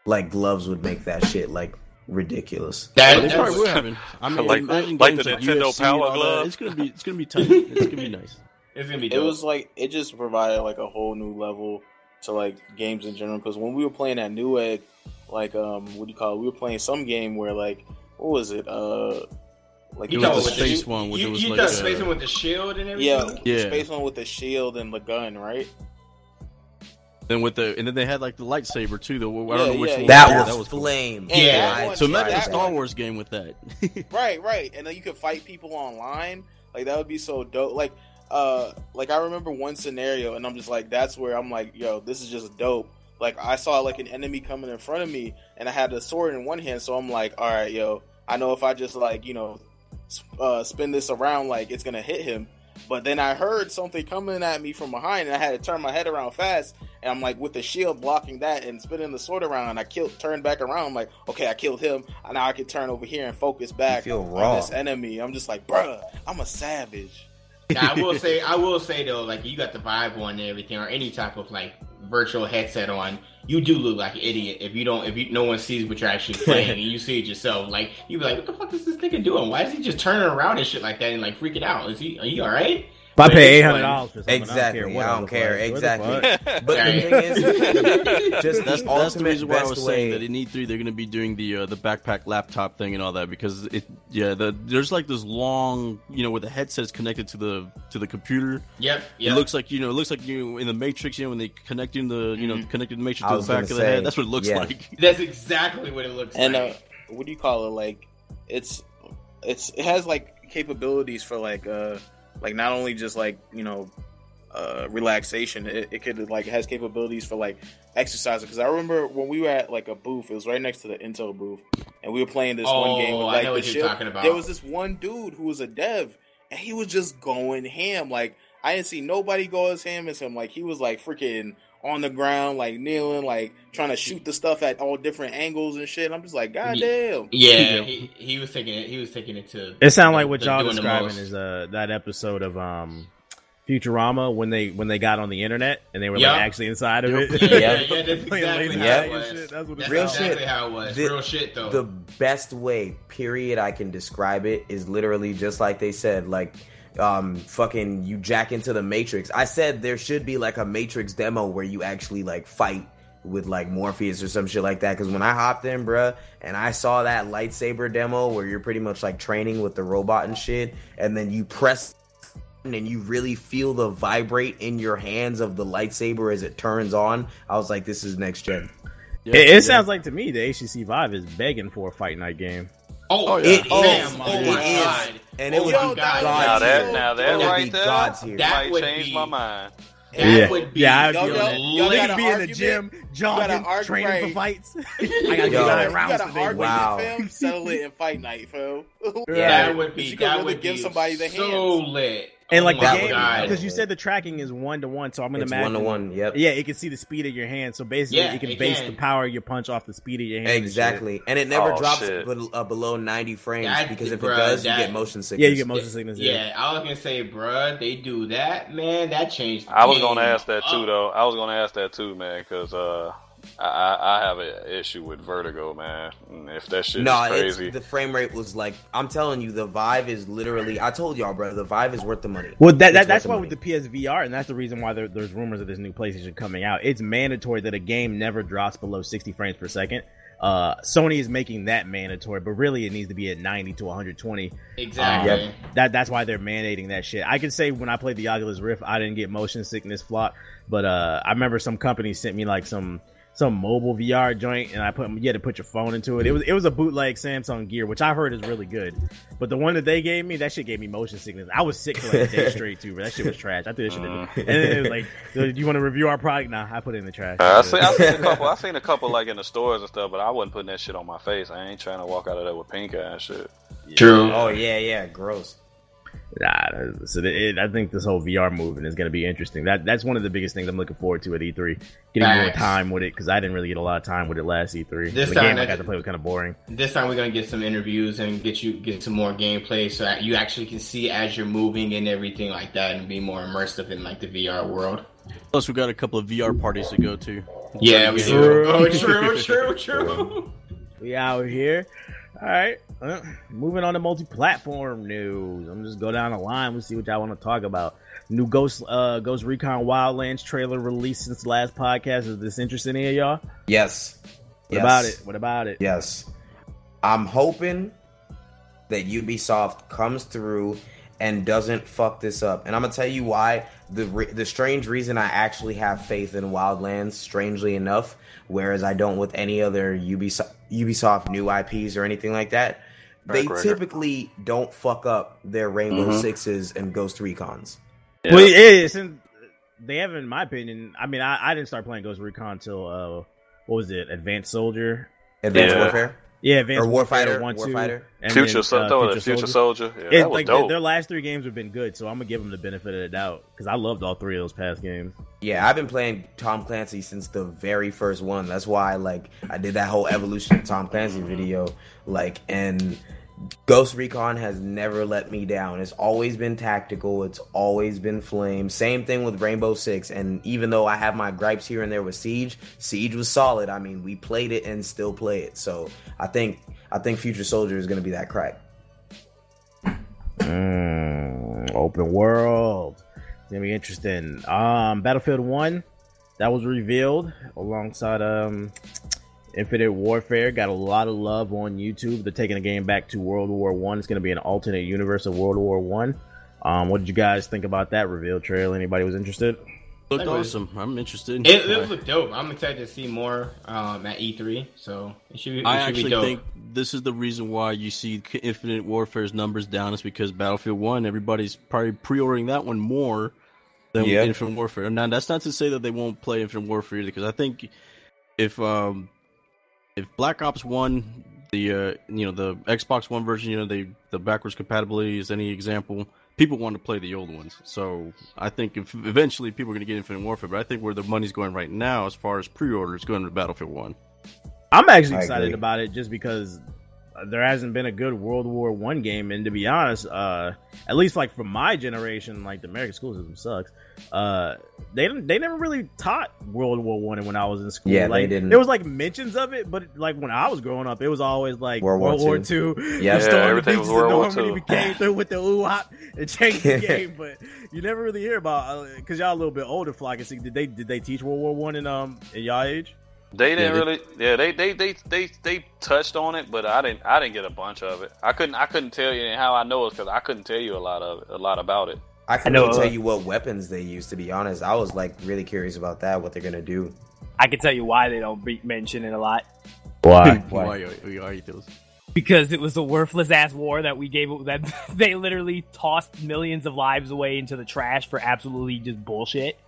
Like gloves would make that shit like ridiculous. That, they that's- probably will have it. I mean, Like- imagine like the Nintendo UFC Power all that. Glove. It's gonna be it's gonna be tight. It's gonna be nice. it's gonna be. it was like it just provided like a whole new level to like games in general. Because when we were playing at Newegg, like um, what do you call it? We were playing some game where like what was it? Uh, like It You was talking the with the- space one, which you, was you like got space one with the shield and everything. yeah, Yeah. space one with the shield and the gun, right? Then with the and then they had like the lightsaber too. Though I Yeah, don't know which yeah, one. that, was, that was flame. And Yeah. that one- So imagine a Star Wars game with that. Right, right. And then you could fight people online. Like that would be so dope. Like uh like I remember one scenario and I'm just like that's where I'm like, yo, this is just dope. Like I saw like an enemy coming in front of me and I had a sword in one hand, so I'm like, all right, yo, I know if I just like, you know, uh spin this around like it's going to hit him. But then I heard something coming at me from behind and I had to turn my head around fast and I'm like with the shield blocking that and spinning the sword around and I killed turned back around. I'm like, okay, I killed him. And now I can turn over here and focus back feel on raw. this enemy. I'm just like, bruh, I'm a savage. now, I will say, I will say though, like you got the Vive on and everything, or any type of like virtual headset on, you do look like an idiot if you don't, if you no one sees what you're actually playing and you see it yourself. Like you be like, what the fuck is this nigga doing? Why is he just turning around and shit like that and like freaking out? Is he? Are you all right? If I pay it's eight fun. hundred dollars for something, Exactly. I I don't don't care. care. What the fuck? Exactly. But the thing is, just That's the that's the reason why I best was saying that in E3 they're going to be doing the uh, the backpack laptop thing and all that because it yeah the there's like this long you know where the headset is connected to the to the computer. Yep. Yep. It looks like you know it looks like you in the Matrix you know when they connecting the you know Mhm. connected the Matrix to the back of the say, head. That's what it looks yeah. like. That's exactly what it looks like. And uh, what do you call it? Like it's it's it has like capabilities for like uh like not only just like you know uh relaxation. It, it could like it has capabilities for like exercising. Because I remember when we were at like a booth, it was right next to the Intel booth, and we were playing this Oh, one game with I like know the what you're talking about. There was this one dude who was a dev, and he was just going ham. Like I didn't see nobody go as ham as him. Like he was like freaking on the ground, like kneeling, like trying to shoot the stuff at all different angles and shit. I'm just like, God damn. Yeah, he, he was taking it. He was taking it to. It sounded like what y'all doing describing is uh that episode of um Futurama when they when they got on the internet and they were Yup. like actually inside of it. Yeah, yeah, yeah, that's Playing exactly laser how tag it was. shit. That's what it That's Real exactly shit. how it was. The- Real shit though. The best way, period, I can describe it is literally just like they said, like um fucking you jack into the Matrix. I said there should be like a Matrix demo where you actually like fight with like Morpheus or some shit like that. Because when I hopped in, bruh, and I saw that lightsaber demo where you're pretty much like training with the robot and shit, and then you press and you really feel the vibrate in your hands of the lightsaber as it turns on. I was like, this is next gen. It, it sounds like to me the HTC Vive is begging for a fight night game. Oh, oh, It yeah. is. Oh, oh my It God. is. And it Oh would my be God. God's Now that, tier. now that right there, God's tier. That might would change be- my mind. That yeah, would be. yeah, I'd Y'all- be y'all- on that. y'all Niggas got an be in the gym, jogging, argue- training right. for fights. I gotta Yo. get You nine rounds to today. Wow. with settle it in fight night, fam. That would be. You could that really would give be somebody the so hands. lit. And Oh like the game, because you said the tracking is one to one, so I'm gonna It's imagine one to one. Yep. Yeah, it can see the speed of your hand, so basically Yeah, it can it base can. the power of your punch off the speed of your hand. Exactly, and it never Oh, drops shit. be- uh, below ninety frames That- because if bruh, it does, you get motion sickness. Yeah, you get motion sickness. Yeah, I was gonna say, bruh, they do that, man. That changed. the I was gonna ask that too, up. though. I was gonna ask that too, man, because uh, I, I I have an issue with Vertigo, man. If that shit No, is it's, crazy, the frame rate was like I'm telling you, the Vive is literally. I told y'all, bro, the Vive is worth the money. Well, that, that that's why the with the. PSVR, and that's the reason why there, there's rumors of this new PlayStation coming out. It's mandatory that a game never drops below 60 frames per second. Uh, Sony is making that mandatory, but really it needs to be at 90 to 120. Exactly. Um, Yep. That that's why they're mandating that shit. I can say when I played the Oculus Rift, I didn't get motion sickness flock, but uh, I remember some company sent me like some some mobile VR joint, and I put you had to put your phone into it. It was it was a bootleg Samsung Gear, which I've heard is really good. But the one that they gave me, that shit gave me motion sickness. I was sick for like a day straight too, but that shit was trash. I threw that shit in. And then it was like, "Do you want to review our product? Nah, I put it in the trash. Uh, I seen, I seen a couple. I seen a couple like in the stores and stuff, but I wasn't putting that shit on my face. I ain't trying to walk out of there with pink eye and shit. True. Oh yeah, yeah, gross. Nah, so it, I think this whole VR movement is going to be interesting. That that's one of the biggest things I'm looking forward to at E3. Getting more time with it because I didn't really get a lot of time with it last E3. This the time game I got to play was kind of boring. This time we're gonna get some interviews and get you get some more gameplay so that you actually can see as you're moving and everything like that and be more immersive in like the VR world. Plus, we got a couple of VR parties to go to. Yeah, we True. do. Oh, true, true, true. We out here. All right, uh, moving on to multi-platform news. I'm just go down the line. We'll see what y'all want to talk about. New Ghost uh, Ghost Recon Wildlands trailer released since the last podcast. Is this interesting to y'all? Yes. What Yes. about it? What about it? Yes. I'm hoping that Ubisoft comes through and doesn't fuck this up. And I'm gonna tell you why. The re- the strange reason I actually have faith in Wildlands, strangely enough, whereas I don't with any other Ubisoft Ubisoft new IPs or anything like that. They Track record. typically don't fuck up their Rainbow Mhm. Sixes and Ghost Recons. Yeah. Well, it is. And they haven't, in my opinion. I mean, I, I didn't start playing Ghost Recon until uh, what was it? Advanced Soldier. Advanced Yeah. Warfare Yeah, Advanced or Warfighter, One, two, Warfighter. and Future, then, so, uh, throw it, Future Future Soldier. Soldier. Yeah, Yeah, that was like their, dope. their last three games have been good, so I'm gonna give them the benefit of the doubt because I loved all three of those past games. Yeah, I've been playing Tom Clancy since the very first one. That's why like I did that whole evolution of Tom Clancy video. Like and Ghost Recon has never let me down. It's always been tactical. It's always been flame. Same thing with Rainbow Six. And even though I have my gripes here and there with Siege, Siege was solid. I mean, we played it and still play it. So I think I think Future Soldier is gonna be that crack. Mm, open world. It's gonna be interesting. Um, Battlefield One that was revealed alongside um Infinite Warfare. Got a lot of love on YouTube. They're taking the game back to World War One. It's gonna be an alternate universe of World War One. Um, what did you guys think about that reveal trail? Anybody was interested? Looked That awesome. I'm interested. It, it looked dope. I'm excited to see more um, at E3. So it should be, it I should be actually dope. think this is the reason why you see Infinite Warfare's numbers down is because Battlefield One, everybody's probably pre-ordering that one more than Yeah. Infinite Warfare. Now that's not to say that they won't play Infinite Warfare either, because I think if um if Black Ops One, the uh, you know the Xbox One version, you know they the backwards compatibility is any example. People want to play the old ones, so I think if eventually people are going to get Infinite Warfare. But I think where the money's going right now, as far as pre-orders, going to Battlefield One. I'm actually I excited agree. about it just because there hasn't been a good World War One game, and to be honest, uh, at least like from my generation, like the American school system sucks. Uh, they didn't, they never really taught World War One when I was in school. Yeah, they didn't. There was like mentions of it, but like when I was growing up, it was always like World War World War II. Two. Yeah. The Yeah, everything was World War Normandy II. We came through with the ooh hop and changed the game, but you never really hear about because y'all a little bit older. Flock, and see, did they did they teach World War One in um in y'all age? They didn't they- really. Yeah, they, they they they they touched on it, but I didn't. I didn't get a bunch of it. I couldn't. I couldn't tell you how I know it because I couldn't tell you a lot of a lot about it. I can I know, really tell uh, you what weapons they use. To be honest, I was like really curious about that. What they're gonna do? I can tell you why they don't be- mention it a lot. Why? Why? Why, are you feels? Because it was a worthless ass war that we gave that they literally tossed millions of lives away into the trash for absolutely just bullshit.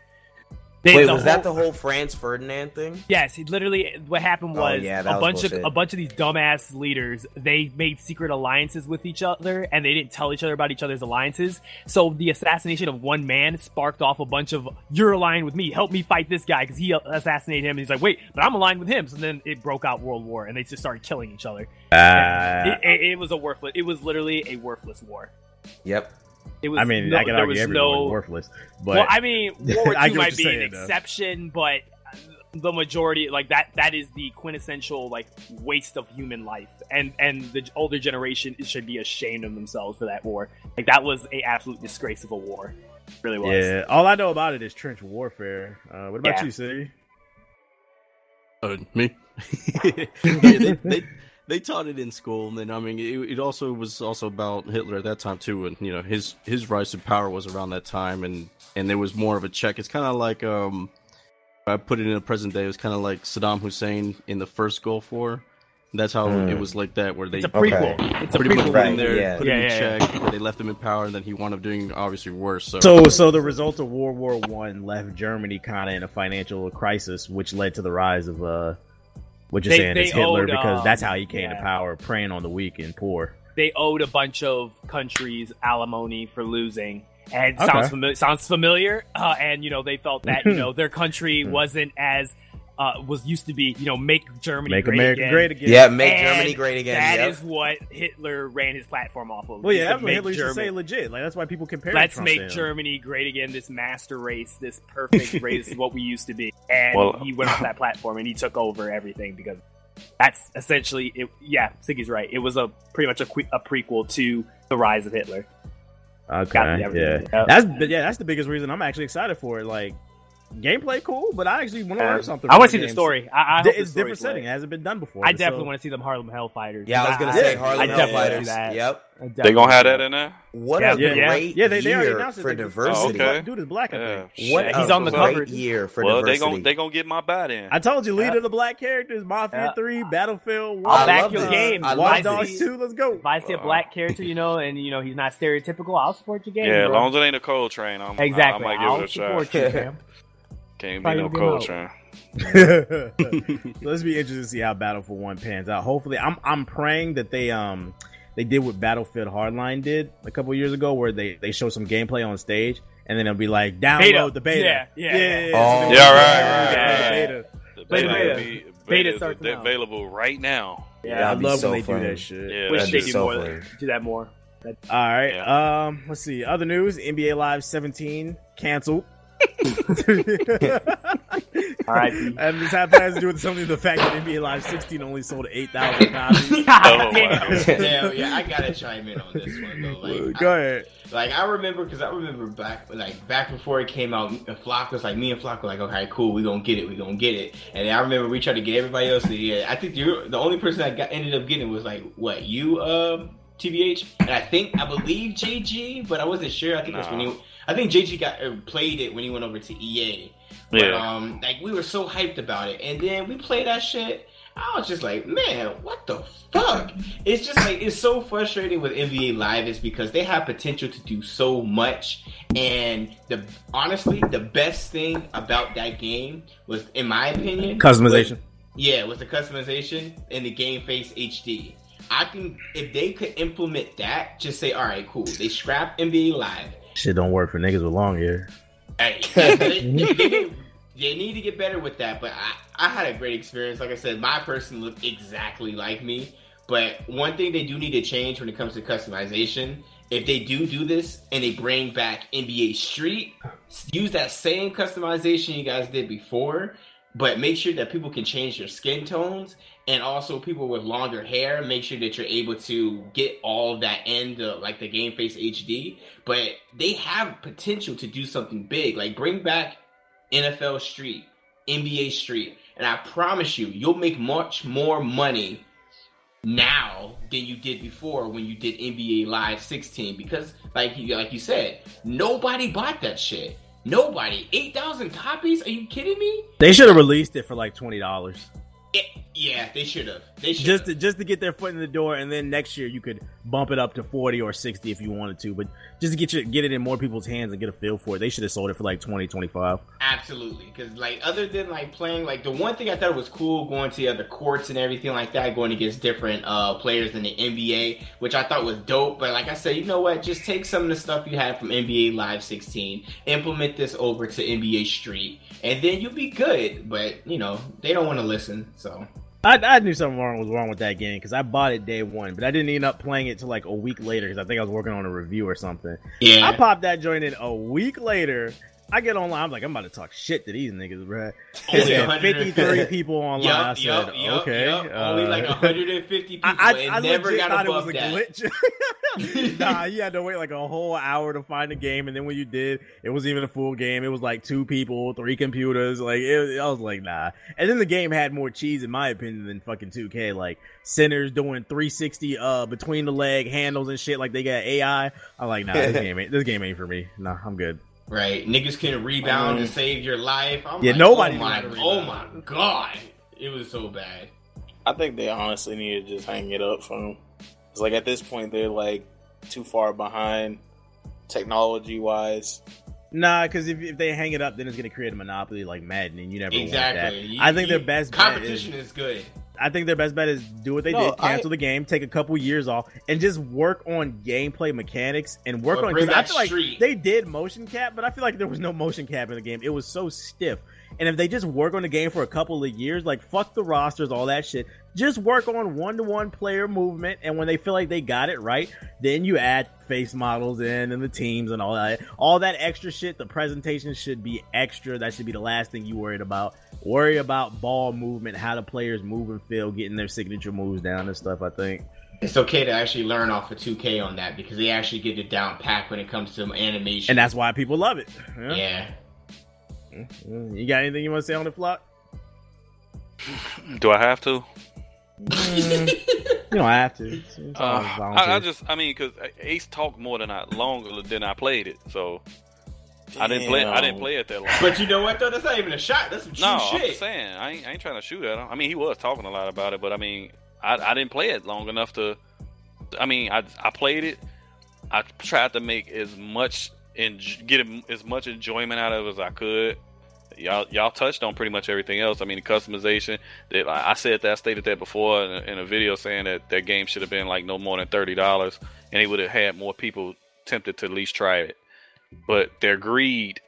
They, Wait, the was that the whole Franz Ferdinand thing? Yes, he literally. What happened Oh, was, yeah, that a was bunch of a bunch of these dumbass leaders. They made secret alliances with each other, and they didn't tell each other about each other's alliances. So the assassination of one man sparked off a bunch of "You're aligned with me. Help me fight this guy," because he assassinated him. And he's like, "Wait, but I'm aligned with him." So then it broke out World War, and they just started killing each other. Uh, it, it, it was a worthless. It was literally a worthless war. Yep. It was. I mean, no, I can there argue was no, worthless, but well, I mean, World War I II might be you're an saying, though. exception, but the majority, like that, that is the quintessential like waste of human life, and and the older generation should be ashamed of themselves for that war. Like that was a absolute disgrace of a war. It really was. yeah, all I know about it is trench warfare. Uh, what about Yeah. you, City? Uh, me? yeah, they, they they taught it in school, and then I mean, it, it also was also about Hitler at that time too, and you know his his rise to power was around that time, and and there was more of a check. It's kind of like um, I put it in the present day. It was kind of like Saddam Hussein in the first Gulf War. That's how Hmm. it was like that, where they It's a prequel. Okay. It's a pretty prequel. put him Right, there, yeah. put him Yeah, in check, where they left him in power, and then he wound up doing obviously worse. So, So, so the result of World War One left Germany kind of in a financial crisis, which led to the rise of uh, what you're They- saying they is Hitler, owed, because um, that's how he came to power, preying on the weak and poor. They owed a bunch of countries alimony for losing. And Okay. sounds familiar. Sounds familiar. Uh, and you know they felt that you know their country wasn't as uh, was used to be. You know, make Germany Make great America again. great again. Yeah, make And Germany great again. That yep. is what Hitler ran his platform off of. Well, yeah, Is that's what make Hitler used to say. Legit, like that's why people compare. Let's Trump make to him. Germany great again. This master race, this perfect race, is what we used to be. And Well- he went off that platform and he took over everything because that's essentially it. Yeah, Siggy's right. It was a pretty much a, que- a prequel to the rise of Hitler. Okay, yeah. Yep. that's yeah, that's the biggest reason I'm actually excited for it. Like gameplay, cool, but I actually want to learn uh, something. I want to see the games. story. I, I It's the different setting. lit. It hasn't been done before. I definitely so- want to see them Harlem Hellfighters. Yeah, I was gonna say Yeah, Harlem I definitely wanna Hellfighters. see that. Yep. They definitely gonna have that in there. What Yeah, a yeah, great Yeah, they, they already year announced for diversity. Oh, okay. Dude is black, I Yeah. think. What Yeah, a he's on the great cover. year for Well, they diversity. gonna they gonna get my bat in. I told you, lead of the black characters, Mafia 3, Battlefield 1. I'll I back your game. I Watch love I Dogs see- 2, let's go. If I see a black character, you know, and you know he's not stereotypical, I'll support your game. yeah, as long as it ain't a Cole Train, I'm, exactly. I, I might give I'll it a try. support you, fam. Can't be no give Cole Train. Let's be interested to see how Battlefield One pans out. Hopefully, I'm I'm praying that they um they did what Battlefield Hardline did a couple years ago, where they they show some gameplay on stage, and then it'll be like download Beta. the beta. Yeah, yeah, yeah. Oh, so Yeah, they- right, right, right. the beta. The Beta, beta, beta. be Beta beta, starts they're available right now. Yeah, I love so when they fun. do that shit. Yeah, wish they do so more. fun. Do that more. All right. Um, let's see. Other news: NBA Live 17 canceled. All right. And this has to do with something the fact that NBA Live 16 only sold 8,000 copies. Oh, damn. wow. Damn, yeah, I gotta chime in on this one though. Like, Go I, ahead. like I remember because I remember back like back before it came out, Flock was like me and Flock were like, okay, cool, we gonna get it, we gonna get it. And I remember we tried to get everybody else to get it. I think you're the only person that got ended up getting was like what you um TBH, and I think I believe JG, but I wasn't sure. I think that's when Nah. he. I think JG got uh, played it when he went over to EA. But, Yeah. um, like we were so hyped about it, and then we played that shit. I was just like, man, what the fuck? It's just like it's so frustrating with NBA Live is because they have potential to do so much, and the honestly, the best thing about that game was, in my opinion, Customization. Yeah, with the customization and the game face HD. I can if they could implement that, just say, all right, cool. They scrap NBA Live. Shit don't work for niggas with long hair. Hey, they, they, they, they- need to get better with that. But I, I had a great experience. Like I said, my person looked exactly like me. But one thing they do need to change when it comes to customization, if they do do this and they bring back NBA Street, use that same customization you guys did before, but make sure that people can change their skin tones and also people with longer hair make sure that you're able to get all that in the like the game face hd but they have potential to do something big. Like bring back nfl street nba street and i promise you you'll make much more money now than you did before when you did nba live 16 because like like you said nobody bought that shit nobody. 8000 copies? Are you kidding me? They should have released it for like twenty dollars. It- yeah they should have they should Just to just to get their foot in the door, and then next year you could bump it up to forty or sixty if you wanted to. But just to get you get it in more people's hands and get a feel for it, they should have sold it for like 20 25 Absolutely, because like other than like playing, like the one thing I thought was cool going to the other courts and everything like that, going against different uh players in the NBA, which I thought was dope. But like I said, you know what? Just take some of the stuff you had from NBA Live 16, implement this over to NBA Street, and then you'll be good. But you know they don't want to listen, so I, I knew something wrong was wrong with that game because I bought it day one, but I didn't end up playing it till like a week later because I think I was working on a review or something. yeah. I popped that joint in a week later. I get online. I'm like, I'm about to talk shit to these niggas, bruh. It Only said 100 53 people online. I Yup, said, yup, okay. Only uh, like 150 people, I, I, I never got thought it was a that. glitch. nah, you had to wait like a whole hour to find a game, and then when you did, it wasn't even a full game. It was like two people, three computers. Like it, I was like, nah. And then the game had more cheese, in my opinion, than fucking 2K. Like centers doing 360 uh between the leg handles and shit. Like they got AI. I'm like, nah, this game ain't this game ain't for me. Nah, I'm good. Right, niggas can rebound and mm. save your life. I'm Yeah, like, nobody Oh my, oh my god, it was so bad. I think they honestly need to just hang it up from them. It's like at this point they're like too far behind technology wise. Nah, because if, if they hang it up, then it's gonna create a monopoly like Madden, and you never want Exactly. that. You- I think you- their best bet is- competition is good. I think their best bet is do what they No, did, cancel the game, take a couple years off, and just work on gameplay mechanics and work on. bring 'cause I back feel like Street. they did motion cap, but I feel like there was no motion cap in the game. It was so stiff. And if they just work on the game for a couple of years, like fuck the rosters, all that shit, just work on one to one player movement. And when they feel like they got it right, then you add face models in and the teams and all that. All that extra shit, the presentation should be extra. That should be the last thing you worried about. Worry about ball movement, how the players move and feel, getting their signature moves down and stuff, I think. It's okay to actually learn off of 2K on that because they actually get it down packed when it comes to animation. And that's why people love it. Yeah. yeah. Mm, You got anything you want to say on the flock? Do I have to? Mm, you don't have to. It's, it's Uh, I, I just, I mean, because Ace talked more than I longer than I played it, so I didn't play. I didn't play it that long. But you know what though? That's not even a shot. That's some true no, I'm shit. just saying. I ain't, I ain't trying to shoot at him. I mean, he was talking a lot about it, but I mean, I, I didn't play it long enough to. I mean, I I played it. I tried to make as much and get as much enjoyment out of it as I could. Y'all y'all touched on pretty much everything else. I mean, the customization. That I I said that I stated that before in a, in a video, saying that that game should have been like no more than thirty dollars, and it would have had more people tempted to at least try it. But their greed,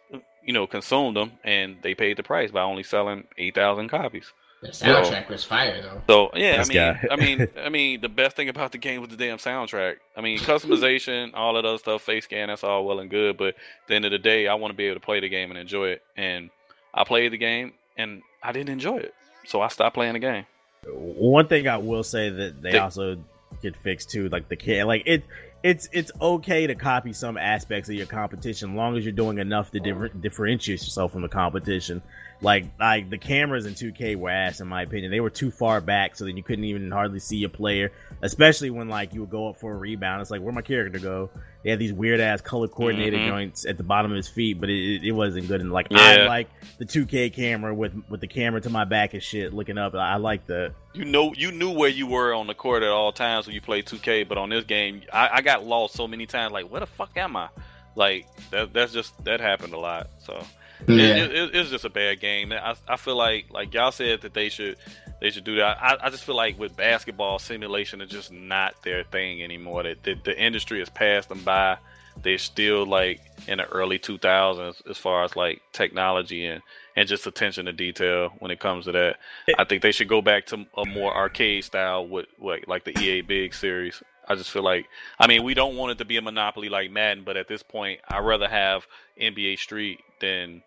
you know, consumed them, and they paid the price by only selling eight thousand copies. The soundtrack was fire though. So yeah, This I mean. I mean, I mean, the best thing about the game was the damn soundtrack. I mean, customization, all that other stuff, face scan, that's all well and good. But at the end of the day, I want to be able to play the game and enjoy it. And I played the game, and I didn't enjoy it, so I stopped playing the game. One thing I will say that they They- also get fixed too, like the kid, like it. It's it's okay to copy some aspects of your competition, long as you're doing enough to differ- differentiate yourself from the competition. Like like the cameras in 2K were ass in my opinion. They were too far back, so then you couldn't even hardly see your player. Especially when like you would go up for a rebound, it's like where my character go? They had these weird ass color coordinated Mhm. joints at the bottom of his feet, but it, it, it wasn't good. And like I like the 2K camera with with the camera to my back and shit, looking up. I, I like that. You know, you knew where you were on the court at all times when you played 2K, but on this game, I, I got lost so many times. Like, where the fuck am I? Like that. That's just that happened a lot. So Yeah. it, it, it's just a bad game. I, I feel like like y'all said that they should they should do that. I, I just feel like with basketball, simulation is just not their thing anymore. That the, the industry has passed them by. They're still like in the early 2000s as far as like technology and and just attention to detail when it comes to that. I think they should go back to a more arcade style with, with like the EA Big series. I just feel like, I mean, we don't want it to be a monopoly like Madden, but at this point, I'd rather have NBA Street than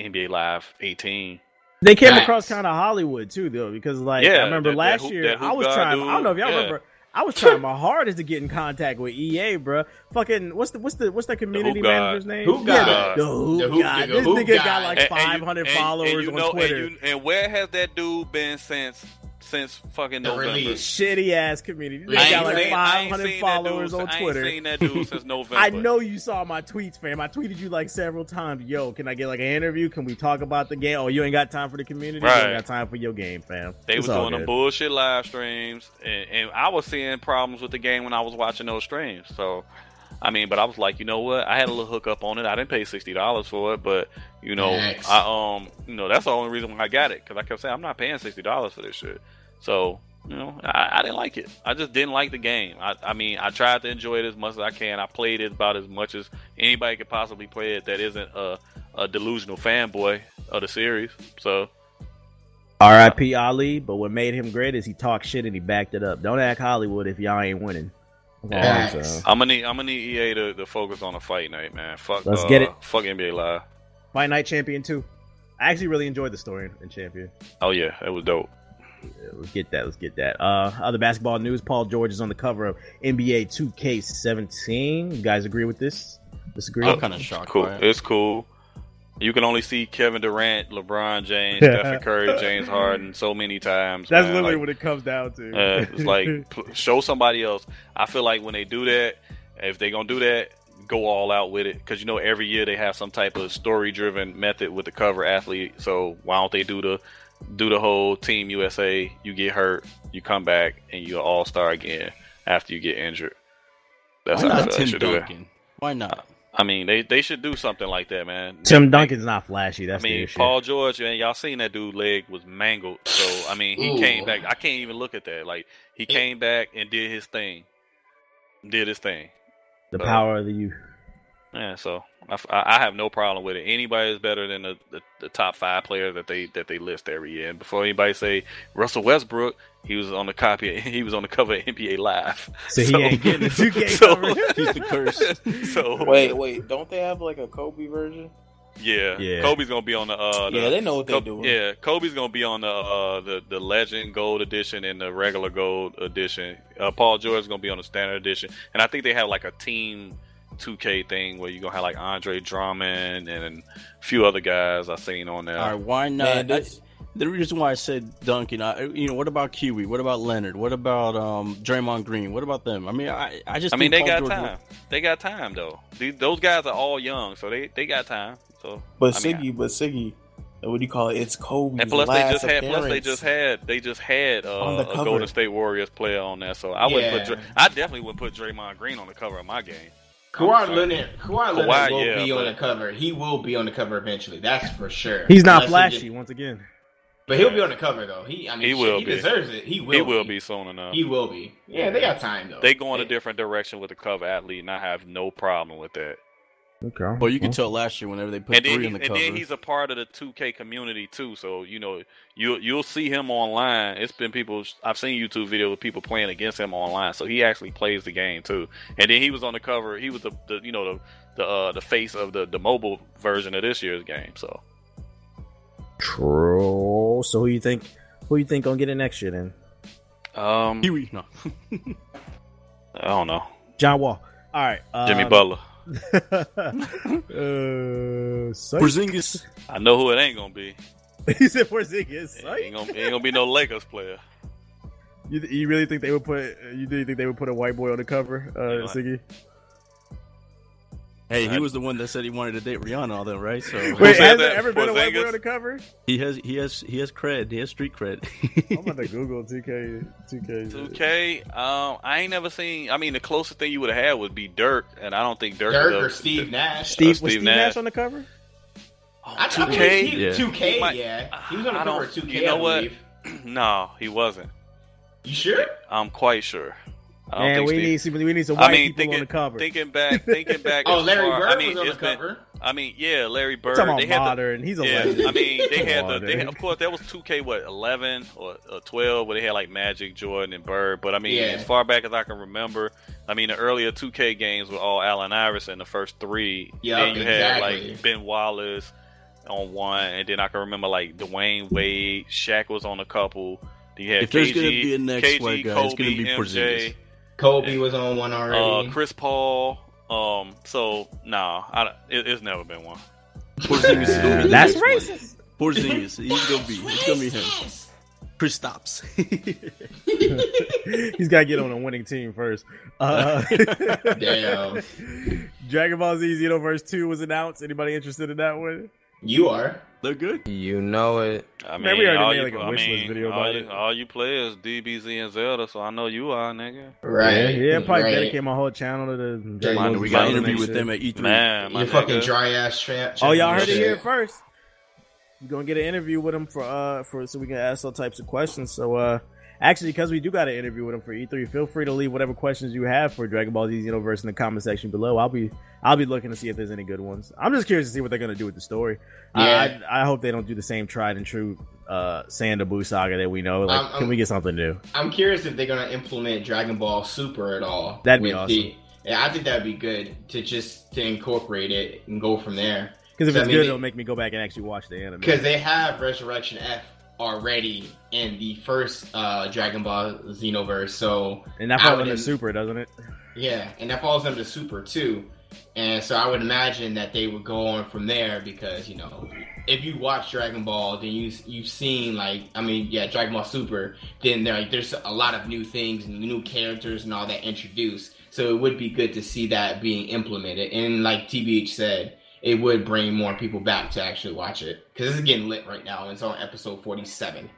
NBA Live 18. They came Facts. across kind of Hollywood too, though, because like Yeah, I remember that- last that hoop- year that I was guy trying. I don't know if y'all yeah. remember. I was trying my hardest to get in contact with EA, bro. Fucking what's the what's the what's that community hoop manager's name? Hoop yeah, guy. the, the hoop, The hoop guy. nigga, This hoop nigga guy. got like And- and 500 and- followers and you on know, Twitter. And, you, and where has that dude been since since fucking The November? release. Shitty ass community. This I got like seen- 500 followers dude on Twitter. I ain't seen that dude since November. I know you saw my tweets, fam. I tweeted you like several times. Yo, can I get like an interview? Can we talk about the game? Oh, you ain't got time for the community. You ain't got time for your game, fam. They It's was all doing them bullshit live streams, and, and I was seeing problems with the game when I was watching those streams. So, I mean, but I was like, you know what? I had a little hookup on it. I didn't pay sixty dollars for it, but you know. I um, you know, that's the only reason why I got it because I kept saying I'm not paying sixty dollars for this shit. So, you know, I, I didn't like it. I just didn't like the game. I, I mean, I tried to enjoy it as much as I can. I played it about as much as anybody could possibly play it that isn't a, a delusional fanboy of the series. So. R.I.P. Ali, but what made him great is he talked shit and he backed it up. Don't act Hollywood if y'all ain't winning. That's all I'm Facts. saying. I'm gonna need I'm gonna need EA to, to focus on a fight night, man. Fuck, Let's uh, get it. Fuck NBA Live. Fight Night Champion 2. I actually really enjoyed the story in Champion. Oh yeah, that was dope. Yeah, let's get that. Let's get that. Uh, other basketball news: Paul George is on the cover of NBA 2K17. You guys agree with this? Disagree? I'm kind of shocked Cool. by it. It's cool. You can only see Kevin Durant, LeBron James, Stephen Curry, James Harden so many times. That's man. literally Like, what it comes down to. uh, it's like pl- show somebody else. I feel like when they do that, if they're gonna do that, go all out with it because you know every year they have some type of story driven method with the cover athlete. So why don't they do the do the whole Team USA? You get hurt, you come back, and you're all star again after you get injured. That's Why how I not feel Tim should do it. Duncan? Why not? I mean, they they should do something like that, man. Tim Make- Duncan's not flashy. I That's the mean, issue. Paul George, man, y'all seen that dude leg was mangled. So I mean, he Ooh. came back. I can't even look at that. Like he came back and did his thing, did his thing. the uh, power of the youth. Yeah, so I, I have no problem with it. Anybody is better than the, the, the top five players that they that they list every year. And before anybody say Russell Westbrook, he was on the copy. He was on the cover of NBA Live. So he ain't getting the 2K so, cover. He's the curse. so Wait, wait, don't they have like a Kobe version? yeah, Yeah. Kobe's gonna be on the. Uh, the Yeah, they know what they're doing. Yeah, Kobe's gonna be on the uh, the the Legend Gold Edition and the regular Gold Edition. Uh, Paul George's gonna be on the Standard Edition, and I think they have like a team 2K thing where you're gonna have like Andre Drummond and a few other guys I've seen on there. All right, why not? Man, this- I- the reason why I said Duncan, I, you know, what about Kiwi? What about Leonard? What about um, Draymond Green? What about them? I mean, I, I just I mean, they think got George time. They got time though. These, those guys are all young, so they, they got time. So, But I mean, Siggy, but Siggy, what do you call it? It's Kobe's and plus they just had plus they just had they just had uh, On the a. Golden State Warriors player on there. So I wouldn't put I definitely would put Draymond Green on the cover of my game. Kawhi Leonard, Kawhi Leonard Kawhi, will yeah, be on the cover. He will be on the cover eventually. That's for sure. He's not Unless flashy get- once again. But he'll be on the cover though. He, I mean, He shit, will he be. deserves it. He will. He will be soon enough. He will be. Yeah, they got time though. They go in a different direction with the cover athlete, and I have no problem with that. Okay. Well, you can tell last year whenever they put and three in the and cover. And then he's a part of the 2K community too. So you know, you you'll see him online. It's been people I've seen YouTube videos with people playing against him online. So he actually plays the game too. And then he was on the cover. He was the, the you know the the uh, the face of the the mobile version of this year's game. So True. So who you think? Who you think gonna get it next year then? um, Kiwi, no. I don't know. John Wall. All right. Um, Jimmy Butler. uh, psych. Porzingis. I know who it ain't gonna be. he said Porzingis. It Psych. ain't gonna, it ain't gonna be no Lakers player. You, you really think they would put? You do think they would put a white boy on the cover, uh, Yeah. Siggy? Hey, he was the one that said he wanted to date Rihanna, all that, right? So Wait, has that? there ever been a white boy Porzingis? on the cover? he has he has he has cred. He has street cred. I'm about to Google 2K. 2K. 2K. Um, I ain't never seen. I mean, the closest thing you would have had would be Dirk, and I don't think Dirk. Dirk or have- Steve Nash. Steve, Steve was Steve Nash. Nash on the cover? I, I 2K? he, Yeah. 2K, might- yeah. He was on the cover of 2K. You know I what? no, he wasn't. You sure? I'm quite sure. I don't Man, think we Steve- need some, we need some white I mean, people thinking, on the cover. thinking back, thinking back. Oh, as Larry far- Bird I mean, was on the been- cover. I mean, yeah, Larry Bird. talking They about had the, modern. He's a yeah, legend. I mean, they had the, they had, of course, that was 2K, what, 11 or, or 12, where they had like Magic, Jordan, and Bird. But I mean, Yeah. as far back as I can remember, I mean, the earlier 2K games were all Allen Iverson, the first three. Yup, then you had like Ben Wallace on one, and then I can remember like Dwyane Wade, Shaq was on a couple. You had If there's gonna be a next KG, white guy, Kobe, it's gonna be MJ, Porzingis. Kobe was on one already. uh, Chris Paul. Um, so nah, I, it, it's never been one. Porzingis is gonna be That's next one. racist. Porzingis, he's gonna be, it's gonna be him. Chris stops. He's got to get on a winning team first. Uh, Damn. Dragon Ball Z Xenoverse 2 was announced. Anybody interested in that one? You are. Look good. You know it. I mean, Man, we already all made, you, like, a I wish list video about you, it. all you play is DBZ and Zelda, so I know you are, nigga. Right. Yeah, yeah probably right. dedicate my whole channel to the Dragon Yeah, Ball we got an interview with shit. them at E3. Man, my You fucking dry ass trap. Oh, y'all heard it here first. You're gonna get an interview with him for uh for so we can ask all types of questions. So uh actually because we do got an interview with him for E3, feel free to leave whatever questions you have for Dragon Ball Z Xenoverse in the comment section below. I'll be I'll be looking to see if there's any good ones. I'm just curious to see what they're gonna do with the story. Yeah. I, I hope they don't do the same tried and true uh Sanda Buu saga that we know. Like, Um, can um, we get something new? I'm curious if they're gonna implement Dragon Ball Super at all. That'd be awesome. The, yeah, I think that'd be good to just to incorporate it and go from there. Because if it's I mean, good, they- it'll make me go back and actually watch the anime. Because they have Resurrection F already in the first uh, Dragon Ball Xenoverse, so and that falls under Super, doesn't it? Yeah, and that falls under Super too. And so I would imagine that they would go on from there because you know, if you watch Dragon Ball, then you you've seen like I mean, yeah, Dragon Ball Super. Then there like there's a lot of new things and new characters and all that introduced. So it would be good to see that being implemented. And like TBH said, it would bring more people back to actually watch it because it's getting lit right now. It's on episode forty seven.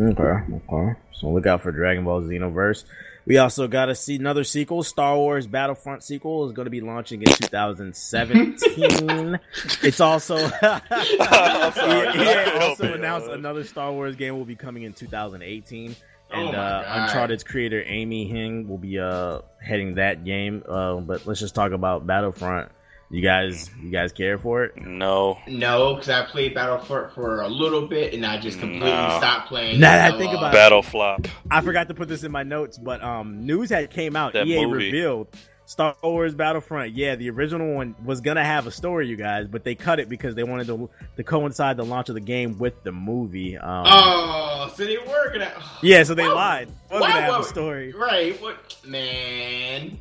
Okay, okay. So look out for Dragon Ball Xenoverse. We also got to see another sequel. Star Wars Battlefront sequel is going to be launching in 2017. it's also I'm sorry. yeah, also Help it. announced another Star Wars game will be coming in 2018. Oh And my uh, Uncharted's creator Amy Hennig will be uh, heading that game. Uh, but let's just talk about Battlefront. You guys, you guys care for it? No. No, because I played Battlefront for a little bit and I just completely No. stopped playing. Now that I think about Battle flop. I forgot to put this in my notes, but um, news had came out. That EA movie. revealed Star Wars Battlefront. Yeah, the original one was gonna have a story, you guys, but they cut it because they wanted to to coincide the launch of the game with the movie. Um, Oh, so they were gonna. yeah, so they Why- lied. It was why have a story. Right? What man?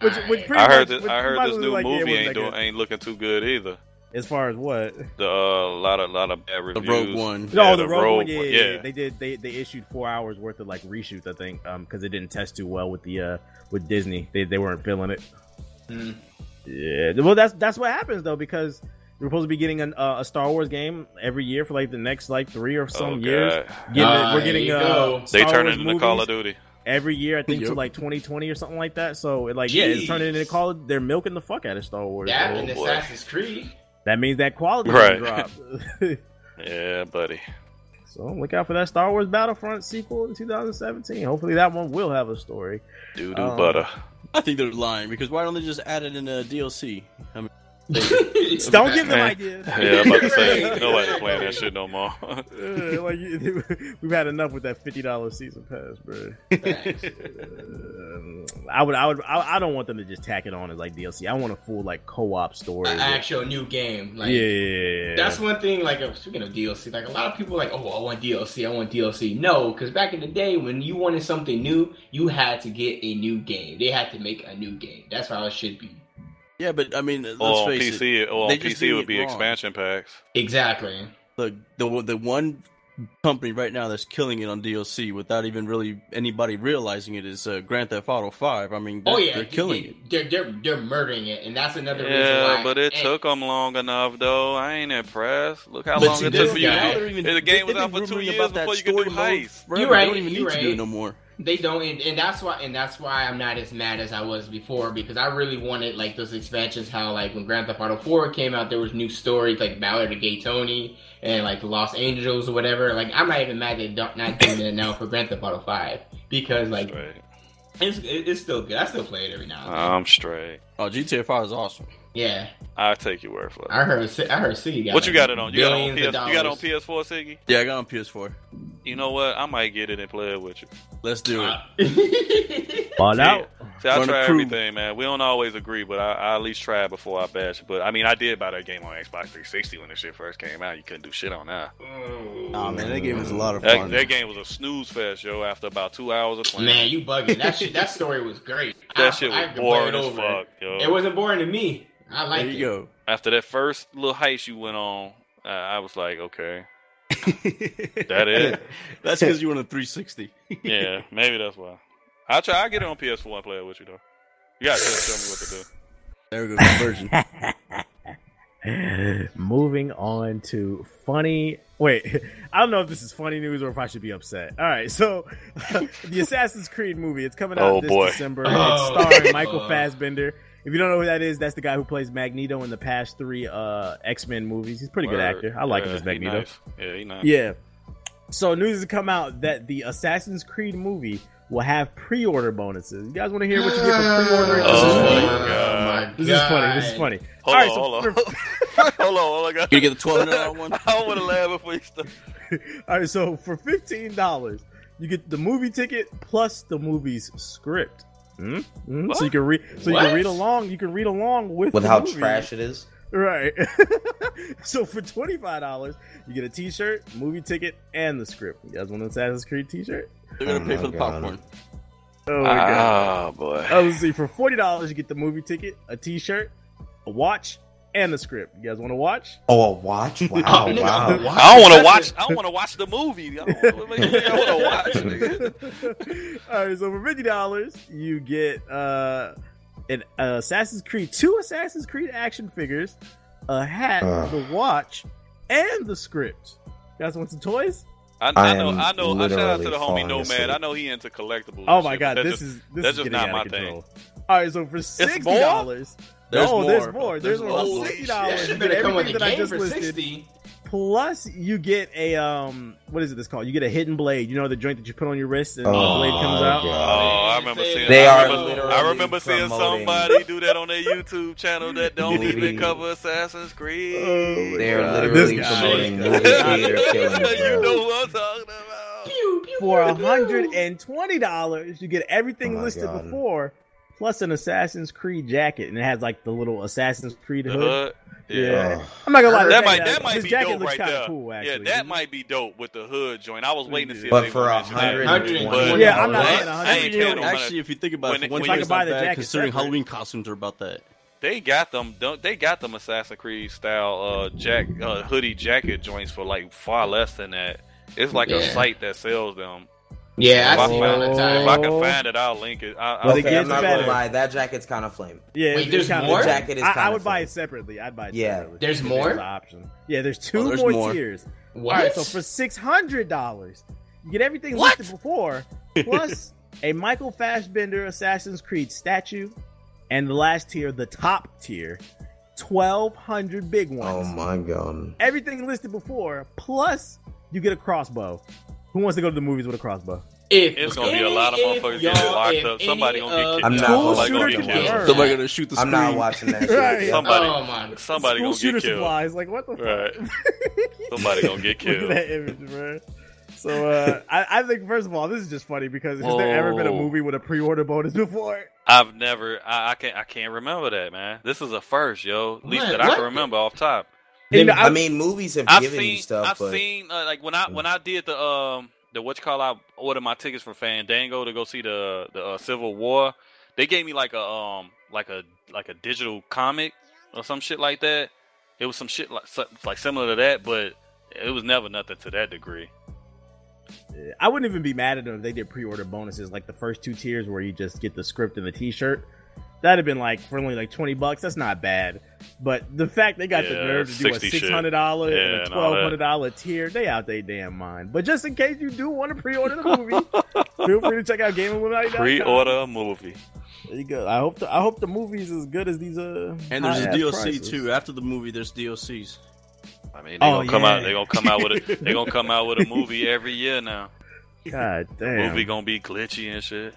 Which- which pretty I heard much- this. which I heard this new like, movie wasn't ain't doing, good. ain't looking too good either. As far as what? The uh, lot of lot of bad reviews. The. Rogue One. No, Yeah, the, Rogue One, yeah, yeah, yeah. They did. They they issued four hours worth of like reshoots, I think, um, because it didn't test too well with the uh with Disney. They they weren't feeling it. Hmm. Yeah, well, that's that's what happens though because we're supposed to be getting an, uh, a Star Wars game every year for like the next like three or some Oh, years. God. Getting, Ah, we're getting there uh, go. They turn Wars it into movies Call of Duty. Every year. I think to like 2020 or something like that. So it, like yeah, it's turning into Call. of- They're milking the fuck out of Star Wars. That So and boy. Assassin's Creed. that means that quality Right. drop. Yeah, buddy. so look out for that Star Wars Battlefront sequel in 2017. Hopefully that one will have a story. Doo doo Um, butter. I think they're lying because why don't they just add it in a DLC? I mean, Don't give them ideas. Yeah, I'm about to say Right. nobody playing that shit no more. Uh, like you- we've had enough with that fifty dollars season pass, bro. Um, I would, I would, I, I don't want them to just tack it on as like DLC. I want a full like co-op story. An actual new game. Like, yeah, That's one thing. Like uh, speaking of DLC, like a lot of people are like, oh, I want DLC. I want DLC. No, because back in the day when you wanted something new, you had to get a new game. They had to make a new game. That's how it should be. Yeah, but I mean, let's Or on face PC, it. or on they just PC would be wrong. expansion packs. Exactly. Look, the the one company right now that's killing it on DLC without even really anybody realizing it is uh, Grand Theft Auto Five. I mean, they're, oh yeah, they're killing it. They're they're they're murdering it, and that's another reason Yeah, why. but it and- took them long enough though. I ain't impressed. Look how long see, it took for you. to they're even- The game was out for two years about before you could do heist. forever. You right, They don't even you need to do right. it no more. They don't, and, and that's why, and that's why I'm not as mad as I was before because I really wanted like those expansions. How like when Grand Theft Auto 4 came out, there was new stories like Ballad of Gay Tony and like Los Angeles or whatever. Like I'm not even mad they're not doing it now for Grand Theft Auto 5 because like Straight. it's it's still good. I still play it every now and then. I'm straight. Oh, GTA 5 is awesome. Yeah, I'll take your word for it. I heard Si- I heard City got What you got it on? You got it on PS, you got it on PS4, Siggy? Yeah, I got on PS4. You know what? I might get it and play it with you. Let's do it. Ball See, out. See, I Run try everything, man. We don't always agree, but I, I at least try it before I bash. But I mean, I did buy that game on Xbox 360 when the shit first came out. You couldn't do shit on that. Oh man, that game was a lot of That, fun. that game was a snooze fest, yo. After about two hours of playing, Man, you bugging. That shit, that story was great. That I- shit was boring as over. fuck, yo. It wasn't boring to me. I like there it. you go. After that first little heist you went on, uh, I was like, okay, that it. That's because you want a 360. yeah, maybe that's why. I'll try. I'll get it on PS4 and play it with you though. You gotta just tell me what to do. There we go, conversion. Moving on to funny. Wait, I don't know if this is funny news or if I should be upset. All right, so the Assassin's Creed movie. It's coming out Oh, this boy. December. Oh, it's starring Michael. Fassbender. If you don't know who that is, that's the guy who plays Magneto in the past three uh, X Men movies. He's a pretty good actor. I like him Yeah, as he Magneto. nice. Yeah, he nice. Yeah. So news has come out that the Assassin's Creed movie will have pre-order bonuses. You guys want to hear what you get for pre-ordering? Oh, this is funny. my God. This is funny. This is funny. Hold All on, so hold on, for- hold on, hold on. I You get the $1,200 one? I don't want to laugh before you start. All right, so for fifteen dollars, you get the movie ticket plus the movie's script. Hmm? Hmm? So you can read. So you can read along. You can read along with with the how movie. trash it is. Right. so for twenty five dollars, you get a T shirt, movie ticket, and the script. You guys want an Assassin's Creed T shirt? They're gonna Oh pay my for the God. popcorn. Oh my god. Ah, boy. Oh, let's see. For forty dollars, you get the movie ticket, a T shirt, a watch, and the script. You guys want to watch? Oh, a watch? Wow, nigga, wow. a watch? I don't want to watch. a- I don't want to watch the movie. I don't want to watch. Nigga. All right, so for fifty dollars, you get uh, an uh, Assassin's Creed, two Assassin's Creed action figures, a hat, Ugh. the watch, and the script. You guys want some toys? I, I I know. I know. I shout out to the homie falling Nomad. asleep. I know he into collectibles. Oh my shit, god, this just- is this that's is just not out my control. thing. All right, so for sixty more? dollars, There's no, more. there's more. There's, There's more. more. For Holy sixty dollars, that you shit get come with everything that I just listed. sixty. Plus, you get a um, what is it? This called? You get a hidden blade. You know the joint that you put on your wrist and the Oh, blade comes out. Oh, I remember seeing. They I are remember, literally I remember seeing promoting- somebody do that on their YouTube channel that don't Movie. even cover Assassin's Creed. Oh, my They're God. literally This guy. promoting movie theater killings, you bro. know what I'm talking about. For hundred and twenty dollars, you get everything Oh listed God. before, plus an Assassin's Creed jacket, and it has like the little Assassin's Creed The hood. hood. Yeah. Yeah. I'm not gonna lie. That might jacket- that might be dope right there. Cool, yeah, that might be dope with the hood joint. I was waiting to see But if they for a hundred and But- twenty Yeah, I'm not dollars, paying a I hundred. ain't You know, paying no money. Actually, if you think about it, it- one If I year, buy not the bad, jacket considering. Halloween costumes are about that. They got them. Don't they got them Assassin's Creed style uh jack uh, hoodie jacket joints for like far less than that. It's like a site that sells them. Yeah, If I I see it all the find- time. If I can find it, I'll link it. I, Well, I'll they Okay, get I'm not better. gonna lie, that jacket's kind of flame. Yeah, Wait, it's there's kinda- more? The jacket is I, I kinda would buy it separately. I'd buy it Yeah. separately. There's more? an option. Yeah, there's two Oh, there's more, more. tiers. What? All right, so for six hundred dollars, you get everything listed before, plus a Michael Fassbender Assassin's Creed statue, and the last tier, the top tier, twelve hundred big ones. Oh my god. Everything listed before, plus you get a crossbow. Who wants to go to the movies with a crossbow? If It's gonna be a lot of motherfuckers y'all- getting locked up. Somebody gonna get killed. I'm not y'all- Somebody gonna get killed. Somebody gonna shoot the I'm not watching that. Right. Somebody, Oh my! somebody School gonna shooter get killed. supplies. Like what the Right. fuck? Somebody gonna get Look at killed. that image, bro. So uh, I, I think first of all, this is just funny because has there ever been a movie with a pre-order bonus before? I've never. I, I can't. I can't remember that, man. This is a first, yo. At least What? that I What? can remember off top. And, you know, I mean, movies have I've given seen. you stuff, I've but seen uh, like when I when I did the um the what you call I ordered my tickets from Fandango to go see the the uh, Civil War. They gave me like a um like a like a digital comic or some shit like that. It was some shit like like similar to that, but it was never nothing to that degree. I wouldn't even be mad at them if they did pre-order bonuses like the first two tiers where you just get the script and the T-shirt. That'd have been like for only like twenty bucks. That's not bad. But the fact they got the nerve to do a six hundred dollar Yeah, and a twelve hundred dollar tier, they out their damn mind. But just in case you do want to pre-order the movie, Feel free to check out GameIlluminati.com. Pre-order a movie. There you go. I hope the, I hope the movie's as good as these. Uh, And there's a DLC prices. too. After the movie, there's DLCs. I mean, they Oh, gonna come yeah. out. They gonna come out with a. They gonna come out with a movie every year now. God damn. Movie gonna be glitchy and shit,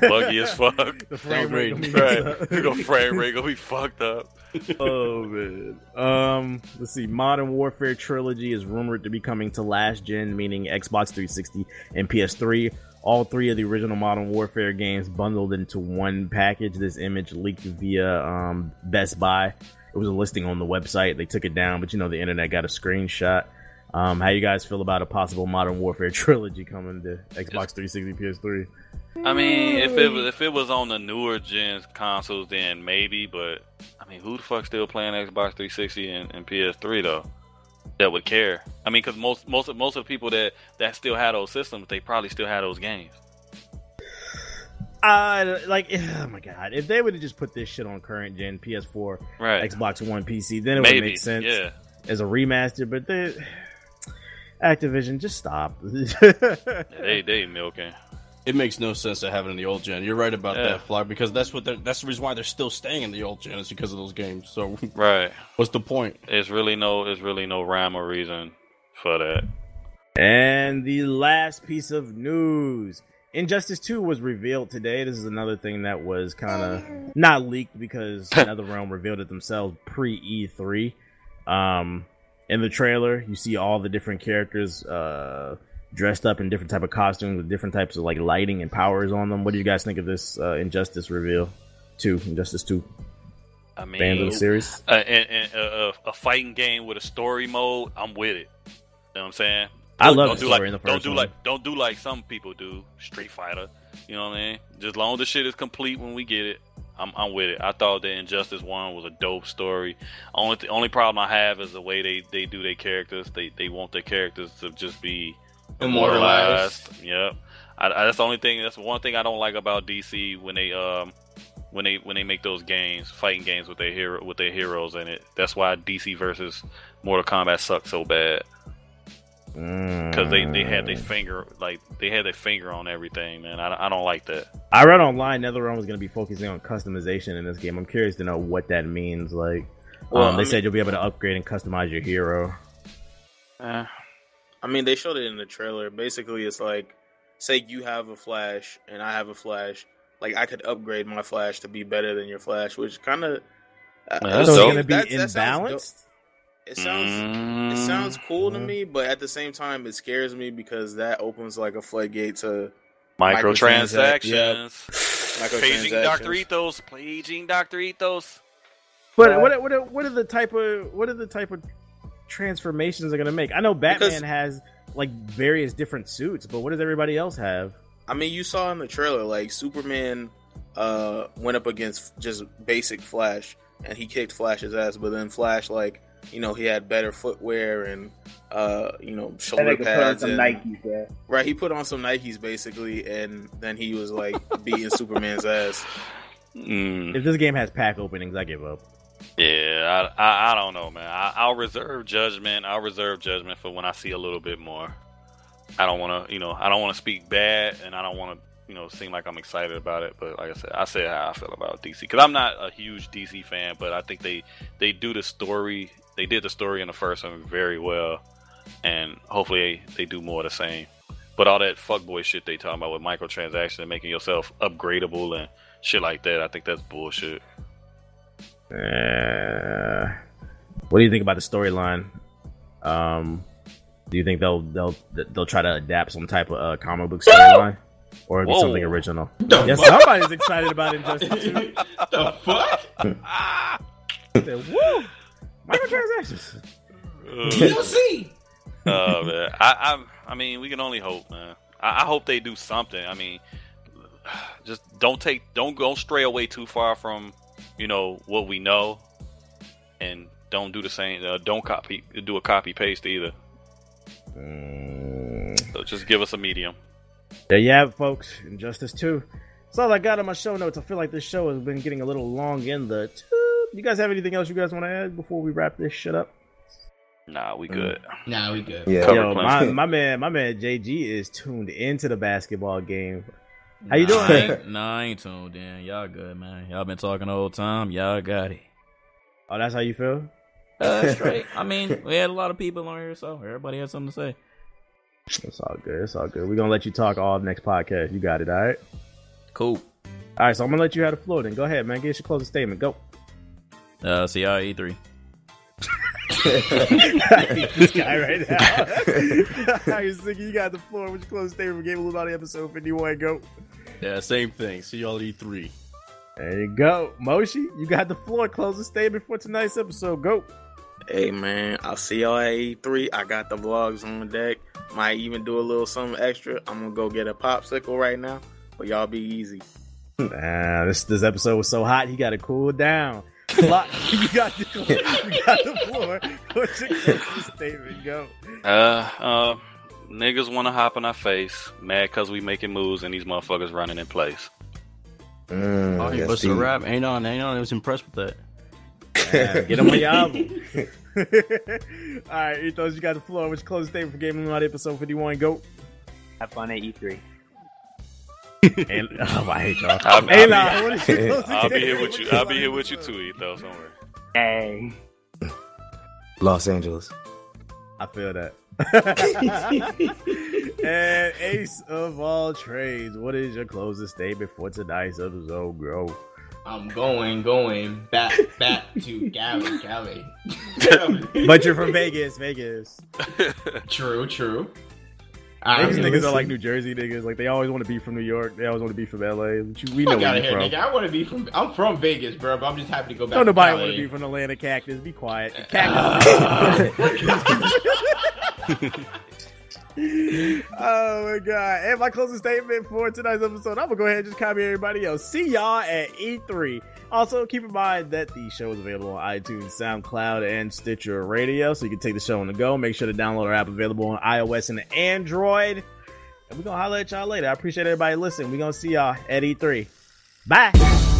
buggy as fuck. The frame rate gonna be right? messed. The gonna- frame rate gonna be fucked up. oh man. Um, let's see. Modern Warfare trilogy is rumored to be coming to last gen, meaning Xbox 360 and PS3. All three of the original Modern Warfare games bundled into one package. This image leaked via um, Best Buy. It was a listing on the website. They took it down, but you know the internet got a screenshot. Um, how you guys feel about a possible Modern Warfare trilogy coming to Xbox 360, PS3? I mean, if it was if it was on the newer gen consoles, then maybe. But I mean, who the fuck still playing Xbox 360 and, and PS3 though? That would care. I mean, because most most of most of the people that that still had those systems, they probably still had those games. Uh, like, oh my god, if they would have just put this shit on current gen PS4, Right. Xbox One, PC, then it would make sense yeah. as a remaster. But they, Activision, just stop. They they milking. It makes no sense to have it in the old gen. You're right about Yeah. that, Fly, because that's what that's the reason why they're still staying in the old gen is because of those games. So Right. what's the point? It's really no. It's really no rhyme or reason for that. And the last piece of news. Injustice 2 was revealed today. This is another thing that was kind of not leaked because NetherRealm revealed it themselves pre E3. Um, in the trailer, you see all the different characters uh, dressed up in different type of costumes with different types of like lighting and powers on them. What do you guys think of this uh, Injustice reveal? 2, Injustice 2. I mean, Fans of the series? Uh, and, and, uh, a fighting game with a story mode, I'm with it. You know what I'm saying? I love don't the do story like, in the Don't first do one. like don't do like some people do. Street Fighter. You know what I mean? Just long as the shit is complete when we get it, I'm I'm with it. I thought the Injustice One was a dope story. Only the only problem I have is the way they, they do their characters. They they want their characters to just be Immortalized. immortalized. Yep. I, I, that's the only thing. That's one thing I don't like about DC when they um when they when they make those games, fighting games with their hero with their heroes in it. That's why DC versus Mortal Kombat sucks so bad because they, they had their Mm. finger like they had their finger on everything, man. I, I don't like that. I read online NetherRealm was going to be focusing on customization in this game. I'm curious to know what that means. Like, Well, um, they I said mean- you'll be able to upgrade and customize your hero. Eh. I mean, they showed it in the trailer. Basically, it's like, say you have a flash and I have a flash. Like I could upgrade my flash to be better than your flash, which kind of uh, so it's going to be that- that imbalanced. It sounds Mm. it sounds cool Mm-hmm. to me, but at the same time, it scares me because that opens like a floodgate to Microtransactions. Paging Doctor Ethos. Paging Doctor Ethos. But what what are, what are the type of what are the type of transformations they're going to make? I know Batman Because- has like various different suits, but what does everybody else have? I mean, you saw in the trailer like Superman uh went up against just basic Flash and he kicked Flash's ass, but then Flash like you know he had better footwear and uh you know shoulder they could put on pads some and Nikes, yeah. right. He put on some Nikes basically, and then he was like beating Superman's ass. Mm. If this game has pack openings, I give up. Yeah, I, I, I don't know, man. I, I'll reserve judgment. I'll reserve judgment for when I see a little bit more. I don't want to, you know, I don't want to speak bad, and I don't want to, you know, seem like I'm excited about it. But like I said, I say how I feel about DC because I'm not a huge DC fan, but I think they they do the story. They did the story in the first one very well, and hopefully they, they do more of the same. But all that fuckboy shit they talking about with microtransactions and making yourself upgradable and shit like that, I think that's bullshit. Uh, what do you think about the storyline? Um, do you think they'll they'll they'll try to adapt some type of uh, comic book storyline, or it'll be Whoa. something original? The yes, fuck? somebody's excited about Injustice 2. the fuck? Said, Woo! Microtransactions. DLC. Oh man, I, I I mean, we can only hope, man. I, I hope they do something. I mean, just don't take, don't go stray away too far from, you know, what we know, and don't do the same. Uh, don't copy, do a copy paste either. Mm, So just give us a medium. there you have it, folks. Injustice 2. That's all I got on my show notes. I feel like this show has been getting a little long in the tooth. You guys have anything else you guys want to add before we wrap this shit up? Nah, we good. Nah, we good. Yeah. Yo, my, my man, my man JG is tuned into the basketball game. How you Nah, doing? I ain't, nah, I ain't tuned in. Y'all good, man. Y'all been talking the whole time. Y'all got it. Oh, that's how you feel? Uh, straight. I mean, we had a lot of people on here, so everybody had something to say. It's all good. It's all good. We're gonna let you talk all next podcast. You got it, all right? Cool. All right, so I'm gonna let you have the floor then. Go ahead, man. Get your closing statement. Go. Uh, see y'all at E3. this guy right now. All right, Ziggy, you got the floor. What's your closing statement for Game Illuminati episode 51? Go. Yeah, same thing. See y'all at E3. There you go. Moshi, you got the floor. Close the statement for tonight's episode. Go. Hey man, I'll see y'all at E3. I got the vlogs on the deck. Might even do a little something extra. I'm gonna go get a popsicle right now, but y'all be easy. Nah, this this episode was so hot, he got to cool down. Lock, you got the you got the floor. What's your closing statement? Go. Uh, uh, niggas want to hop in our face, mad cause we making moves and these motherfuckers running in place. Mm, Oh, he that's busted a rap. Ain't on, ain't on. I was impressed with that. Yeah, get him on my album. All right, Ethos, you got the floor. What's your closing statement for Game Illuminati episode 51? Go. Have fun at E E3. And oh, I hate y'all. I'll, Hey, I'll be, what is your closing I'll be here with you. I'll be here with you too, Ethos. Don't worry. Hey. Los Angeles. I feel that. and Ace of all trades, what is your closing statement for tonight's episode, bro? I'm going, going back, back to Cali, Cali. But you're from Vegas, Vegas. true, true. Vegas I'm niggas are like New Jersey niggas. Like they always want to be from New York. They always want to be from LA. You- We know where you're here, from. nigga. I want to be from. I'm from Vegas, bro. But I'm just happy to go back. Don't nobody want to be from Atlanta Cactus. Be quiet. Cactus. oh my god. And my closing statement for tonight's episode, I'm gonna go ahead and just copy everybody else. See y'all at E3. Also, keep in mind that the show is available on iTunes, SoundCloud, and Stitcher Radio, so you can take the show on the go. Make sure to download our app available on iOS and Android. And we're gonna holler at y'all later. I appreciate everybody listening. We're gonna see y'all at E3. Bye.